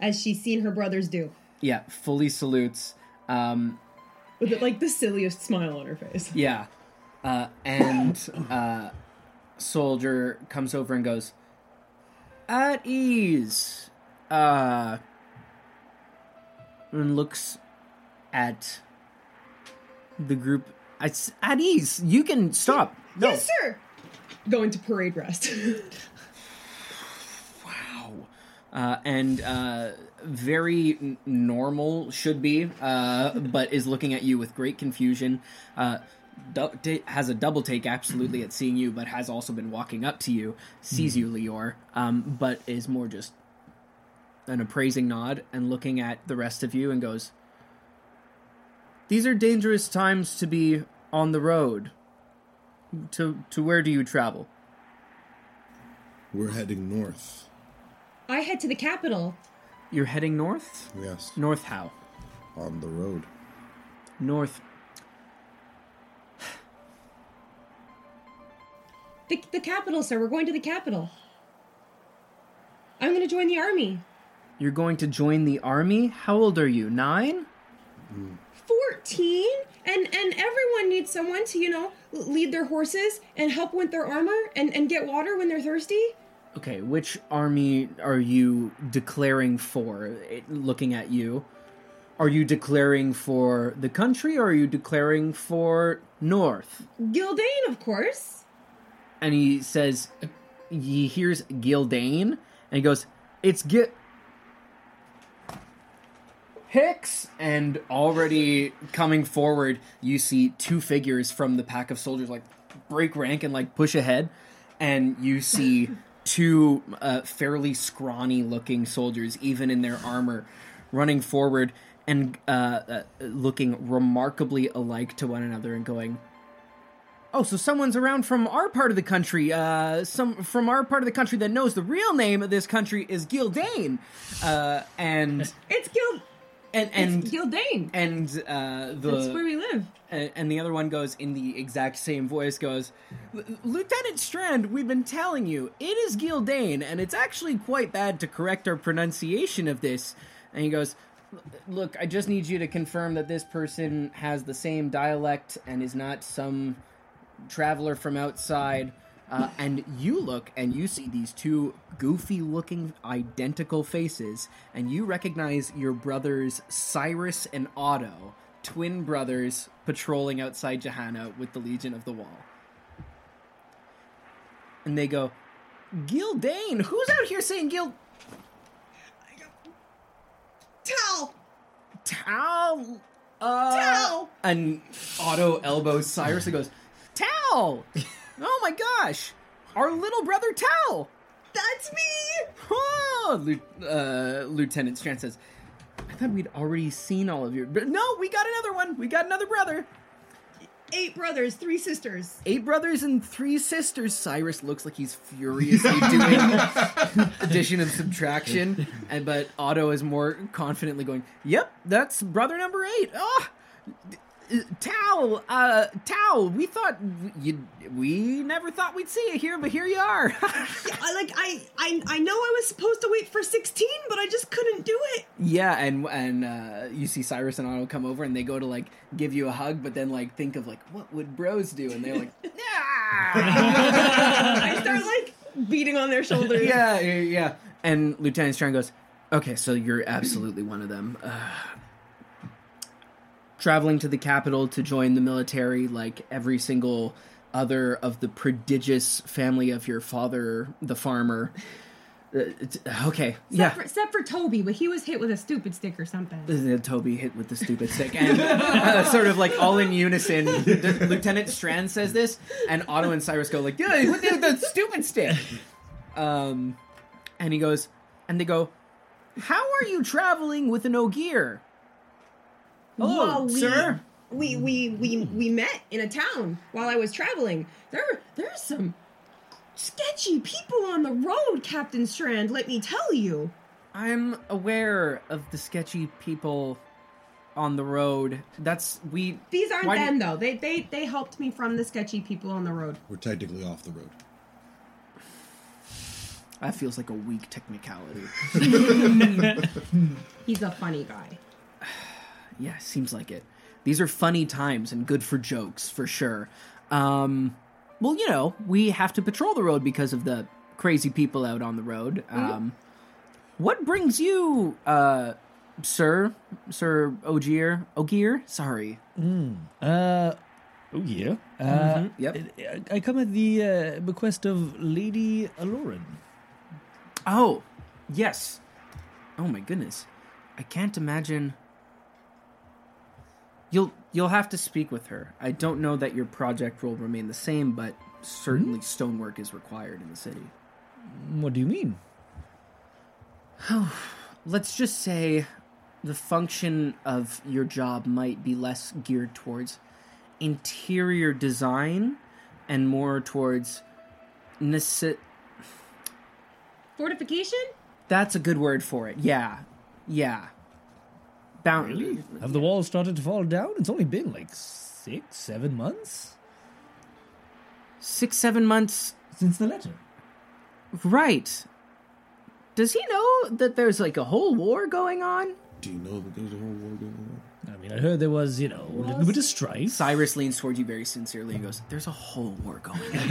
As she's seen her brothers do. Yeah, fully salutes. Um, With like the silliest smile on her face. Yeah. Uh, and uh, Soldier comes over and goes, At ease. Uh, and looks at the group. It's at ease. You can stop. No. Yes, sir! Going to parade rest. Wow. Uh, and uh, very n- normal should be, uh, but is looking at you with great confusion. Uh, du- has a double take absolutely at seeing you, but has also been walking up to you, sees you, Leor, um, but is more just an appraising nod and looking at the rest of you and goes, "These are dangerous times to be on the road. To to where do you travel?" We're heading north. I head to the capital. You're heading north. Yes, North how? on the road. North. The, the capital, sir. We're going to the capital. I'm going to join the army. You're going to join the army? How old are you? Nine? 14 and and everyone needs someone to you know lead their horses and help with their armor and and get water when they're thirsty Okay, which army are you declaring for? Eh, looking at you. Are you declaring for the country or are you declaring for North? gildane of course And he says, he hears Gildane, and he goes, It's Gil. Hicks! And already coming forward, you see two figures from the pack of soldiers like break rank and like push ahead. And you see two uh, fairly scrawny looking soldiers, even in their armor, running forward and uh, uh, looking remarkably alike to one another and going, Oh, so someone's around from our part of the country. Uh, some from our part of the country that knows the real name of this country is Gildane. Uh, and it's gild and and it's gildane and uh, that's where we live and, and the other one goes in the exact same voice goes, Lieutenant Strand, we've been telling you it is Gildane, and it's actually quite bad to correct our pronunciation of this. And he goes. Look, I just need you to confirm that this person has the same dialect and is not some traveler from outside. Uh, and you look and you see these two goofy looking identical faces, and you recognize your brothers Cyrus and Otto, twin brothers patrolling outside Jehannah with the Legion of the Wall. And they go, Gildane, who's out here saying Gil Tal Tal? Uh, Tal! And Otto elbows Cyrus and goes, Tal! Oh my gosh! Our little brother Tal! that's me Oh, uh, Lieutenant Strand says, I thought we'd already seen all of your. But no, we got another one. We got another brother. eight brothers three sisters Eight brothers and three sisters. Cyrus looks like he's furiously doing addition and subtraction, and but Otto is more confidently going, "Yep, that's brother number eight. Oh, Tal, uh, Tal. We thought you, we never thought we'd see you here, but here you are. I like I, I I know I was supposed to wait for 16 but I just couldn't do it yeah, and and uh, you see Cyrus and Otto come over, and they go to like give you a hug, but then like think of like what would bros do, and they're like, I start like beating on their shoulders yeah, yeah. And Lieutenant Strand goes, "Okay, so you're absolutely one of them. Uh, traveling to the capital to join the military, like every single other of the prodigious family of your father, the farmer. Uh, okay, yeah. Except, for, except for Toby, but he was hit with a stupid stick or something. Uh, Toby hit with the stupid stick, and uh, sort of like all in unison. Lieutenant Strand says this, and Otto and Cyrus go like, "Yeah, with the, the stupid stick." Um, and he goes, and they go, "How are you traveling with an Ogier?" Oh, Hello, Well, we- sir. We we we we met in a town while I was traveling. There there's some sketchy people on the road, Captain Strand. Let me tell you. I'm aware of the sketchy people on the road. That's we. These aren't Why do- them though. They they they helped me from the sketchy people on the road. We're technically off the road. That feels like a weak technicality. He's a funny guy. Yeah, seems like it. These are funny times and good for jokes, for sure. Um, well, you know, we have to patrol the road because of the crazy people out on the road. Um, what brings you, uh, sir, Sir Ogier, Ogier? Sorry. Uh, oh yeah. Uh, Yep. I, I come at the uh, bequest of Lady Aloran. Oh, yes. Oh my goodness, I can't imagine. You'll you'll have to speak with her. I don't know that your project will remain the same, but certainly hmm? stonework is required in the city. What do you mean? Oh, let's just say the function of your job might be less geared towards interior design and more towards nece- Fortification? that's a good word for it yeah yeah Bound- Have the walls started to fall down? It's only been like six, seven months six seven months since the letter. right does he know that there's like a whole war going on Do you know that there's a whole war going on? I mean, I heard there was, you know, a little bit of strife. cyrus leans towards you very sincerely and goes there's a whole war going on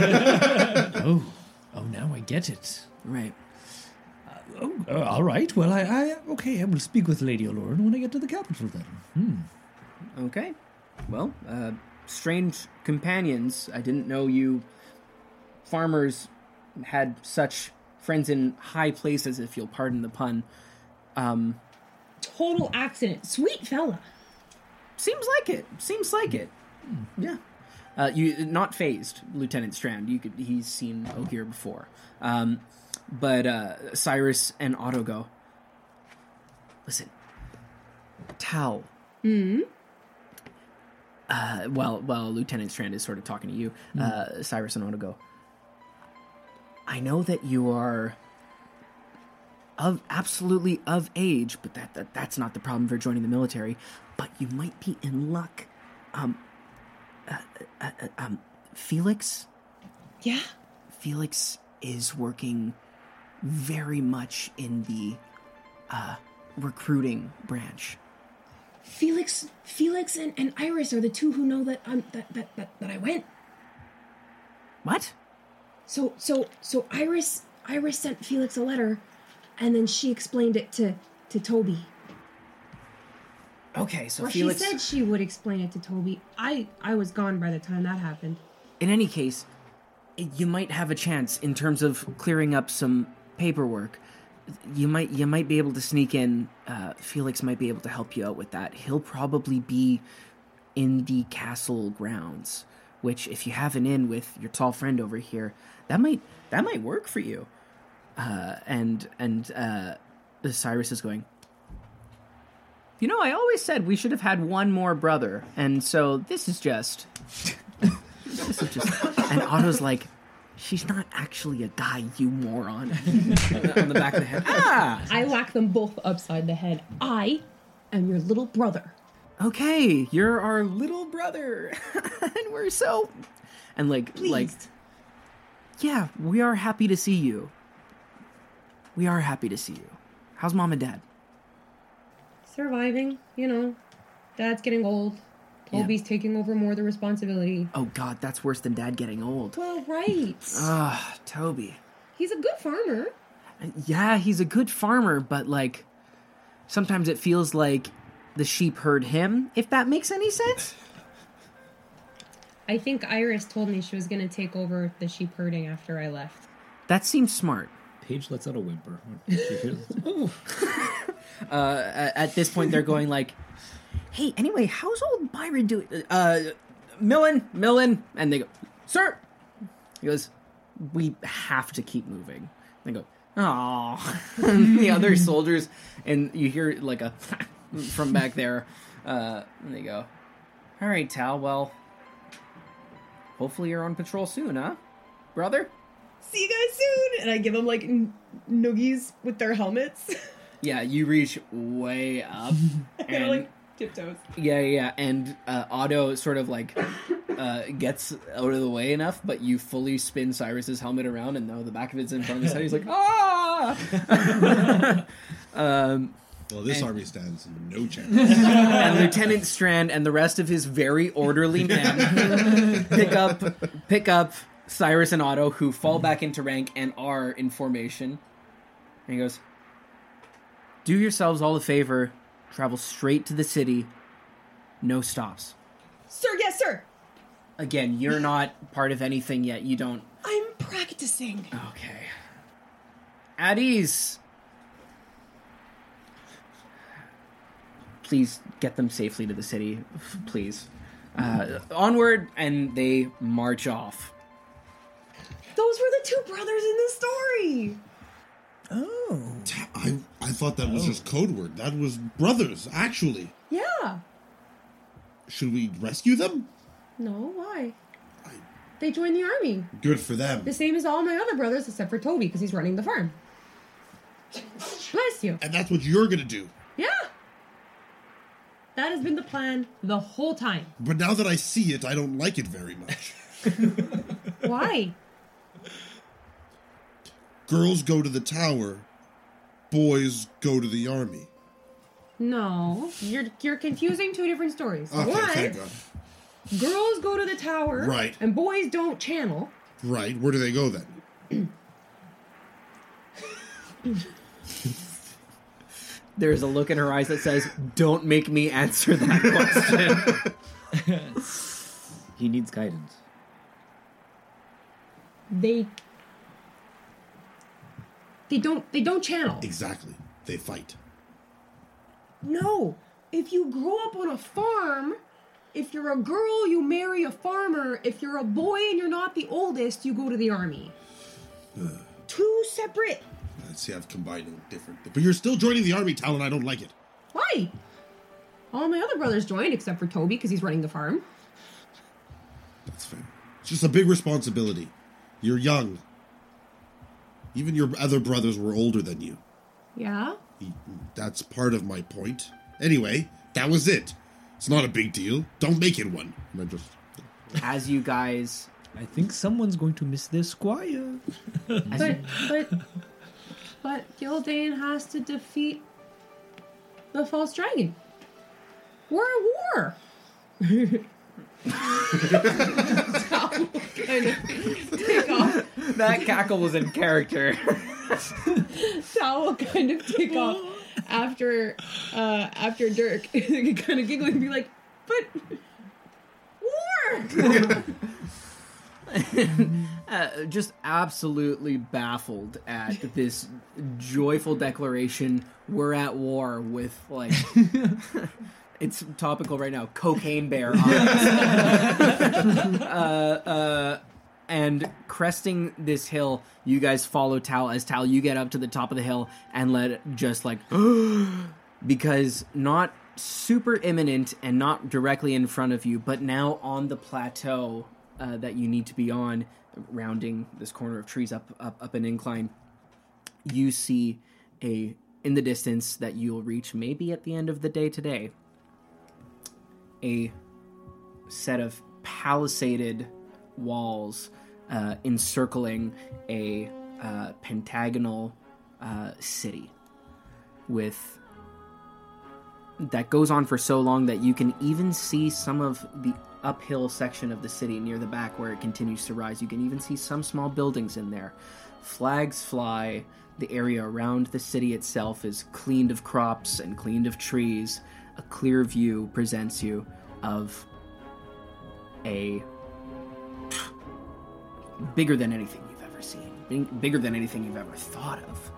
Oh, oh, now I get it. right Oh, uh, all right. Well, I, I, okay, I will speak with Lady Aloran when I get to the capital then. Okay. Well, uh, strange companions. I didn't know you farmers had such friends in high places, if you'll pardon the pun. Um, Total accident. Sweet fella. seems like it. Seems like it. Yeah. Uh, you not phased, Lieutenant Strand. You could. He's seen Ogier before. Um, but uh, Cyrus and Otto go. Listen, Tal. Uh, while while Lieutenant Strand is sort of talking to you, uh, Cyrus and Otto go. I know that you are of absolutely of age, but that, that that's not the problem for joining the military. But you might be in luck. Um, uh, uh, uh, um, Felix, Yeah. Felix is working very much in the uh, recruiting branch. Felix Felix and, and Iris are the two who know that um that, that, that, that I went. What? So so so Iris Iris sent Felix a letter and then she explained it to to Toby. Okay, so Or Felix. she said she would explain it to Toby. I I was gone by the time that happened. in any case, you might have a chance in terms of clearing up some paperwork. You might you might be able to sneak in. Uh, Felix might be able to help you out with that. He'll probably be in the castle grounds, which if you have an in with your tall friend over here, that might that might work for you. Uh, and and uh, Cyrus is going. You know, I always said we should have had one more brother, and so this is just this is just. And Otto's like, she's not actually a guy, you moron. on the back of the head. Ah, I whack them both upside the head. I am your little brother. okay, you're our little brother, and we're so. And like, like, yeah, we are happy to see you. We are happy to see you. How's mom and dad? Surviving, you know. Dad's getting old. Toby's taking over more of the responsibility. Oh God, that's worse than dad getting old. Well, right. Ah, Toby. He's a good farmer. Yeah, he's a good farmer, but like, sometimes it feels like the sheep heard him. If that makes any sense. I think Iris told me she was going to take over the sheep herding after I left. That seems smart. Paige lets out a whimper. You uh, at at this point they're going like hey anyway how's old byron doing? Uh millen millen. And they go sir. He goes we have to keep moving. They go oh the other soldiers and you hear like a from back there uh and they go all right tal well hopefully you're on patrol soon huh brother? See you guys soon. And I give them like n- noogies with their helmets. yeah you reach way up and and like tiptoes. Yeah, yeah, yeah. and uh, Otto sort of like uh, gets out of the way enough, but you fully spin Cyrus's helmet around, and now the back of it's in front of his head. He's like, ah! um, Well, this And- army stands no chance. and Lieutenant Strand and the rest of his very orderly men pick up pick up Cyrus and Otto, who fall back into rank and are in formation. And he goes, "Do yourselves all a favor, travel straight to the city, no stops." Sir, yes, sir. Again, you're not part of anything yet. You don't. I'm practicing. Okay. At ease. Please get them safely to the city. Please. Uh, onward, and they march off. Those were the two brothers in the story. Oh. I I thought that was oh. just code word. That was brothers, actually. Yeah. Should we rescue them? No, why? They joined the army. Good for them. The same as all my other brothers, except for Toby, because he's running the farm. Bless you. And that's what you're gonna do. Yeah. That has been the plan the whole time. But now that I see it, I don't like it very much. Why? Girls go to the tower, boys go to the army. No, you're you're confusing two different stories. Okay, One, thank God. girls go to the tower, Right. and boys don't channel. Right, where do they go then? There's a look in her eyes that says, Don't make me answer that question. He needs guidance. They they don't they don't channel. Exactly. They fight. No, if you grow up on a farm, if you're a girl, you marry a farmer. If you're a boy and you're not the oldest, you go to the army. Two separate. I see I've combined them different. But you're still joining the army, Talon. I don't like it. Why? All my other brothers joined except for Toby because he's running the farm. That's fair. It's just a big responsibility. You're young. Even your other brothers were older than you. Yeah. That's part of my point. Anyway, that was it. It's not a big deal. Don't make it one. And I just As you guys. I think someone's going to miss their squire. But you, but but Gildane has to defeat the false dragon. We're at war. Tal kind of take off. that cackle was in character. Tal will kind of take off after uh after Dirk, kind of giggling, and be like, "But war." uh, just absolutely baffled at this joyful declaration we're at war with like it's topical right now. Cocaine bear uh, uh, and cresting this hill you guys follow tal. As tal you get up to the top of the hill and let just like because not super imminent and not directly in front of you, but now on the plateau uh, that you need to be on, rounding this corner of trees up up up an incline, you see a in the distance that you'll reach maybe at the end of the day today. A set of palisaded walls uh, encircling a uh, pentagonal uh, city with that goes on for so long that you can even see some of the uphill section of the city near the back where it continues to rise. You can even see some small buildings in there. Flags fly. The area around the city itself is cleaned of crops and cleaned of trees. A clear view presents you of a bigger than anything you've ever seen. bigger than anything you've ever thought of.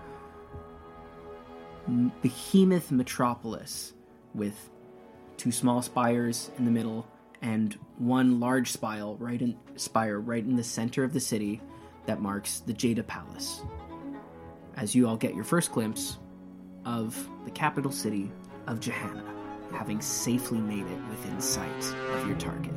Behemoth metropolis with two small spires in the middle and one large spire right in spire right in the center of the city that marks the Jada Palace. As you all get your first glimpse of the capital city of Jehannah, having safely made it within sight of your target.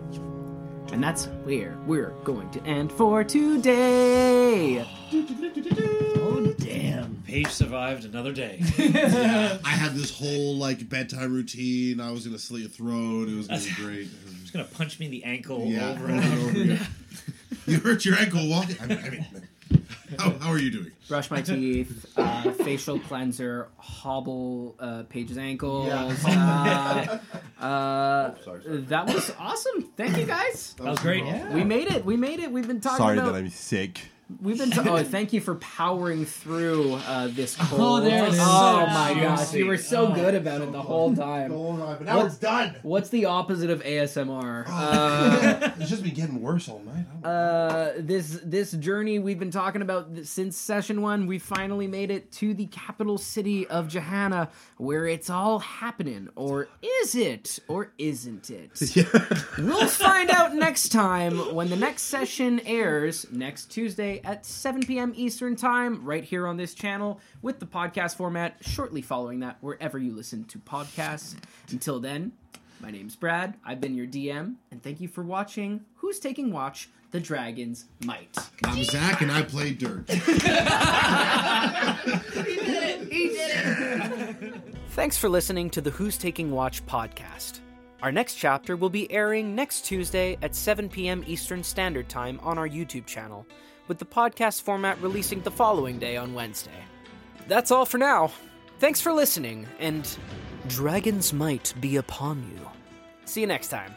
And that's where we're going to end for today. Oh, damn. Paige survived another day. I had this whole like bedtime routine. I was gonna slit your throat. It was gonna be great. She's gonna punch me in the ankle Yeah, over over and and over. over again. You hurt your ankle walking. I mean, I mean how, how are you doing? Brush my teeth, uh, facial cleanser, hobble uh, Paige's ankles. Uh, uh, that was awesome. Thank you guys. That was great. We made it. We made it. We've been talking Sorry about. that I'm sick. We've been. Ta- oh, thank you for powering through uh, this cold. there it is. Oh So my gosh, you were so Oh, good about it the whole time. but now What- it's done. What's the opposite of ASMR? Uh, It's just been getting worse all night. Uh, this this journey we've been talking about since session one. We finally made it to the capital city of Jehannah, where it's all happening, or is it, or isn't it? we'll find out next time when the next session airs next Tuesday at 7 p.m. Eastern Time, right here on this channel, with the podcast format shortly following that, wherever you listen to podcasts. Until then. My name's Brad. I've been your DM, and thank you for watching Who's Taking Watch? The Dragon's Might. I'm Zach, and I play dirt. he did it! He did it! Thanks for listening to the Who's Taking Watch podcast. Our next chapter will be airing next Tuesday at 7 p.m. Eastern Standard Time on our YouTube channel, with the podcast format releasing the following day on Wednesday. That's all for now. Thanks for listening, and Dragon's Might be upon you. See you next time.